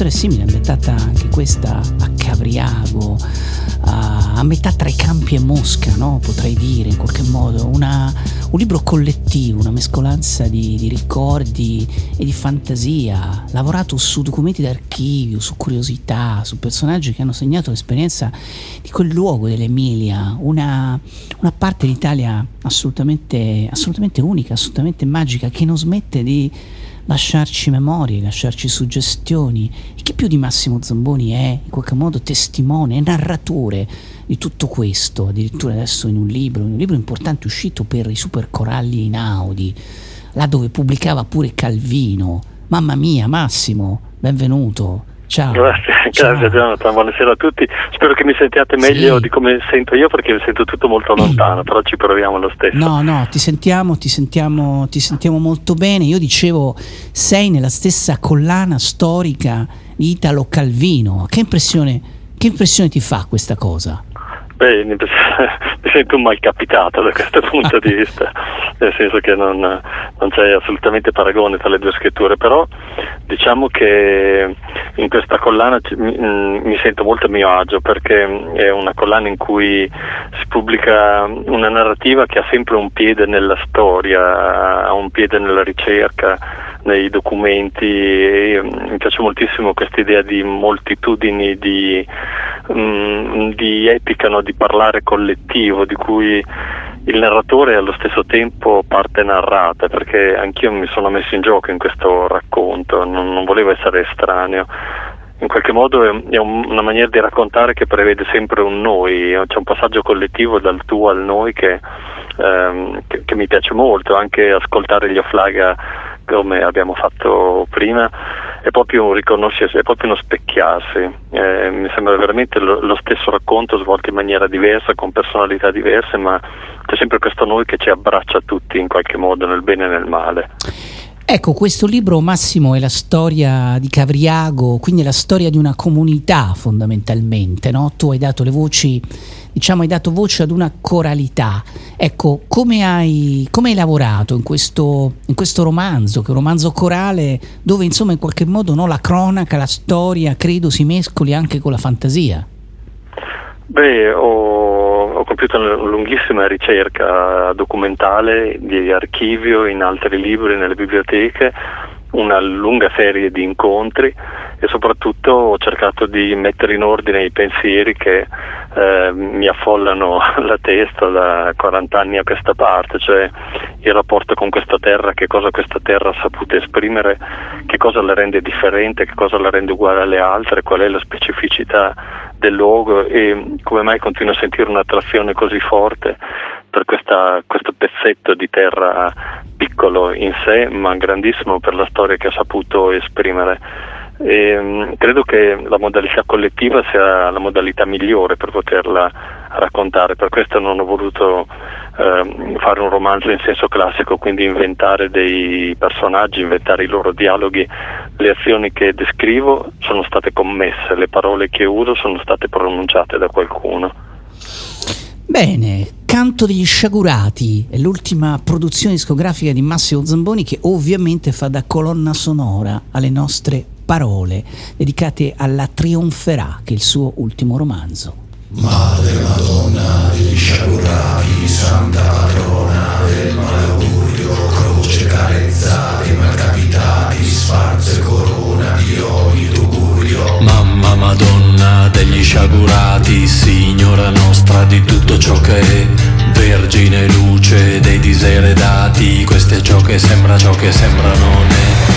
canzone simile, ambientata anche questa a Cavriago, a, a, metà tra i campi e Mosca, no? potrei dire in qualche modo, una, un libro collettivo, una mescolanza di, di, ricordi e di fantasia, lavorato su documenti d'archivio, su curiosità, su personaggi che hanno segnato l'esperienza di quel luogo dell'Emilia, una, una parte d'Italia assolutamente, assolutamente unica, assolutamente magica, che non smette di lasciarci memorie, lasciarci suggestioni e chi più di Massimo Zamboni è in qualche modo testimone narratore di tutto questo, addirittura adesso in un libro, in un libro importante uscito per i super coralli inaudi, là dove pubblicava pure Calvino. Mamma mia, Massimo, benvenuto. Ciao. Grazie, grazie Jonathan, buonasera a tutti. Spero che mi sentiate meglio Sì. di come sento io perché mi sento tutto molto lontano, però ci proviamo lo stesso. No, no, ti sentiamo, ti sentiamo, ti sentiamo molto bene. Io dicevo, sei nella stessa collana storica di Italo Calvino. Che impressione, che impressione ti fa questa cosa? Beh, mi sento un malcapitato da questo punto di vista, nel senso che non, non c'è assolutamente paragone tra le due scritture, però diciamo che in questa collana mi, mm, mi sento molto a mio agio perché è una collana in cui si pubblica una narrativa che ha sempre un piede nella storia, ha un piede nella ricerca, nei documenti e mm, mi piace moltissimo questa idea di moltitudini di, mm, di epica, no? Di parlare collettivo, di cui il narratore è allo stesso tempo parte narrata, perché anch'io mi sono messo in gioco in questo racconto, non, non volevo essere estraneo. In qualche modo è, è un- una maniera di raccontare che prevede sempre un noi, c'è un passaggio collettivo dal tu al noi che, ehm, che- che mi piace molto, anche ascoltare gli Oflaga come abbiamo fatto prima è proprio un riconoscersi, è proprio uno specchiarsi. Eh, mi sembra veramente lo, lo stesso racconto svolto in maniera diversa, con personalità diverse, ma c'è sempre questo noi che ci abbraccia tutti in qualche modo, nel bene e nel male. Ecco, questo libro Massimo è la storia di Cavriago, quindi è la storia di una comunità fondamentalmente, no? Tu hai dato le voci, diciamo hai dato voce ad una coralità. Ecco, come hai, come hai lavorato in questo, in questo romanzo, che è un romanzo corale dove insomma in qualche modo no, la cronaca, la storia, credo si mescoli anche con la fantasia? Beh, ho, ho compiuto una lunghissima ricerca documentale di archivio in altri libri, nelle biblioteche, una lunga serie di incontri e soprattutto ho cercato di mettere in ordine i pensieri che eh, mi affollano la testa da 40 anni a questa parte, cioè il rapporto con questa terra, che cosa questa terra ha saputo esprimere, che cosa la rende differente, che cosa la rende uguale alle altre, qual è la specificità del luogo e come mai continuo a sentire un'attrazione così forte per questa- questo pezzetto di terra piccolo in sé ma grandissimo per la storia che ha saputo esprimere. E, mm, credo che la modalità collettiva sia la modalità migliore per poterla raccontare, per questo non ho voluto ehm, fare un romanzo in senso classico, quindi inventare dei personaggi, inventare i loro dialoghi, le azioni che descrivo sono state commesse, le parole che uso sono state pronunciate da qualcuno. Bene, Canto degli sciagurati è l'ultima produzione discografica di Massimo Zamboni che ovviamente fa da colonna sonora alle nostre parole dedicate alla Trionferà, che è il suo ultimo romanzo. Madre Madonna degli sciagurati, Santa Patrona del malaugurio, croce carezza dei malcapitati, sfarzo e corona di ogni tugurio. Mamma Madonna degli sciagurati, Signora nostra di tutto ciò che è, Vergine luce dei diseredati, questo è ciò che sembra, ciò che sembra non è.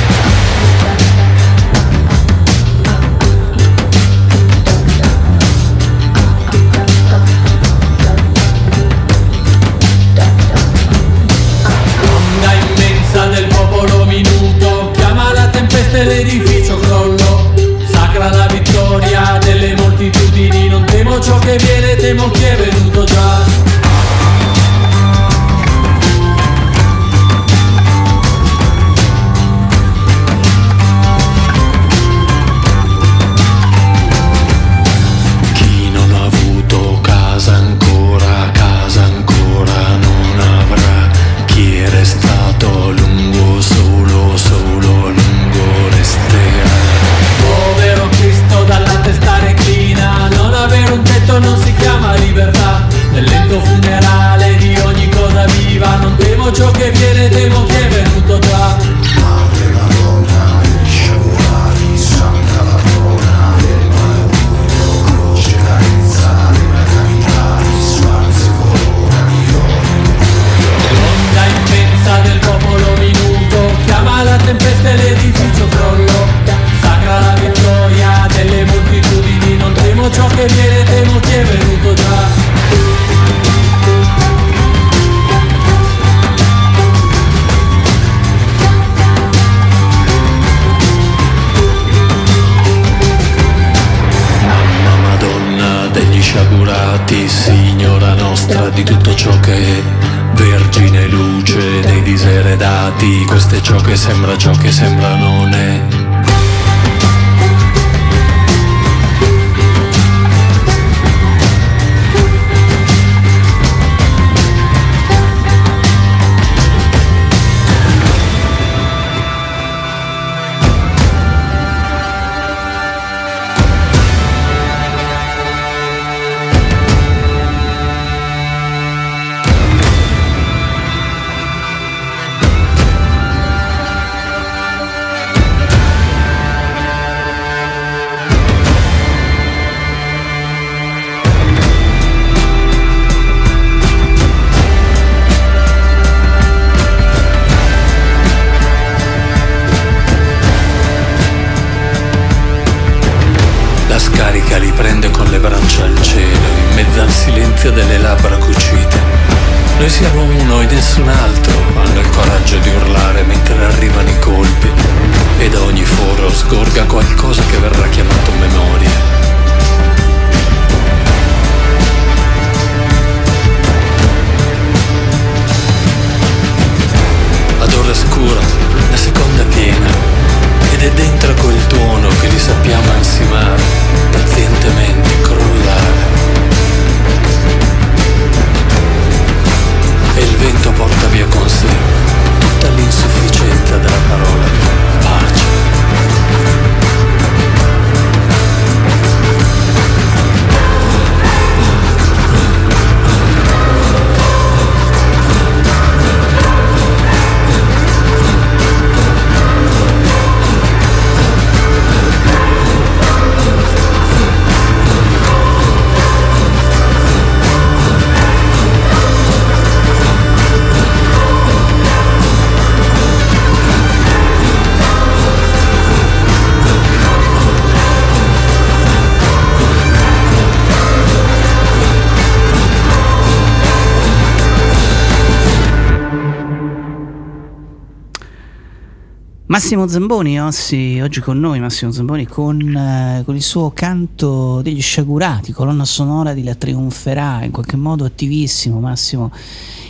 Massimo Zamboni oggi, oggi con noi, Massimo Zamboni con, eh, con il suo canto degli sciagurati, colonna sonora di La Trionferà, in qualche modo attivissimo Massimo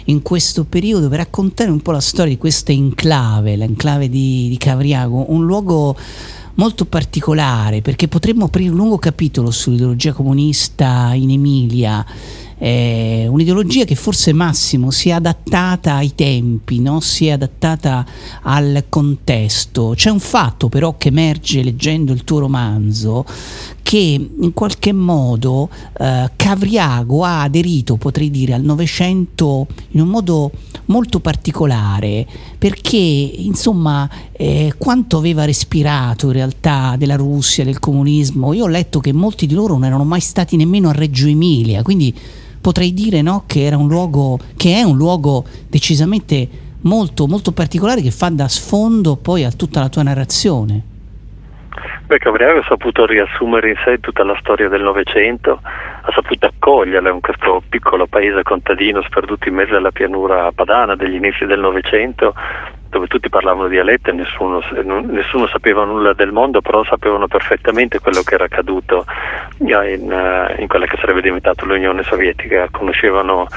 in questo periodo per raccontare un po' la storia di questa enclave, l'enclave di, di Cavriago, un luogo molto particolare perché potremmo aprire un lungo capitolo sull'ideologia comunista in Emilia. Eh, un'ideologia che forse Massimo si è adattata ai tempi, no? si è adattata al contesto. C'è un fatto però che emerge leggendo il tuo romanzo che in qualche modo eh, Cavriago ha aderito, potrei dire, al Novecento in un modo molto particolare perché insomma eh, quanto aveva respirato in realtà della Russia, del comunismo, io ho letto che molti di loro non erano mai stati nemmeno a Reggio Emilia, quindi potrei dire no, che era un luogo che è un luogo decisamente molto molto particolare che fa da sfondo poi a tutta la tua narrazione. Beh, Cavriago ha saputo riassumere in sé tutta la storia del Novecento, ha saputo accoglierla in questo piccolo paese contadino sperduto in mezzo alla pianura padana degli inizi del Novecento, dove tutti parlavano dialetto e nessuno, nessuno, sapeva nulla del mondo, però sapevano perfettamente quello che era accaduto in, in quella che sarebbe diventata l'Unione Sovietica. Conoscevano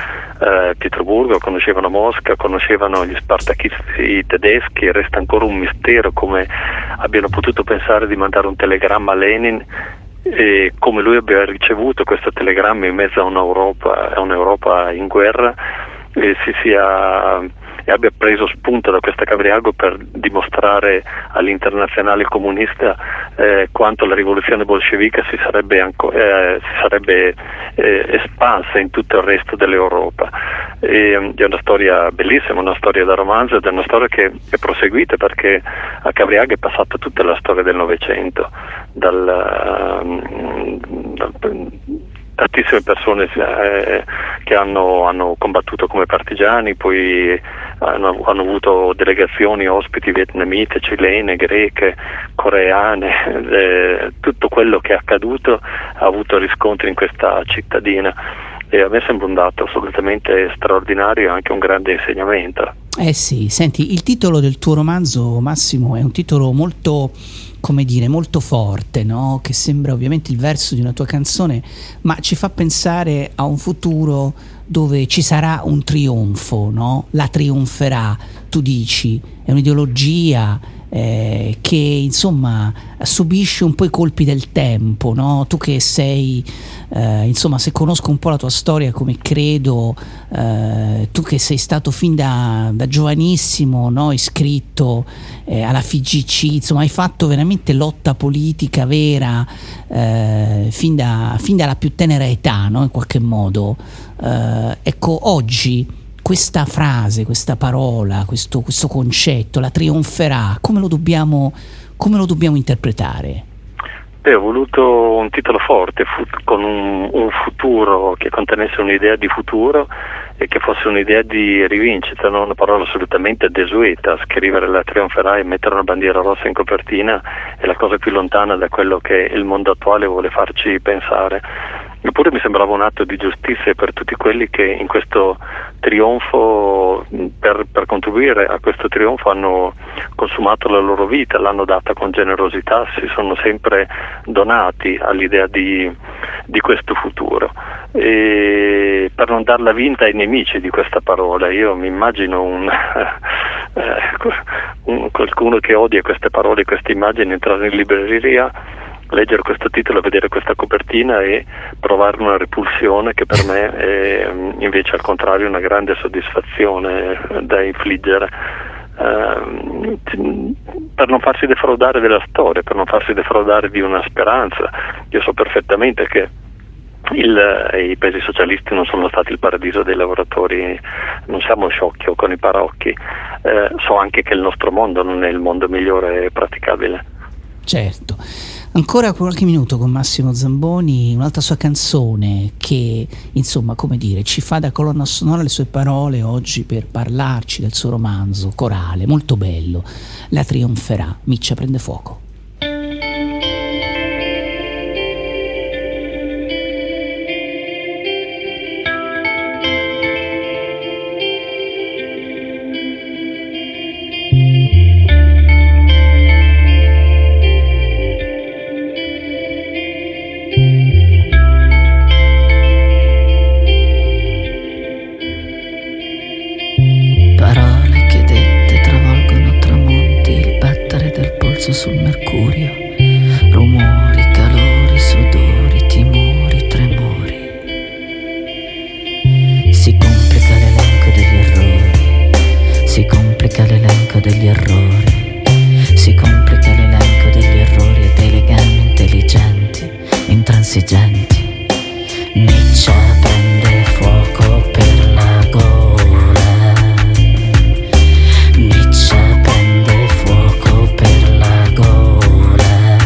eh, Pietroburgo, conoscevano Mosca, conoscevano gli spartachisti tedeschi, resta ancora un mistero come abbiano potuto pensare di mandare un telegramma a Lenin e come lui abbia ricevuto questo telegramma in mezzo a un'Europa, a un'Europa in guerra e si sia e abbia preso spunto da questa Cavriago per dimostrare all'internazionale comunista eh, quanto la rivoluzione bolscevica si sarebbe, anco, eh, si sarebbe eh, espansa in tutto il resto dell'Europa. E, è una storia bellissima, una storia da romanzo ed è una storia che è proseguita perché a Cavriago è passata tutta la storia del Novecento, dal, um, dal tantissime persone eh, che hanno, hanno, combattuto come partigiani, poi hanno, hanno, avuto delegazioni, ospiti vietnamite, cilene, greche, coreane, eh, tutto quello che è accaduto ha avuto riscontri in questa cittadina e a me sembra un dato assolutamente straordinario e anche un grande insegnamento. Eh sì, senti, il titolo del tuo romanzo, Massimo, è un titolo molto come dire, molto forte, no? che sembra ovviamente il verso di una tua canzone, ma ci fa pensare a un futuro dove ci sarà un trionfo, no? La trionferà, tu dici, è un'ideologia eh, che insomma subisce un po' i colpi del tempo, no? Tu che sei, eh, insomma, se conosco un po' la tua storia, come credo, eh, tu che sei stato fin da, da giovanissimo no? iscritto eh, alla FIGC, insomma, hai fatto veramente lotta politica vera eh, fin, da- fin dalla più tenera età, no? in qualche modo. Eh, ecco, oggi questa frase, questa parola, questo, questo concetto, la trionferà, come lo dobbiamo, come lo dobbiamo interpretare? Beh, ho voluto un titolo forte, fu- con un, un futuro che contenesse un'idea di futuro e che fosse un'idea di rivincita, non una parola assolutamente desueta. Scrivere la trionferà e mettere una bandiera rossa in copertina è la cosa più lontana da quello che il mondo attuale vuole farci pensare. Eppure mi sembrava un atto di giustizia per tutti quelli che in questo trionfo, per, per contribuire a questo trionfo, hanno consumato la loro vita, l'hanno data con generosità, si sono sempre donati all'idea di, di questo futuro. E per non darla vinta ai nemici di questa parola, io mi immagino un, eh, un- qualcuno che odia queste parole, queste immagini, entrare in libreria leggere questo titolo, vedere questa copertina e provare una repulsione che per me è mm, invece al contrario una grande soddisfazione da infliggere. Ehm, per non farsi defraudare della storia, per non farsi defraudare di una speranza. Io so perfettamente che il- i paesi socialisti non sono stati il paradiso dei lavoratori, non siamo sciocchi o con i parocchi, Eh, so anche che il nostro mondo non è il mondo migliore praticabile. Certo. Ancora qualche minuto con Massimo Zamboni, un'altra sua canzone che, insomma, come dire, ci fa da colonna sonora le sue parole oggi per parlarci del suo romanzo corale, molto bello, La trionferà, Miccia prende fuoco. Degli errori, si complica l'elenco degli errori e dei legami intelligenti, intransigenti. Miccia prende fuoco per la gola. Miccia prende fuoco per la gola.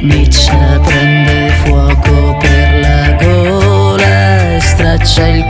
Miccia prende fuoco per la gola e straccia il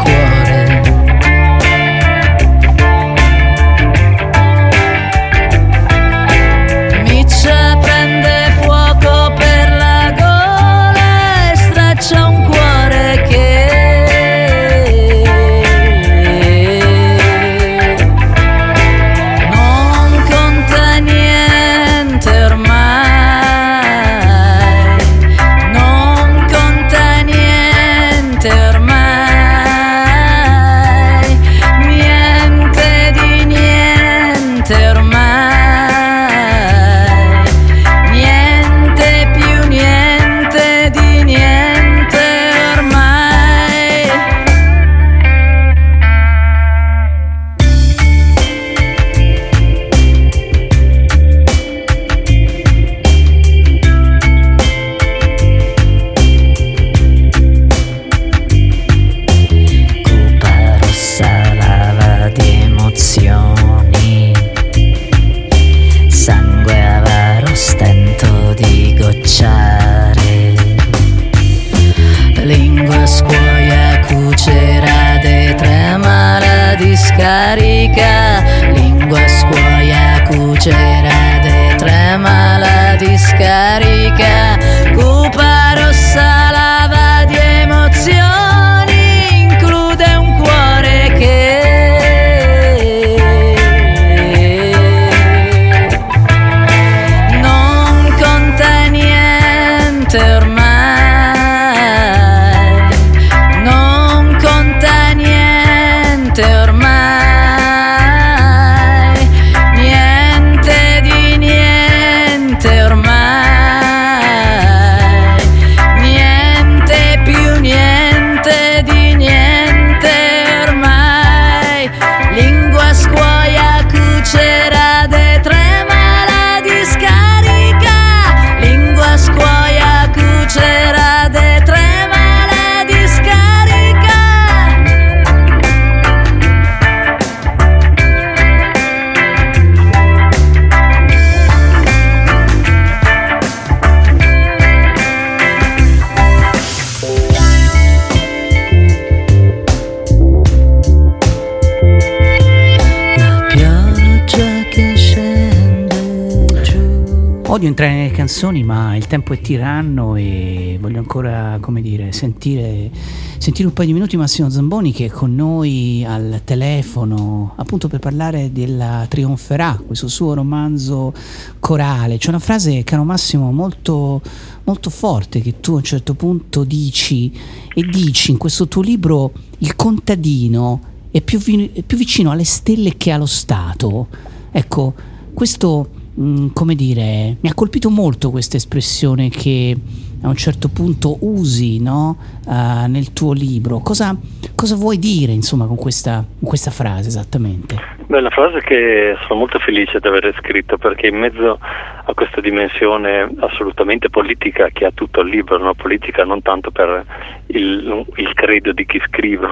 canzoni, ma il tempo è tiranno e voglio ancora, dire, sentire, sentire un paio di minuti Massimo Zamboni che è con noi al telefono, appunto per parlare della Trionferà, questo suo romanzo corale. C'è una frase, caro Massimo, molto, molto forte che tu a un certo punto dici e dici in questo tuo libro il contadino è più, vi- è più vicino alle stelle che allo Stato. Ecco, questo, mh, come dire, mi ha colpito molto questa espressione che a un certo punto usi no? Eh, nel tuo libro. Cosa, cosa vuoi dire, insomma, con questa, con questa frase esattamente? Beh, una frase che sono molto felice di aver scritto perché in mezzo a questa dimensione assolutamente politica che ha tutto il libro, no? politica non tanto per il, il credo di chi scrive,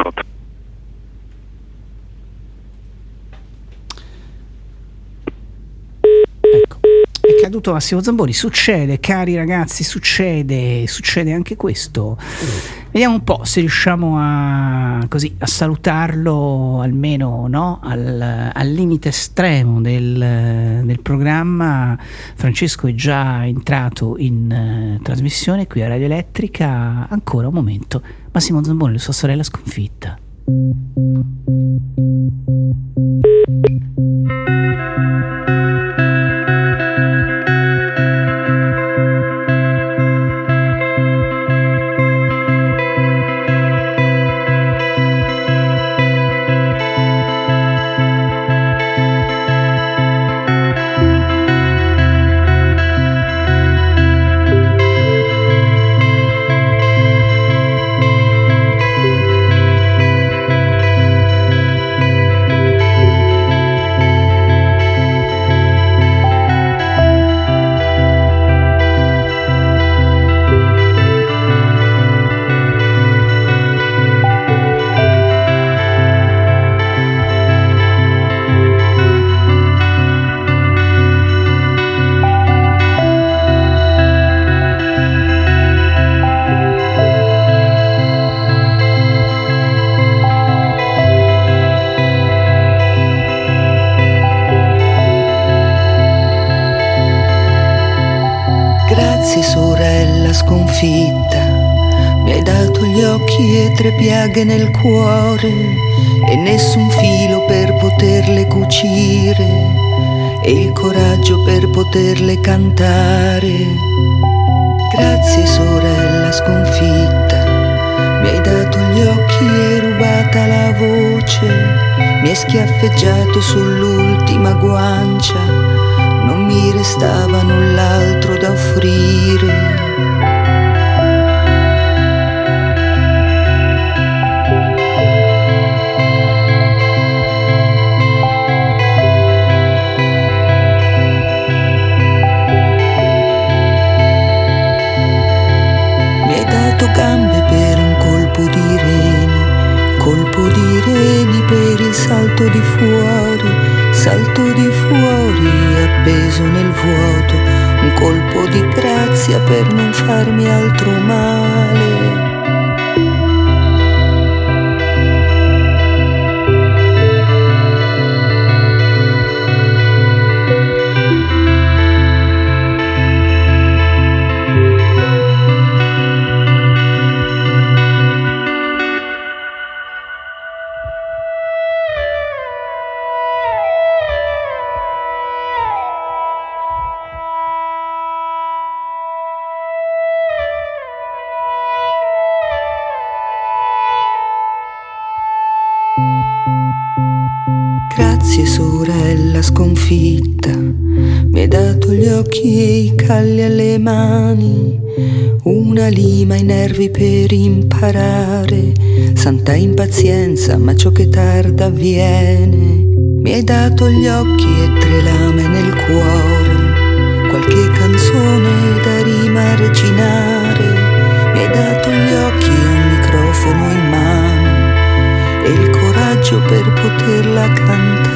no? È caduto Massimo Zamboni, succede, cari ragazzi, succede, succede anche questo. Vediamo un po' se riusciamo a, così, a salutarlo almeno no? al, al limite estremo del, del programma. Francesco è già entrato in eh, trasmissione qui a Radio Elettrica. Ancora un momento. Massimo Zamboni, la sua sorella sconfitta. Grazie gli occhi e tre piaghe nel cuore e nessun filo per poterle cucire e il coraggio per poterle cantare. Grazie sorella sconfitta, mi hai dato gli occhi e rubata la voce, mi hai schiaffeggiato sull'ultima guancia non mi restava null'altro da offrire. Salto di fuori appeso nel vuoto, un colpo di grazia per non farmi altro male. Occhi e i calli alle mani, una lima ai nervi per imparare, santa impazienza, ma ciò che tarda avviene. Mi hai dato gli occhi e tre lame nel cuore, qualche canzone da rimarginare. Mi hai dato gli occhi e un microfono in mano e il coraggio per poterla cantare.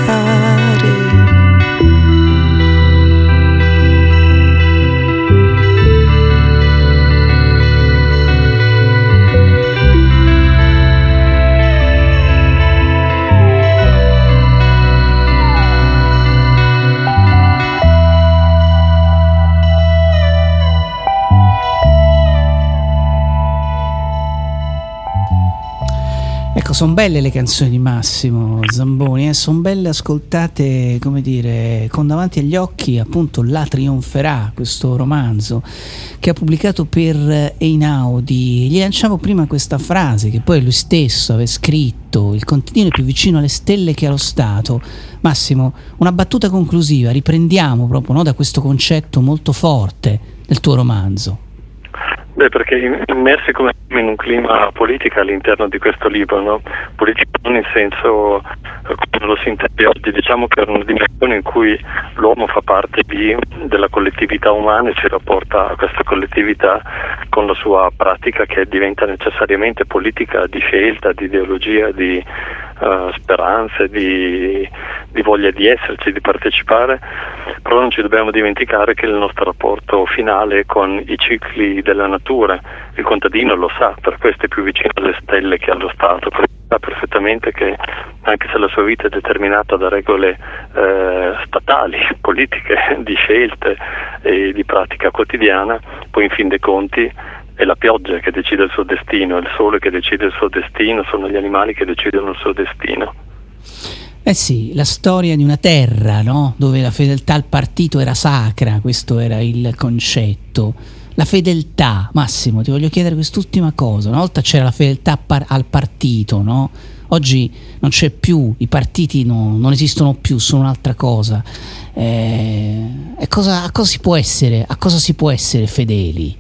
Sono belle le canzoni di Massimo Zamboni, eh? sono belle ascoltate, come dire, con davanti agli occhi appunto La Trionferà, questo romanzo che ha pubblicato per Einaudi. Gli lanciamo prima questa frase che poi lui stesso aveva scritto, il continuo è più vicino alle stelle che allo Stato. Massimo, una battuta conclusiva, riprendiamo proprio no, da questo concetto molto forte del tuo romanzo. Beh, perché immersi come in un clima politico all'interno di questo libro, no? politico non in senso eh, come lo si intende oggi, diciamo che è una dimensione in cui l'uomo fa parte di, della collettività umana e si rapporta a questa collettività con la sua pratica che diventa necessariamente politica di scelta, di ideologia, di uh, speranze, di, di voglia di esserci, di partecipare, però non ci dobbiamo dimenticare che il nostro rapporto finale con i cicli della natura, il contadino lo sa, per questo è più vicino alle stelle che allo Stato, sa perfettamente che anche se la sua vita è determinata da regole eh, statali, politiche, di scelte e di pratica quotidiana, poi in fin dei conti è la pioggia che decide il suo destino, è il sole che decide il suo destino, sono gli animali che decidono il suo destino. Eh sì, la storia di una terra, no? Dove la fedeltà al partito era sacra, questo era il concetto. La fedeltà, Massimo, ti voglio chiedere quest'ultima cosa. Una volta c'era la fedeltà par- al partito, no? Oggi non c'è più, i partiti no, non esistono più, sono un'altra cosa. Eh, cosa, a cosa si può essere? A cosa si può essere fedeli?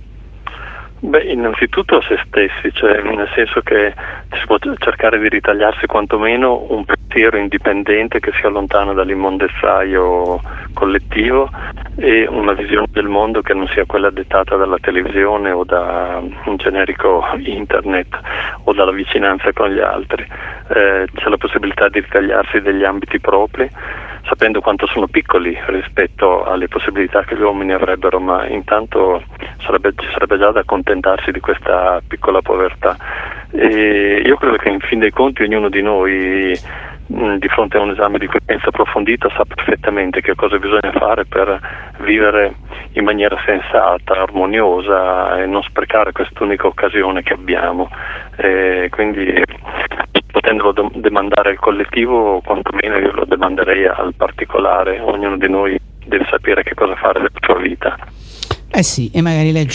Beh, innanzitutto a se stessi, cioè nel senso che si può cercare di ritagliarsi quantomeno un pensiero indipendente che si allontana dall'immondezzaio collettivo e una visione del mondo che non sia quella dettata dalla televisione o da un generico internet o dalla vicinanza con gli altri. Eh, c'è la possibilità di ritagliarsi degli ambiti propri sapendo quanto sono piccoli rispetto alle possibilità che gli uomini avrebbero, ma intanto sarebbe, ci sarebbe già da accontentarsi di questa piccola povertà. E io credo che in fin dei conti ognuno di noi di fronte a un esame di coscienza approfondita sa perfettamente che cosa bisogna fare per vivere in maniera sensata, armoniosa e non sprecare quest'unica occasione che abbiamo. E quindi potendolo do- demandare al collettivo, quantomeno io lo demanderei al particolare, ognuno di noi deve sapere che cosa fare della sua vita. Eh sì, e magari legge